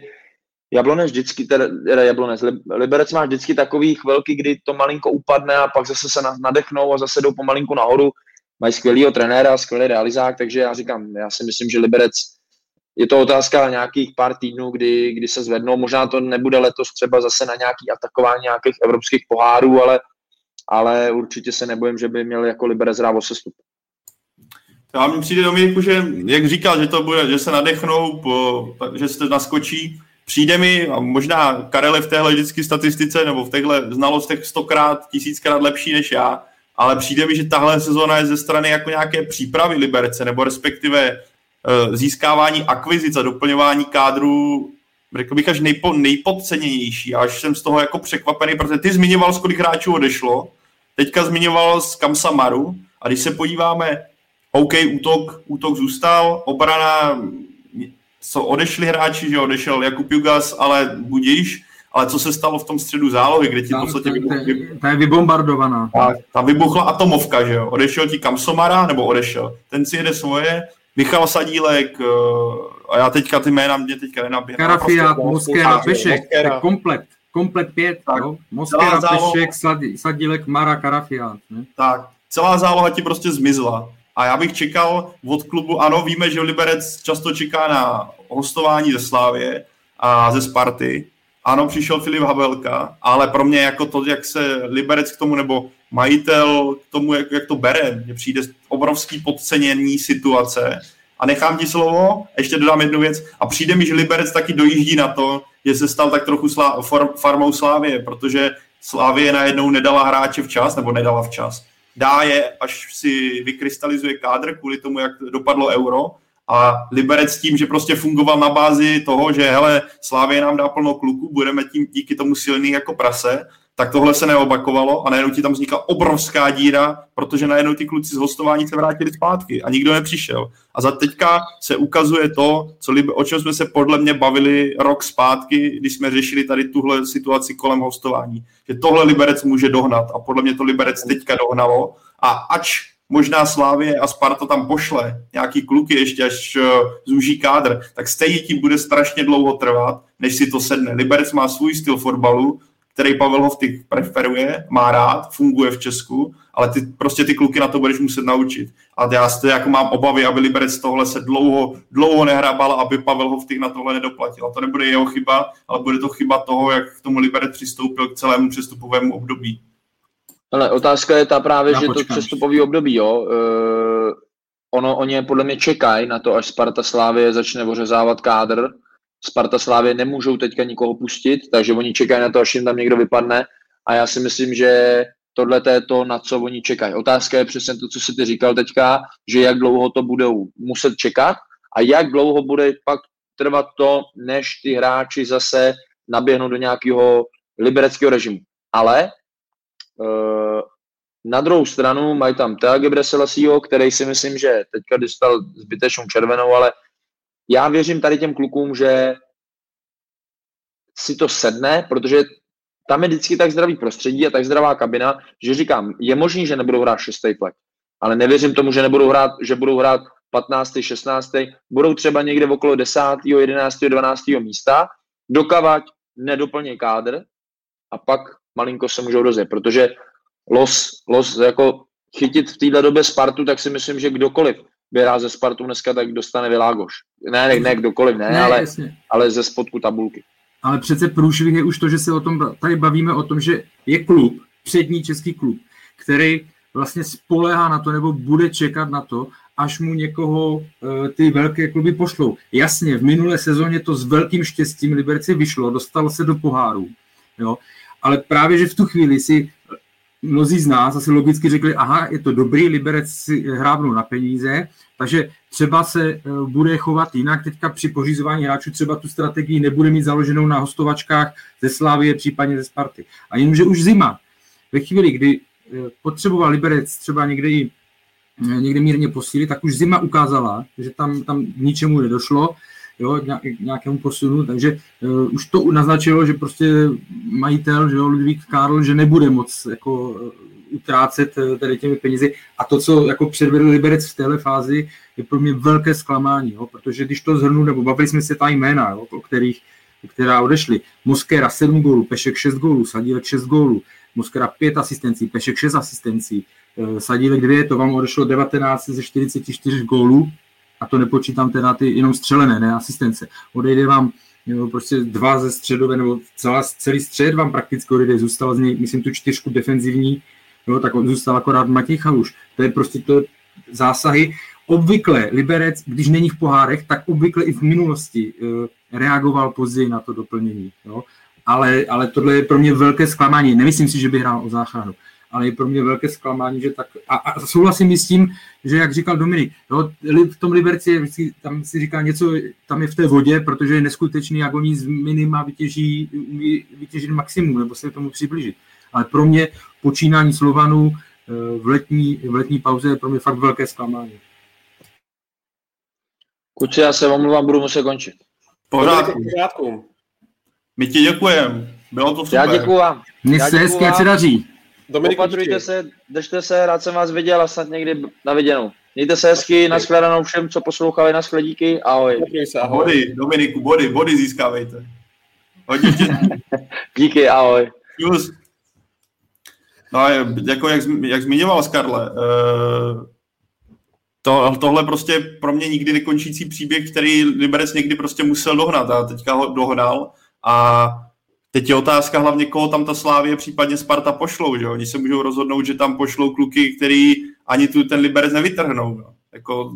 Speaker 5: Jablonec vždycky, teda, Jablonec, Liberec má vždycky takový chvilky, kdy to malinko upadne a pak zase se nadechnou a zase jdou pomalinku nahoru. Mají skvělého trenéra, skvělý realizák, takže já říkám, já si myslím, že Liberec je to otázka nějakých pár týdnů, kdy, kdy se zvednou. Možná to nebude letos třeba zase na nějaký atakování nějakých evropských pohárů, ale, ale určitě se nebojím, že by měl jako Liberec hrát o sestup.
Speaker 7: Já mi přijde Dominiku, že jak říkal, že to bude, že se nadechnou, po, že se naskočí, přijde mi, a možná Karel v téhle vždycky statistice nebo v těchto znalostech stokrát, tisíckrát lepší než já, ale přijde mi, že tahle sezóna je ze strany jako nějaké přípravy Liberce, nebo respektive získávání akvizic a doplňování kádru řekl bych až nejpo, nejpodceněnější. Až jsem z toho jako překvapený, protože ty zmiňoval, kolik hráčů odešlo, teďka zmiňoval z Kamsamaru a když se podíváme, OK, útok, útok zůstal, obrana, co odešli hráči, že odešel Jakub Jugas, ale budíš, ale co se stalo v tom středu zálohy, kde ti v podstatě
Speaker 6: vybuchla, ta je vybombardovaná.
Speaker 7: Ta, ta vybuchla atomovka, že jo. Odešel ti Kamsomara, nebo odešel. Ten si jede svoje, Michal Sadílek, eh, a já teďka ty jména mě teďka nenaběhám.
Speaker 6: Karafiat, prostě Moskera, Pešek, komplet, komplet pět, tak, jo? Moskera, Pešek, Sadílek, Mara, Karafiat. Ne?
Speaker 7: Tak, celá záloha ti prostě zmizla. A já bych čekal od klubu, ano, víme, že Liberec často čeká na hostování ze Slávě a ze Sparty. Ano, přišel Filip Habelka, ale pro mě jako to, jak se Liberec k tomu, nebo majitel k tomu, jak, jak to bere. Mně přijde obrovský podcenění situace. A nechám ti slovo, ještě dodám jednu věc. A přijde mi, že Liberec taky dojíždí na to, že se stal tak trochu slá, for, farmou Slávie, protože Slávie najednou nedala hráče včas, nebo nedala včas. Dá je, až si vykrystalizuje kádr kvůli tomu, jak dopadlo euro. A Liberec tím, že prostě fungoval na bázi toho, že hele, Slávě nám dá plno kluků, budeme tím díky tomu silný jako prase, tak tohle se neobakovalo a najednou ti tam vznikla obrovská díra, protože najednou ty kluci z hostování se vrátili zpátky a nikdo nepřišel. A za teďka se ukazuje to, co, o čem jsme se podle mě bavili rok zpátky, když jsme řešili tady tuhle situaci kolem hostování. Že tohle Liberec může dohnat a podle mě to Liberec teďka dohnalo a ač možná Slávě a Sparta tam pošle nějaký kluky ještě, až uh, zúží kádr, tak stejně tím bude strašně dlouho trvat, než si to sedne. Liberec má svůj styl fotbalu, který Pavel Hovty preferuje, má rád, funguje v Česku, ale ty, prostě ty kluky na to budeš muset naučit. A já to jako mám obavy, aby Liberec tohle se dlouho, dlouho nehrabal, aby Pavel Hovty na tohle nedoplatil. A to nebude jeho chyba, ale bude to chyba toho, jak k tomu Liberec přistoupil k celému přestupovému období.
Speaker 5: Ale otázka je ta právě, já že počkám. to přestupový období, jo, uh, ono, oni podle mě čekají na to, až Sparta Slávě začne ořezávat kádr, Sparta Slávě nemůžou teďka nikoho pustit, takže oni čekají na to, až jim tam někdo vypadne a já si myslím, že tohle je to, na co oni čekají. Otázka je přesně to, co jsi ty říkal teďka, že jak dlouho to budou muset čekat a jak dlouho bude pak trvat to, než ty hráči zase naběhnou do nějakého libereckého režimu. Ale na druhou stranu mají tam Tea Gebreselasího, který si myslím, že teďka dostal zbytečnou červenou, ale já věřím tady těm klukům, že si to sedne, protože tam je vždycky tak zdravý prostředí a tak zdravá kabina, že říkám, je možný, že nebudou hrát šestý plek, ale nevěřím tomu, že nebudou hrát, že budou hrát 15., 16., budou třeba někde v okolo 10., 11., 12. místa, dokavať nedoplně kádr a pak malinko se můžou rozjet, protože los, los jako chytit v této době Spartu, tak si myslím, že kdokoliv by ze Spartu dneska, tak dostane Világoš. Ne, ne, ne kdokoliv, ne, ne ale, ale ze spodku tabulky.
Speaker 6: Ale přece průšvih je už to, že se o tom tady bavíme o tom, že je klub, přední český klub, který vlastně spolehá na to, nebo bude čekat na to, až mu někoho uh, ty velké kluby pošlou. Jasně, v minulé sezóně to s velkým štěstím Liberci vyšlo, dostalo se do poháru, jo, ale právě, že v tu chvíli si mnozí z nás asi logicky řekli, aha, je to dobrý, Liberec si hrávnou na peníze, takže třeba se eh, bude chovat jinak. Teďka při pořizování hráčů třeba tu strategii nebude mít založenou na hostovačkách ze Slávie, případně ze Sparty. A jenomže už zima. Ve chvíli, kdy eh, potřeboval Liberec třeba někde i eh, někde mírně posílit, tak už zima ukázala, že tam, tam ničemu nedošlo, jo, nějakému posunu, takže uh, už to naznačilo, že prostě majitel, že jo, Ludvík Karl, že nebude moc jako uh, utrácet uh, tady těmi penězi. A to, co jako předvedl Liberec v téhle fázi, je pro mě velké zklamání, jo, protože když to zhrnu, nebo bavili jsme se ta jména, jo, o kterých, která odešly, Moskera 7 gólů, Pešek 6 gólů, Sadílek 6 gólů, Moskera 5 asistencí, Pešek 6 asistencí, Sadílek 2, to vám odešlo 19 ze 44 gólů, a to nepočítám teda ty jenom střelené, ne asistence. Odejde vám jo, prostě dva ze středové, nebo celá, celý střed vám prakticky odejde, zůstal z něj, myslím, tu čtyřku defenzivní, jo, tak on zůstal akorát Matěj Chaluš. To je prostě to zásahy. Obvykle Liberec, když není v pohárech, tak obvykle i v minulosti uh, reagoval později na to doplnění. Jo. Ale, ale tohle je pro mě velké zklamání. Nemyslím si, že by hrál o záchranu ale je pro mě velké zklamání, že tak, a, a souhlasím s tím, že jak říkal Dominik, jo, v tom Liberci tam si říká něco, tam je v té vodě, protože je neskutečný, jak oni z minima vytěží, umí vytěžit maximum, nebo se tomu přiblížit. Ale pro mě počínání Slovanů eh, v letní, v letní pauze je pro mě fakt velké zklamání.
Speaker 5: Kuci, já se omluvám, budu muset končit.
Speaker 7: Pořádku. My ti děkujeme. Bylo to super.
Speaker 5: Já děkuji vám.
Speaker 6: Mně se hezky, se daří.
Speaker 5: Dominik, Opatrujte se, držte se, rád jsem vás viděl a snad někdy na viděnou. Mějte se hezky, nashledanou všem, co poslouchali na skledíky, ahoj.
Speaker 7: ahoj. Body, Dominiku, body, body získávejte. Hodně
Speaker 5: Díky, ahoj.
Speaker 7: Just. No, jako jak, jak zmiňoval Skarle, uh, to, tohle prostě pro mě nikdy nekončící příběh, který Liberec někdy prostě musel dohnat a teďka ho dohnal a Teď je otázka hlavně, koho tam ta Slávě, případně Sparta pošlou, že Oni se můžou rozhodnout, že tam pošlou kluky, který ani tu ten Liberec nevytrhnou. No. Jako,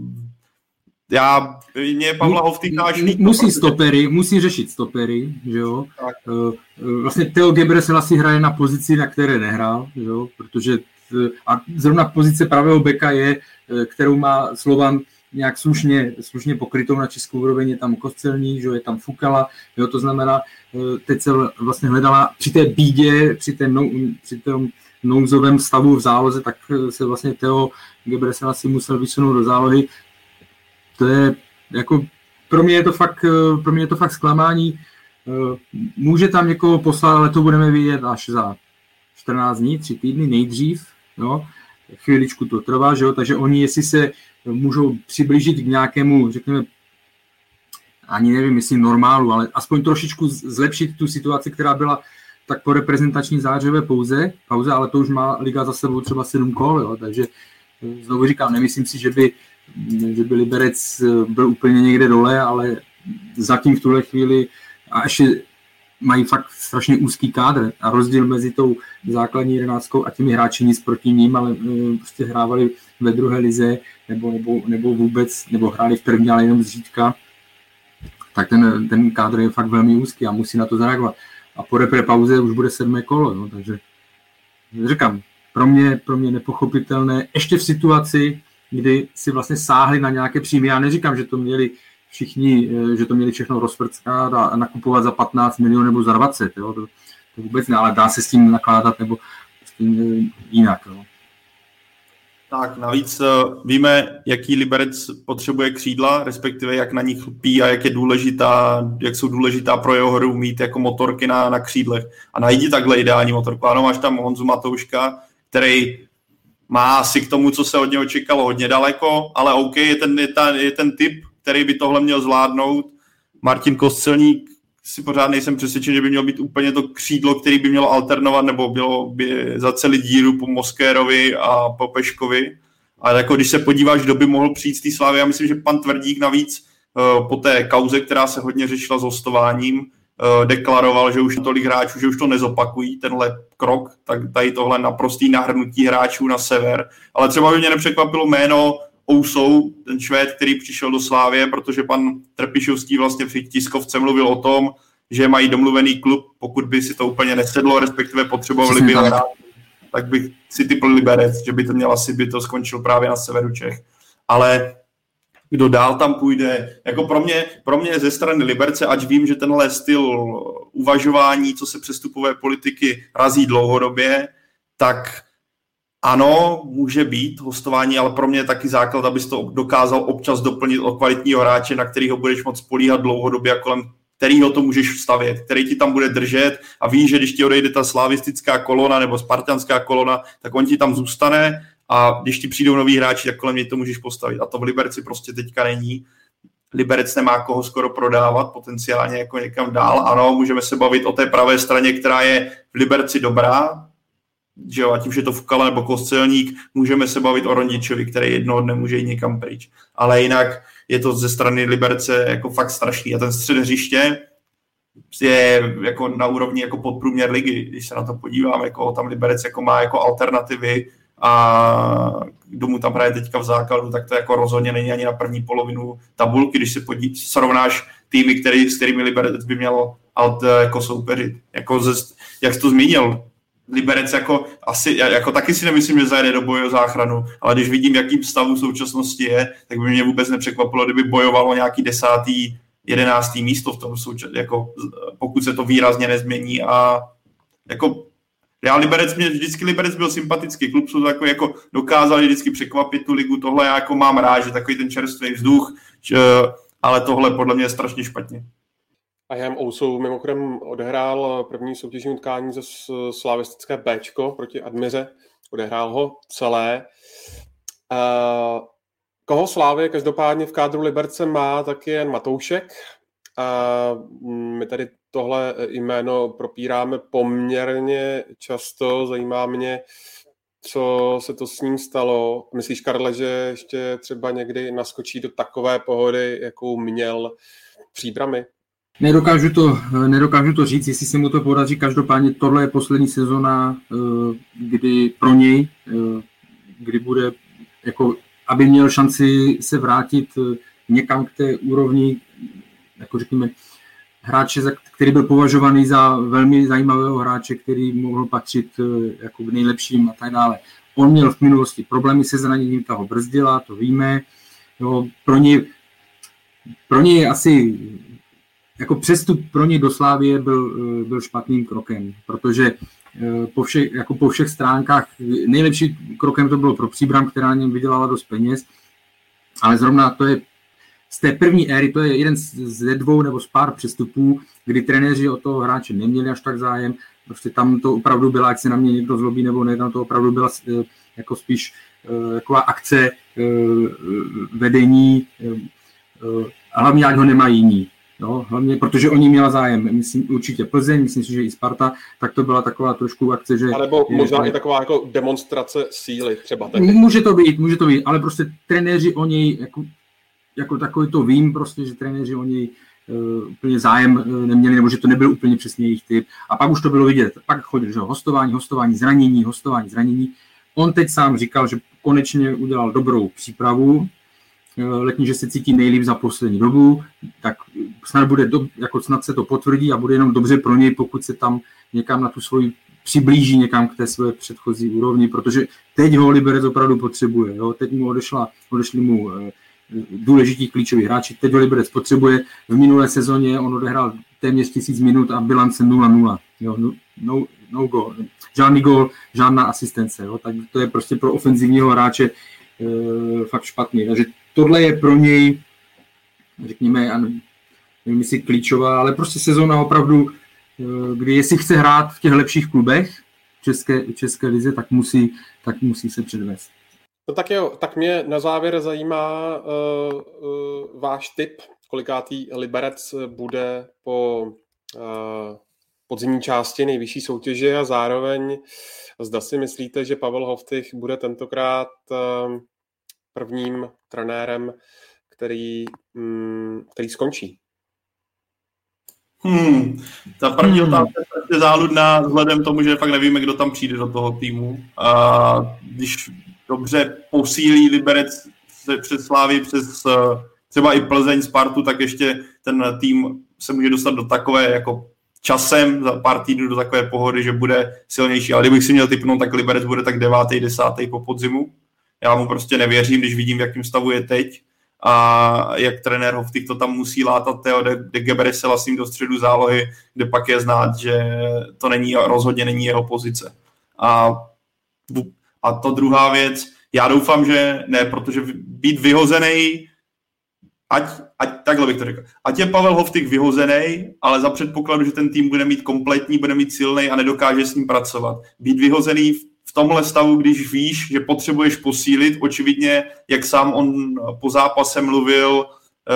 Speaker 7: já, mě Pavla Hovtýka až
Speaker 6: Musí stopery, musí řešit stopery, že jo. Tak. Eh, eh, vlastně Theo Gebres asi hraje na pozici, na které nehrál, že jo, protože eh, a zrovna pozice pravého beka je, kterou má Slovan nějak slušně, slušně pokrytou na českou úroveň, je tam Kostelní, že je tam Fukala, jo, to znamená, eh, teď se vlastně hledala při té bídě, při, té nou, při tom nouzovém stavu v záloze, tak eh, se vlastně Teo Gebresela si musel vysunout do zálohy. To je jako, pro mě je to fakt, eh, pro mě je to fakt zklamání. Může tam někoho poslat, ale to budeme vidět až za 14 dní, 3 týdny nejdřív, jo. Chvíličku to trvá, že jo? takže oni, jestli se můžou přiblížit k nějakému, řekněme, ani nevím, jestli normálu, ale aspoň trošičku zlepšit tu situaci, která byla tak po reprezentační zářové pouze, pauze, ale to už má liga za sebou třeba sedm kol, jo, takže eh, znovu říkám, nemyslím si, že by, že by Liberec eh, byl úplně někde dole, ale zatím v tuhle chvíli a ještě mají fakt strašně úzký kádr a rozdíl mezi tou základní jedenáctkou a těmi hráči nic proti ním, ale uh, prostě hrávali ve druhé lize nebo, nebo, nebo vůbec, nebo hráli v první, ale jenom zřídka. tak ten, ten kádr je fakt velmi úzký a musí na to zareagovat. A po repre pauze už bude sedmé kolo, no, takže říkám, pro mě, pro mě nepochopitelné, ještě v situaci, kdy si vlastně sáhli na nějaké příjmy. Já neříkám, že to měli všichni, eh, že to měli všechno rozprckat a nakupovat za 15 milionů nebo za 20. Jo? To, to vůbec ne, ale dá se s tím nakládat nebo s tím eh, jinak. Jo?
Speaker 7: Tak, navíc eh, víme, jaký Liberec potřebuje křídla, respektive jak na nich lpí a jak je důležitá, jak jsou důležitá pro jeho hru mít jako motorky na, na křídlech. A najdi takhle ideální motorku. Ano, máš tam Honzu Matouška, který má asi k tomu, co se od něho čekalo, hodně daleko, ale OK, je ten, je ten, je ten typ, který by tohle měl zvládnout. Martin Kostelník si pořád nejsem přesvědčen, že by měl být úplně to křídlo, který by mělo alternovat nebo bylo by za celý díru po Moskérovi a po Peškovi. A jako když se podíváš, kdo by mohl přijít z té slávy, já myslím, že pan Tvrdík navíc uh, po té kauze, která se hodně řešila s hostováním, uh, deklaroval, že už tolik hráčů, že už to nezopakují, tenhle krok, tak tady tohle naprostý nahrnutí hráčů na sever. Ale třeba by mě nepřekvapilo jméno Ousou, ten Švéd, který přišel do Slávě, protože pan Trpišovský vlastně při tiskovce mluvil o tom, že mají domluvený klub, pokud by si to úplně nesedlo, respektive potřebovali by hrát, tak bych si typl Liberec, že by to měl asi by to skončil právě na severu Čech. Ale kdo dál tam půjde. Jako pro mě, pro mě ze strany Liberce, ať vím, že tenhle styl uvažování, co se přestupové politiky razí dlouhodobě, tak ano, může být hostování, ale pro mě je taky základ, abys to dokázal občas doplnit o kvalitního hráče, na kterého budeš moc políhat dlouhodobě a kolem kterýho to můžeš vstavět, který ti tam bude držet a víš, že když ti odejde ta slavistická kolona nebo spartanská kolona, tak on ti tam zůstane a když ti přijdou noví hráči, tak kolem něj to můžeš postavit. A to v Liberci prostě teďka není. Liberec nemá koho skoro prodávat, potenciálně jako někam dál. Ano, můžeme se bavit o té pravé straně, která je v Liberci dobrá, že jo, a tím, že to Fukala nebo Kostelník, můžeme se bavit o Rondičovi, který jednoho dne může jít někam pryč. Ale jinak je to ze strany Liberce jako fakt strašný. A ten střed hřiště je jako na úrovni jako podprůměr ligy, když se na to podívám, jako tam Liberec jako má jako alternativy a kdo mu tam hraje teďka v základu, tak to jako rozhodně není ani na první polovinu tabulky, když se podí, srovnáš týmy, který, s kterými Liberec by měl alt jako soupeřit. Jako ze, jak jsi to zmínil, Liberec jako asi, jako taky si nemyslím, že zajede do boje o záchranu, ale když vidím, jakým stavu v současnosti je, tak by mě vůbec nepřekvapilo, kdyby bojovalo nějaký desátý, jedenáctý místo v tom součas, jako pokud se to výrazně nezmění a jako já Liberec, mě vždycky Liberec byl sympatický klub, jsou takový jako dokázali vždycky překvapit tu ligu, tohle já jako mám rád, že takový ten čerstvý vzduch, že, ale tohle podle mě je strašně špatně.
Speaker 4: A Jem Ousou mimochodem odehrál první soutěžní utkání ze slavistické B proti Admiře. Odehrál ho celé. Uh, koho Slávě každopádně v kádru Liberce má, tak je Matoušek. Uh, my tady tohle jméno propíráme poměrně často. Zajímá mě, co se to s ním stalo. Myslíš, Karle, že ještě třeba někdy naskočí do takové pohody, jakou měl příbramy?
Speaker 6: Nedokážu to, nedokážu to říct, jestli se mu to podaří. Každopádně tohle je poslední sezona, eh, kdy pro něj, eh, kdy bude, jako, aby měl šanci se vrátit eh, někam k té úrovni, jako řekněme, hráče, který byl považovaný za velmi zajímavého hráče, který mohl patřit jako k nejlepším a tak dále. On měl v minulosti problémy se zraněním, ta ho brzdila, to víme. Jo, pro ně, pro ně je asi jako přestup pro ně do Slávie byl, eh, byl špatným krokem, protože eh, po všech, jako po všech stránkách nejlepší krokem to bylo pro Příbram, která něm vydělala dost peněz, ale zrovna to je z té první éry, to je jeden ze dvou nebo z pár přestupů, kdy trenéři o toho hráče neměli až tak zájem, prostě tam to opravdu byla, jak se na mě někdo zlobí nebo ne, tam to opravdu byla eh, jako spíš taková akce vedení, a hlavně ať ho nemají jiní. Jo, hlavně, protože oni měla zájem, myslím určitě Plzeň, myslím si, že i Sparta, tak to byla taková trošku akce, že...
Speaker 4: A nebo možná je, i taková jako demonstrace síly třeba.
Speaker 6: Taky. Může to být, může to být, ale prostě trenéři o něj, jako, jako takový to vím prostě, že trenéři o něj uh, úplně zájem uh, neměli, nebo že to nebyl úplně přesně jejich typ. A pak už to bylo vidět. Pak chodil, že hostování, hostování, zranění, hostování, zranění. On teď sám říkal, že konečně udělal dobrou přípravu, letní, že se cítí nejlíp za poslední dobu, tak snad, bude do, jako snad se to potvrdí a bude jenom dobře pro něj, pokud se tam někam na tu svoji přiblíží někam k té své předchozí úrovni, protože teď ho Liberec opravdu potřebuje. Jo? Teď mu odešla, odešli mu e, důležití klíčoví hráči, teď ho Liberec potřebuje. V minulé sezóně on odehrál téměř tisíc minut a bilance 0-0. Jo? No, no, no goal. Žádný gol, žádná asistence. Jo? Tak to je prostě pro ofenzivního hráče e, fakt špatný. Takže tohle je pro něj, řekněme, nevím, jestli klíčová, ale prostě sezóna opravdu Eh, kdy jestli chce hrát v těch lepších klubech České, České lize, tak musí, tak musí se předvést.
Speaker 4: No tak jo, tak mě na závěr zajímá uh, uh, váš tip, kolikátý Liberec bude po uh, podzimní části nejvyšší soutěže a zároveň zda si myslíte, že Pavel Hoftych bude tentokrát uh, prvním trenérem, který, um, který skončí
Speaker 7: Hmm, ta první hmm. otázka je prostě záludná vzhledem tomu, že fakt nevíme, kdo tam přijde do toho týmu. A když dobře posílí Liberec před Slávy přes eh, třeba i Plzeň, Spartu, tak ještě ten tým se může dostat do takové jako časem za pár týdnů do takové pohody, že bude silnější. Ale kdybych si měl typnout, tak Liberec bude tak devátý, desátý po podzimu. Já mu prostě nevěřím, když vidím, v jakém stavu je teď a jak trenér Hovtych to tam musí látat, Teo de, de Gebre se vlastně do středu zálohy, kde pak je znát, že to není, rozhodně není jeho pozice. A, a to druhá věc, já doufám, že ne, protože být vyhozený, ať, ať takhle bych to řekl, ať je Pavel Hovtych vyhozený, ale za předpokladu, že ten tým bude mít kompletní, bude mít silný a nedokáže s ním pracovat. Být vyhozený v v tomhle stavu, když víš, že potřebuješ posílit, očividně, jak sám on po zápase mluvil eh,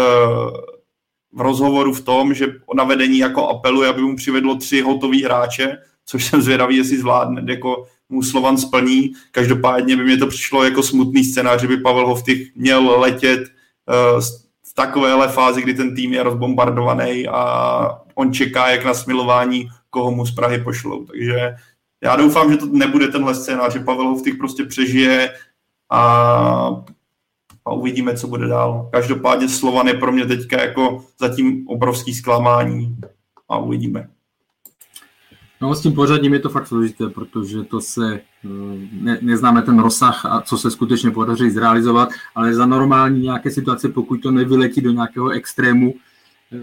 Speaker 7: v rozhovoru v tom, že na vedení jako apeluje, aby mu přivedlo tři hotový hráče, což jsem zvědavý, jestli zvládne, jako mu Slovan splní. Každopádně by mě to přišlo jako smutný scénář, že by Pavel Hovtych měl letět uh, v takovéhle fázi, kdy ten tým je rozbombardovaný a on čeká, jak na smilování, koho mu z Prahy pošlou. Takže já doufám, že to nebude tenhle scénář, že Pavel Hovtych prostě přežije a, a uvidíme, co bude dál. Každopádně Slovan je pro mě teďka jako zatím obrovský zklamání a uvidíme.
Speaker 6: No s tím pořadím je to fakt složité, protože to se, eh, ne, neznáme ten rozsah a co se skutečně podaří zrealizovat, ale za normální nějaké situace, pokud to nevyletí do nějakého extrému, eh,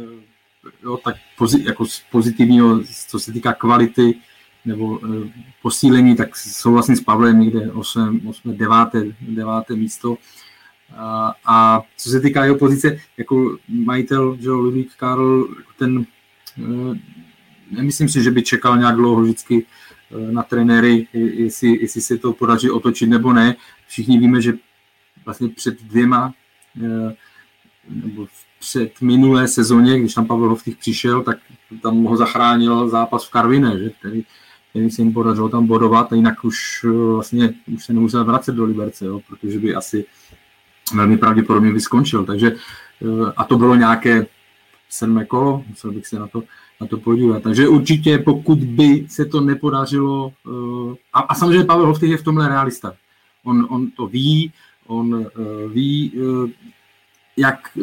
Speaker 6: jo, tak pozit, jako pozitivního, co se týká kvality, nebo e, posílení, tak souhlasím s Pavlem někde 8, 8 9, 9 místo. A, a co se týká jeho pozice, jako majitel, že Ludvík Karl, ten e, nemyslím si, že by čekal nějak dlouho vždycky e, na trenéry, jestli, jestli se to podaří otočit nebo ne. Všichni víme, že vlastně před dvěma nebo před minulé sezóně, když tam Pavel Hovtych přišel, tak tam ho zachránil zápas v Karviné, že, který který se jim podařilo tam bodovat a jinak už eh, vlastně už se nemusel vracet do Liberce, jo, protože by asi velmi pravděpodobně by skončil. Takže eh, a to bylo nějaké sedmé kolo, musel bych se na to, na to podívat. Takže určitě, pokud by se to nepodařilo, eh, a, a samozřejmě Pavel Hovtych je v tomhle realista. On, on to ví, on ví, jak,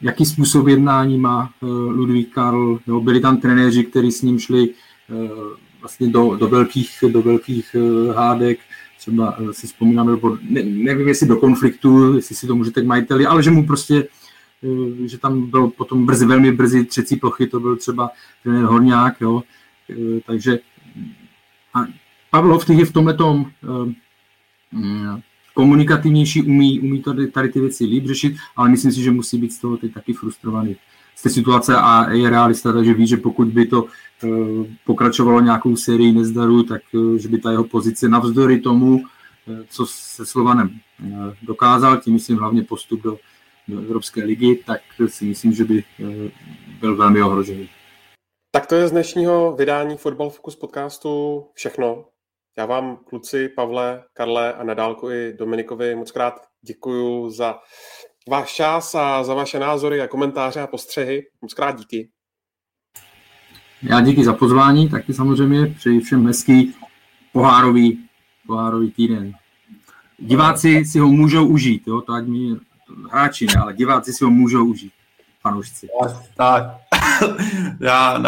Speaker 6: jaký způsob jednání má Ludvík Karl, jo, byli tam trenéři, kteří s ním šli vlastně do, do velkých, do velkých eh, hádek, třeba eh, si vzpomínám, nebo ne, nevím, jestli do konfliktu, jestli si to můžete k majiteli, ale že mu prostě, eh, že tam byl potom brzy, velmi brzy třecí plochy, to byl třeba trenér Horňák, jo, takže a Pavel Hovtych je v tomhle tom mm, komunikativnější, umí, umí tady, tady ty věci líp řešit, ale myslím si, že musí být z toho teď taky frustrovaný. Z té situace a je realista, takže ví, že pokud by to pokračovalo nějakou sérii nezdarů, tak eh, že by ta jeho pozice navzdory tomu, eh, co se Slovanem dokázal, tím myslím hlavně postup do, do Evropské ligy, tak si myslím, že by byl velmi ohrožený.
Speaker 4: Tak to je z dnešního vydání Football Focus podcastu všechno. Já vám, kluci, Pavle, Karle a nadálku i Dominikovi moc krát děkuju za váš čas a za vaše názory a komentáře a postřehy. Moc krát díky.
Speaker 6: Já díky za pozvání, taky samozřejmě přeji všem hezký pohárový, pohárový týden. Diváci si ho můžou užít, jo? to ať mi hráči ne, ale diváci si ho můžou užít. Fanoušci.
Speaker 7: Tak, já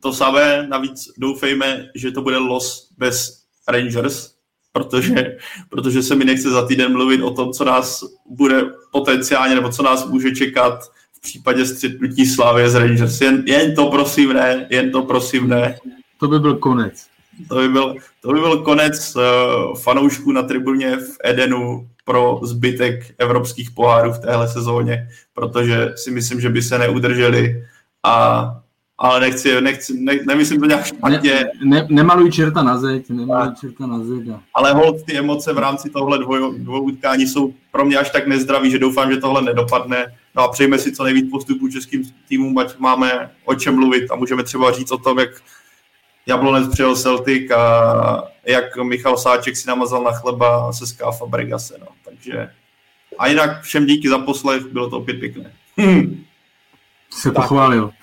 Speaker 7: to samé, navíc doufejme, že to bude los bez Rangers, protože, protože se mi nechce za týden mluvit o tom, co nás bude potenciálně, nebo co nás může čekat případě střetnutí Slávy z Rangers. Jen, jen to prosím ne, jen to prosím ne.
Speaker 6: To by byl konec.
Speaker 7: To by byl, to by byl konec uh, fanoušků na tribuně v Edenu pro zbytek evropských pohárů v téhle sezóně, protože si myslím, že by se neudrželi a ale nechci, nechci ne, nemyslím to nějak špatně.
Speaker 6: Ne, ne, nemaluj čerta na zeď, nemaluj a, čerta na zeď. A...
Speaker 7: Ale hold, ty emoce v rámci tohle dvoj, dvou utkání jsou pro mě až tak nezdraví, že doufám, že tohle nedopadne. No a přejme si co nejvíc postupů českým týmům, ať máme o čem mluvit a můžeme třeba říct o tom, jak Jablonec přijel Celtic a jak Michal Sáček si namazal na chleba se Skáfa Bregase. No. Takže a jinak všem díky za poslech, bylo to opět pěkné. Hm.
Speaker 6: Se pochválil.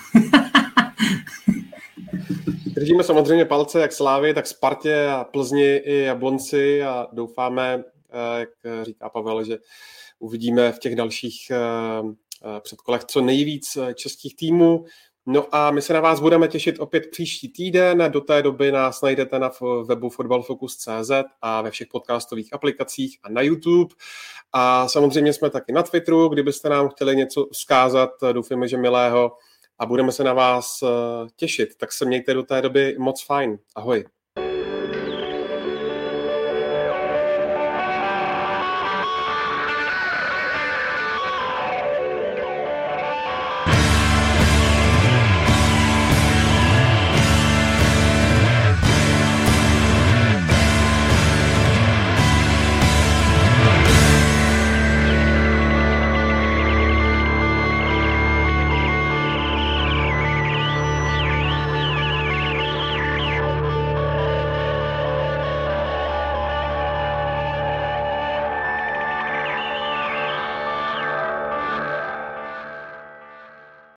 Speaker 4: Držíme samozřejmě palce jak Slávy, tak Spartě a Plzni i Jablonci a doufáme, eh, jak říká Pavel, že uvidíme v těch dalších eh, eh, předkolech co nejvíc českých týmů. No a my se na vás budeme těšit opět příští týden. Do té doby nás najdete na webu fotbalfocus.cz a ve všech podcastových aplikacích a na YouTube. A samozřejmě jsme taky na Twitteru, kdybyste nám chtěli něco vzkázat, doufáme, že milého, a budeme se na vás těšit. Tak se mějte do té doby moc fajn. Ahoj.